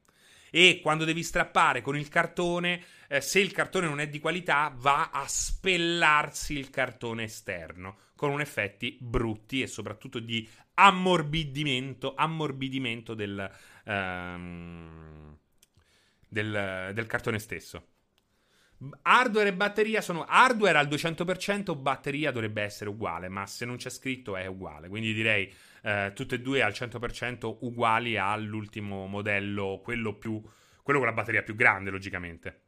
E quando devi strappare con il cartone, eh, se il cartone non è di qualità, va a spellarsi il cartone esterno con effetti brutti e soprattutto di ammorbidimento, ammorbidimento del, ehm, del, del cartone stesso. Hardware e batteria sono hardware al 200%, batteria dovrebbe essere uguale, ma se non c'è scritto è uguale. Quindi direi eh, tutte e due al 100% uguali all'ultimo modello, quello, più, quello con la batteria più grande, logicamente.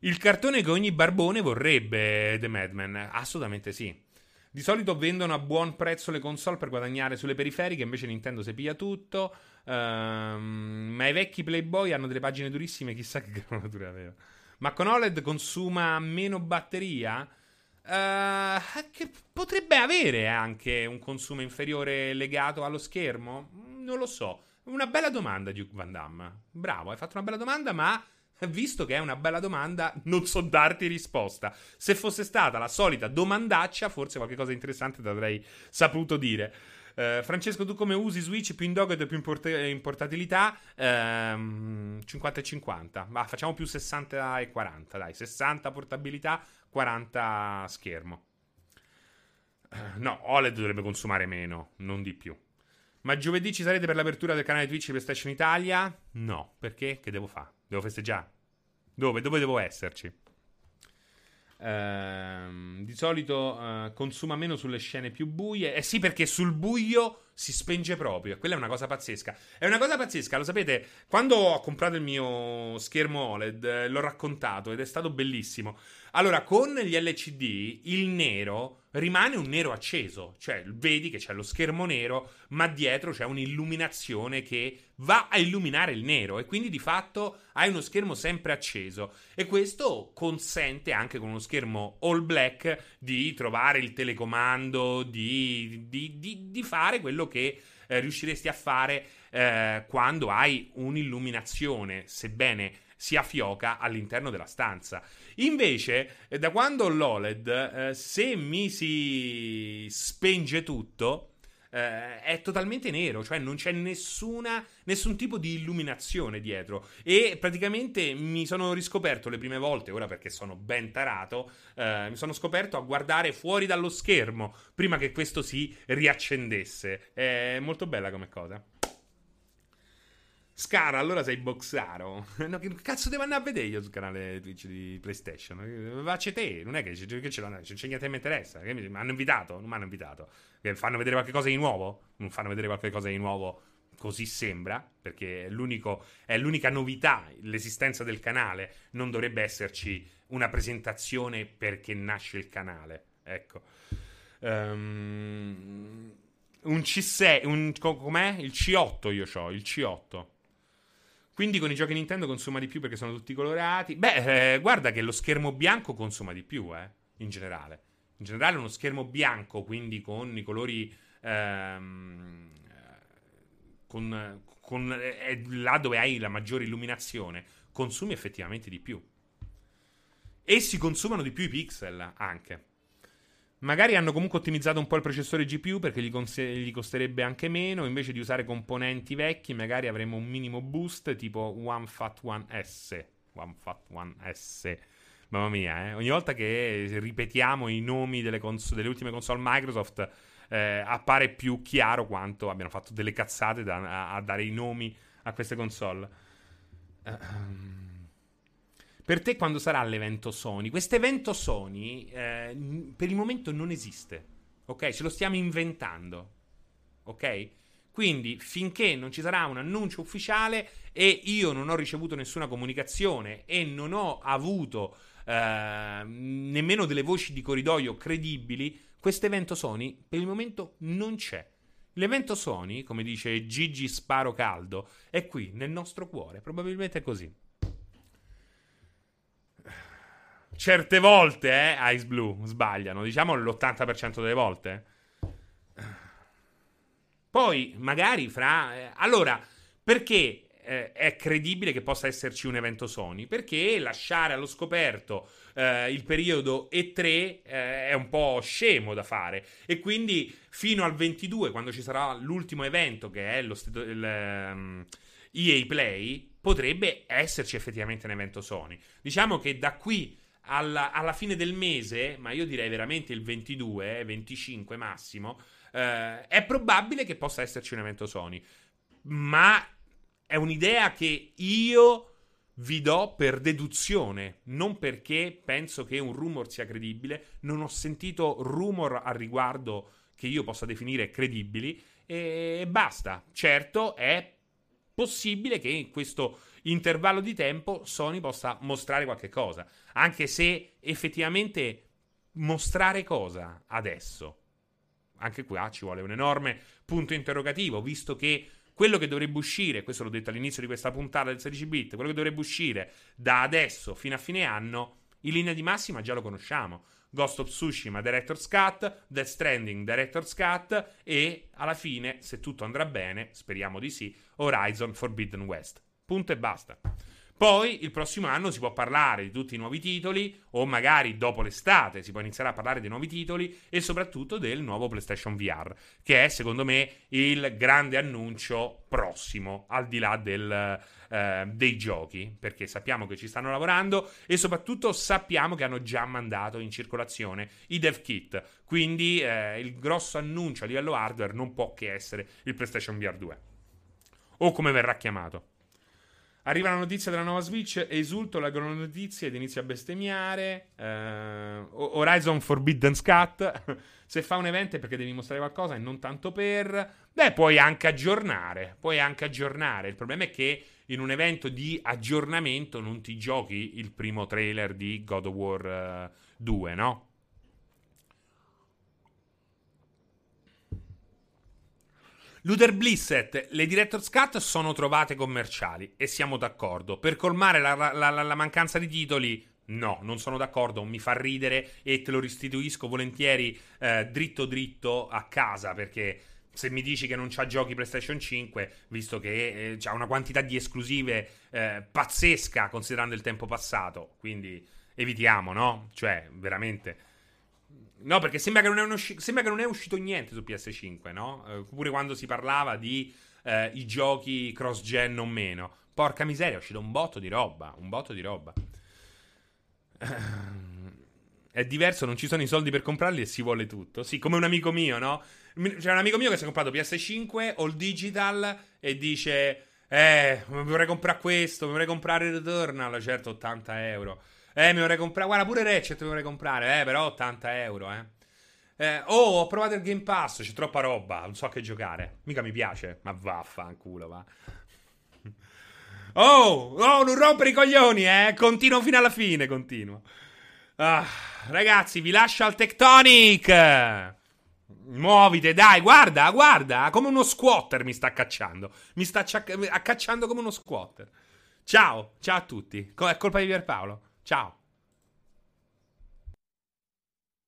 Il cartone che ogni barbone vorrebbe The Madman? Assolutamente sì. Di solito vendono a buon prezzo le console per guadagnare sulle periferiche, invece Nintendo si piglia tutto. Um, ma i vecchi Playboy hanno delle pagine durissime, chissà che granatura aveva. Ma con OLED consuma meno batteria? Uh, che potrebbe avere anche un consumo inferiore legato allo schermo? Non lo so. Una bella domanda, Duke Van Damme. Bravo, hai fatto una bella domanda, ma visto che è una bella domanda, non so darti risposta. Se fosse stata la solita domandaccia, forse qualche cosa interessante ti avrei saputo dire. Uh, Francesco, tu come usi Switch più in dogged e più in, port- in portatilità? Uh, 50 e 50. Ma facciamo più 60 e 40, dai. 60 portabilità, 40 schermo. Uh, no, OLED dovrebbe consumare meno, non di più. Ma giovedì ci sarete per l'apertura del canale Twitch PlayStation Italia? No, perché? Che devo fare? Devo festeggiare? Dove? Dove devo esserci? Uh, di solito uh, consuma meno sulle scene più buie. Eh sì, perché sul buio si spenge proprio. Quella è una cosa pazzesca. È una cosa pazzesca, lo sapete. Quando ho comprato il mio schermo OLED, eh, l'ho raccontato ed è stato bellissimo. Allora, con gli LCD, il nero rimane un nero acceso, cioè vedi che c'è lo schermo nero, ma dietro c'è un'illuminazione che va a illuminare il nero e quindi di fatto hai uno schermo sempre acceso. E questo consente anche con uno schermo all black di trovare il telecomando, di, di, di, di fare quello che eh, riusciresti a fare eh, quando hai un'illuminazione, sebbene sia fioca all'interno della stanza. Invece, eh, da quando ho l'OLED, eh, se mi si spenge tutto, Uh, è totalmente nero, cioè non c'è nessuna, nessun tipo di illuminazione dietro. E praticamente mi sono riscoperto le prime volte, ora perché sono ben tarato, uh, mi sono scoperto a guardare fuori dallo schermo prima che questo si riaccendesse. È molto bella come cosa. Scara, allora sei boxaro. No, che cazzo devo andare a vedere io sul canale Twitch di PlayStation? Facci te, non è che, che ce l'ho, c'è niente che mi interessa. Mi hanno invitato, non mi hanno invitato. Che fanno vedere qualcosa di nuovo? Non fanno vedere qualcosa di nuovo così sembra, perché è, è, l'unica novità, l'esistenza del canale. Non dovrebbe esserci una presentazione perché nasce il canale. Ecco. Um, un C6, un, com'è? Il C8 io ho, il C8. Quindi con i giochi Nintendo consuma di più perché sono tutti colorati. Beh, eh, guarda che lo schermo bianco consuma di più, eh, in generale. In generale uno schermo bianco, quindi con i colori... Ehm, con, con eh, là dove hai la maggiore illuminazione, consumi effettivamente di più. E si consumano di più i pixel anche. Magari hanno comunque ottimizzato un po' il processore GPU perché gli, cons- gli, costerebbe anche meno. Invece di usare componenti vecchi, magari avremo un minimo boost tipo One Fat One S. Mamma mia, eh? ogni volta che ripetiamo i nomi delle, cons- delle ultime console Microsoft, eh, appare più chiaro quanto abbiano fatto delle cazzate da- a-, a dare i nomi a queste console. Uh, per te quando sarà l'evento Sony? Questo evento Sony eh, per il momento non esiste, ok? Ce lo stiamo inventando, ok? Quindi finché non ci sarà un annuncio ufficiale e io non ho ricevuto nessuna comunicazione e non ho avuto eh, nemmeno delle voci di corridoio credibili, questo evento Sony per il momento non c'è. L'evento Sony, come dice Gigi Sparo Caldo, è qui nel nostro cuore, probabilmente è così. Certe volte, eh, Ice Blue sbagliano, diciamo l'80% delle volte. Poi, magari fra... Eh, allora, perché eh, è credibile che possa esserci un evento Sony, perché lasciare allo scoperto eh, il periodo E3 eh, è un po' scemo da fare e quindi fino al 22, quando ci sarà l'ultimo evento che è lo stato, il, um, ehm, EA Play, potrebbe esserci effettivamente un evento Sony. Diciamo che da qui alla, alla fine del mese, ma io direi veramente il 22, 25 massimo, eh, è probabile che possa esserci un evento Sony. Ma è un'idea che io vi do per deduzione, non perché penso che un rumor sia credibile. Non ho sentito rumor al riguardo che io possa definire credibili e basta. Certo, è possibile che in questo intervallo di tempo Sony possa mostrare qualche cosa, anche se effettivamente mostrare cosa adesso? Anche qua ci vuole un enorme punto interrogativo, visto che quello che dovrebbe uscire, questo l'ho detto all'inizio di questa puntata del 16 bit, quello che dovrebbe uscire da adesso fino a fine anno, in linea di massima già lo conosciamo. Ghost of Tsushima Director's Cut, Death Stranding Director's Cut e alla fine, se tutto andrà bene, speriamo di sì, Horizon Forbidden West. Punto e basta. Poi il prossimo anno si può parlare di tutti i nuovi titoli, o magari dopo l'estate si può iniziare a parlare dei nuovi titoli e soprattutto del nuovo PlayStation VR, che è secondo me il grande annuncio prossimo, al di là del, eh, dei giochi, perché sappiamo che ci stanno lavorando e soprattutto sappiamo che hanno già mandato in circolazione i dev kit. Quindi eh, il grosso annuncio a livello hardware non può che essere il PlayStation VR 2. O come verrà chiamato. Arriva la notizia della nuova Switch, esulto, la notizia ed inizio a bestemmiare. Uh, Horizon Forbidden Scat. Se fa un evento è perché devi mostrare qualcosa e non tanto per. Beh, puoi anche aggiornare. Puoi anche aggiornare. Il problema è che in un evento di aggiornamento non ti giochi il primo trailer di God of War uh, 2, no? Luther Blissett, le Director's Cut sono trovate commerciali e siamo d'accordo. Per colmare la, la, la, la, mancanza di titoli, no, non sono d'accordo. Mi fa ridere e te lo restituisco volentieri eh, dritto dritto a casa perché se mi dici che non c'ha giochi PlayStation 5, visto che eh, c'ha una quantità di esclusive eh, pazzesca considerando il tempo passato, quindi evitiamo, no? Cioè, veramente No, perché sembra che, usci- sembra che, non è uscito niente su PS5, no? Eh, pure quando si parlava di eh, i giochi cross-gen o meno. Porca miseria, è uscito un botto di roba. Un botto di roba. È diverso, non ci sono i soldi per comprarli e si vuole tutto. Sì, come un amico mio, no? C'è un amico mio che si è comprato PS5 o il digital e dice: Eh, vorrei comprare questo, vorrei comprare Returnal. Certo, 80 euro. Eh, mi vorrei comprare. Guarda, pure Ratchet mi vorrei comprare. Eh, però 80 euro, eh. eh. Oh, ho provato il Game Pass. C'è troppa roba. Non so che giocare. Mica mi piace. Ma vaffanculo, va. Oh, oh, non rompere i coglioni, eh. Continuo fino alla fine. Continuo. Ah, ragazzi, vi lascio al Tectonic. Muovite, dai, guarda, guarda, come uno squatter mi sta cacciando. Mi sta cacciando come uno squatter. Ciao, ciao a tutti. È colpa di Pierpaolo. Ciao.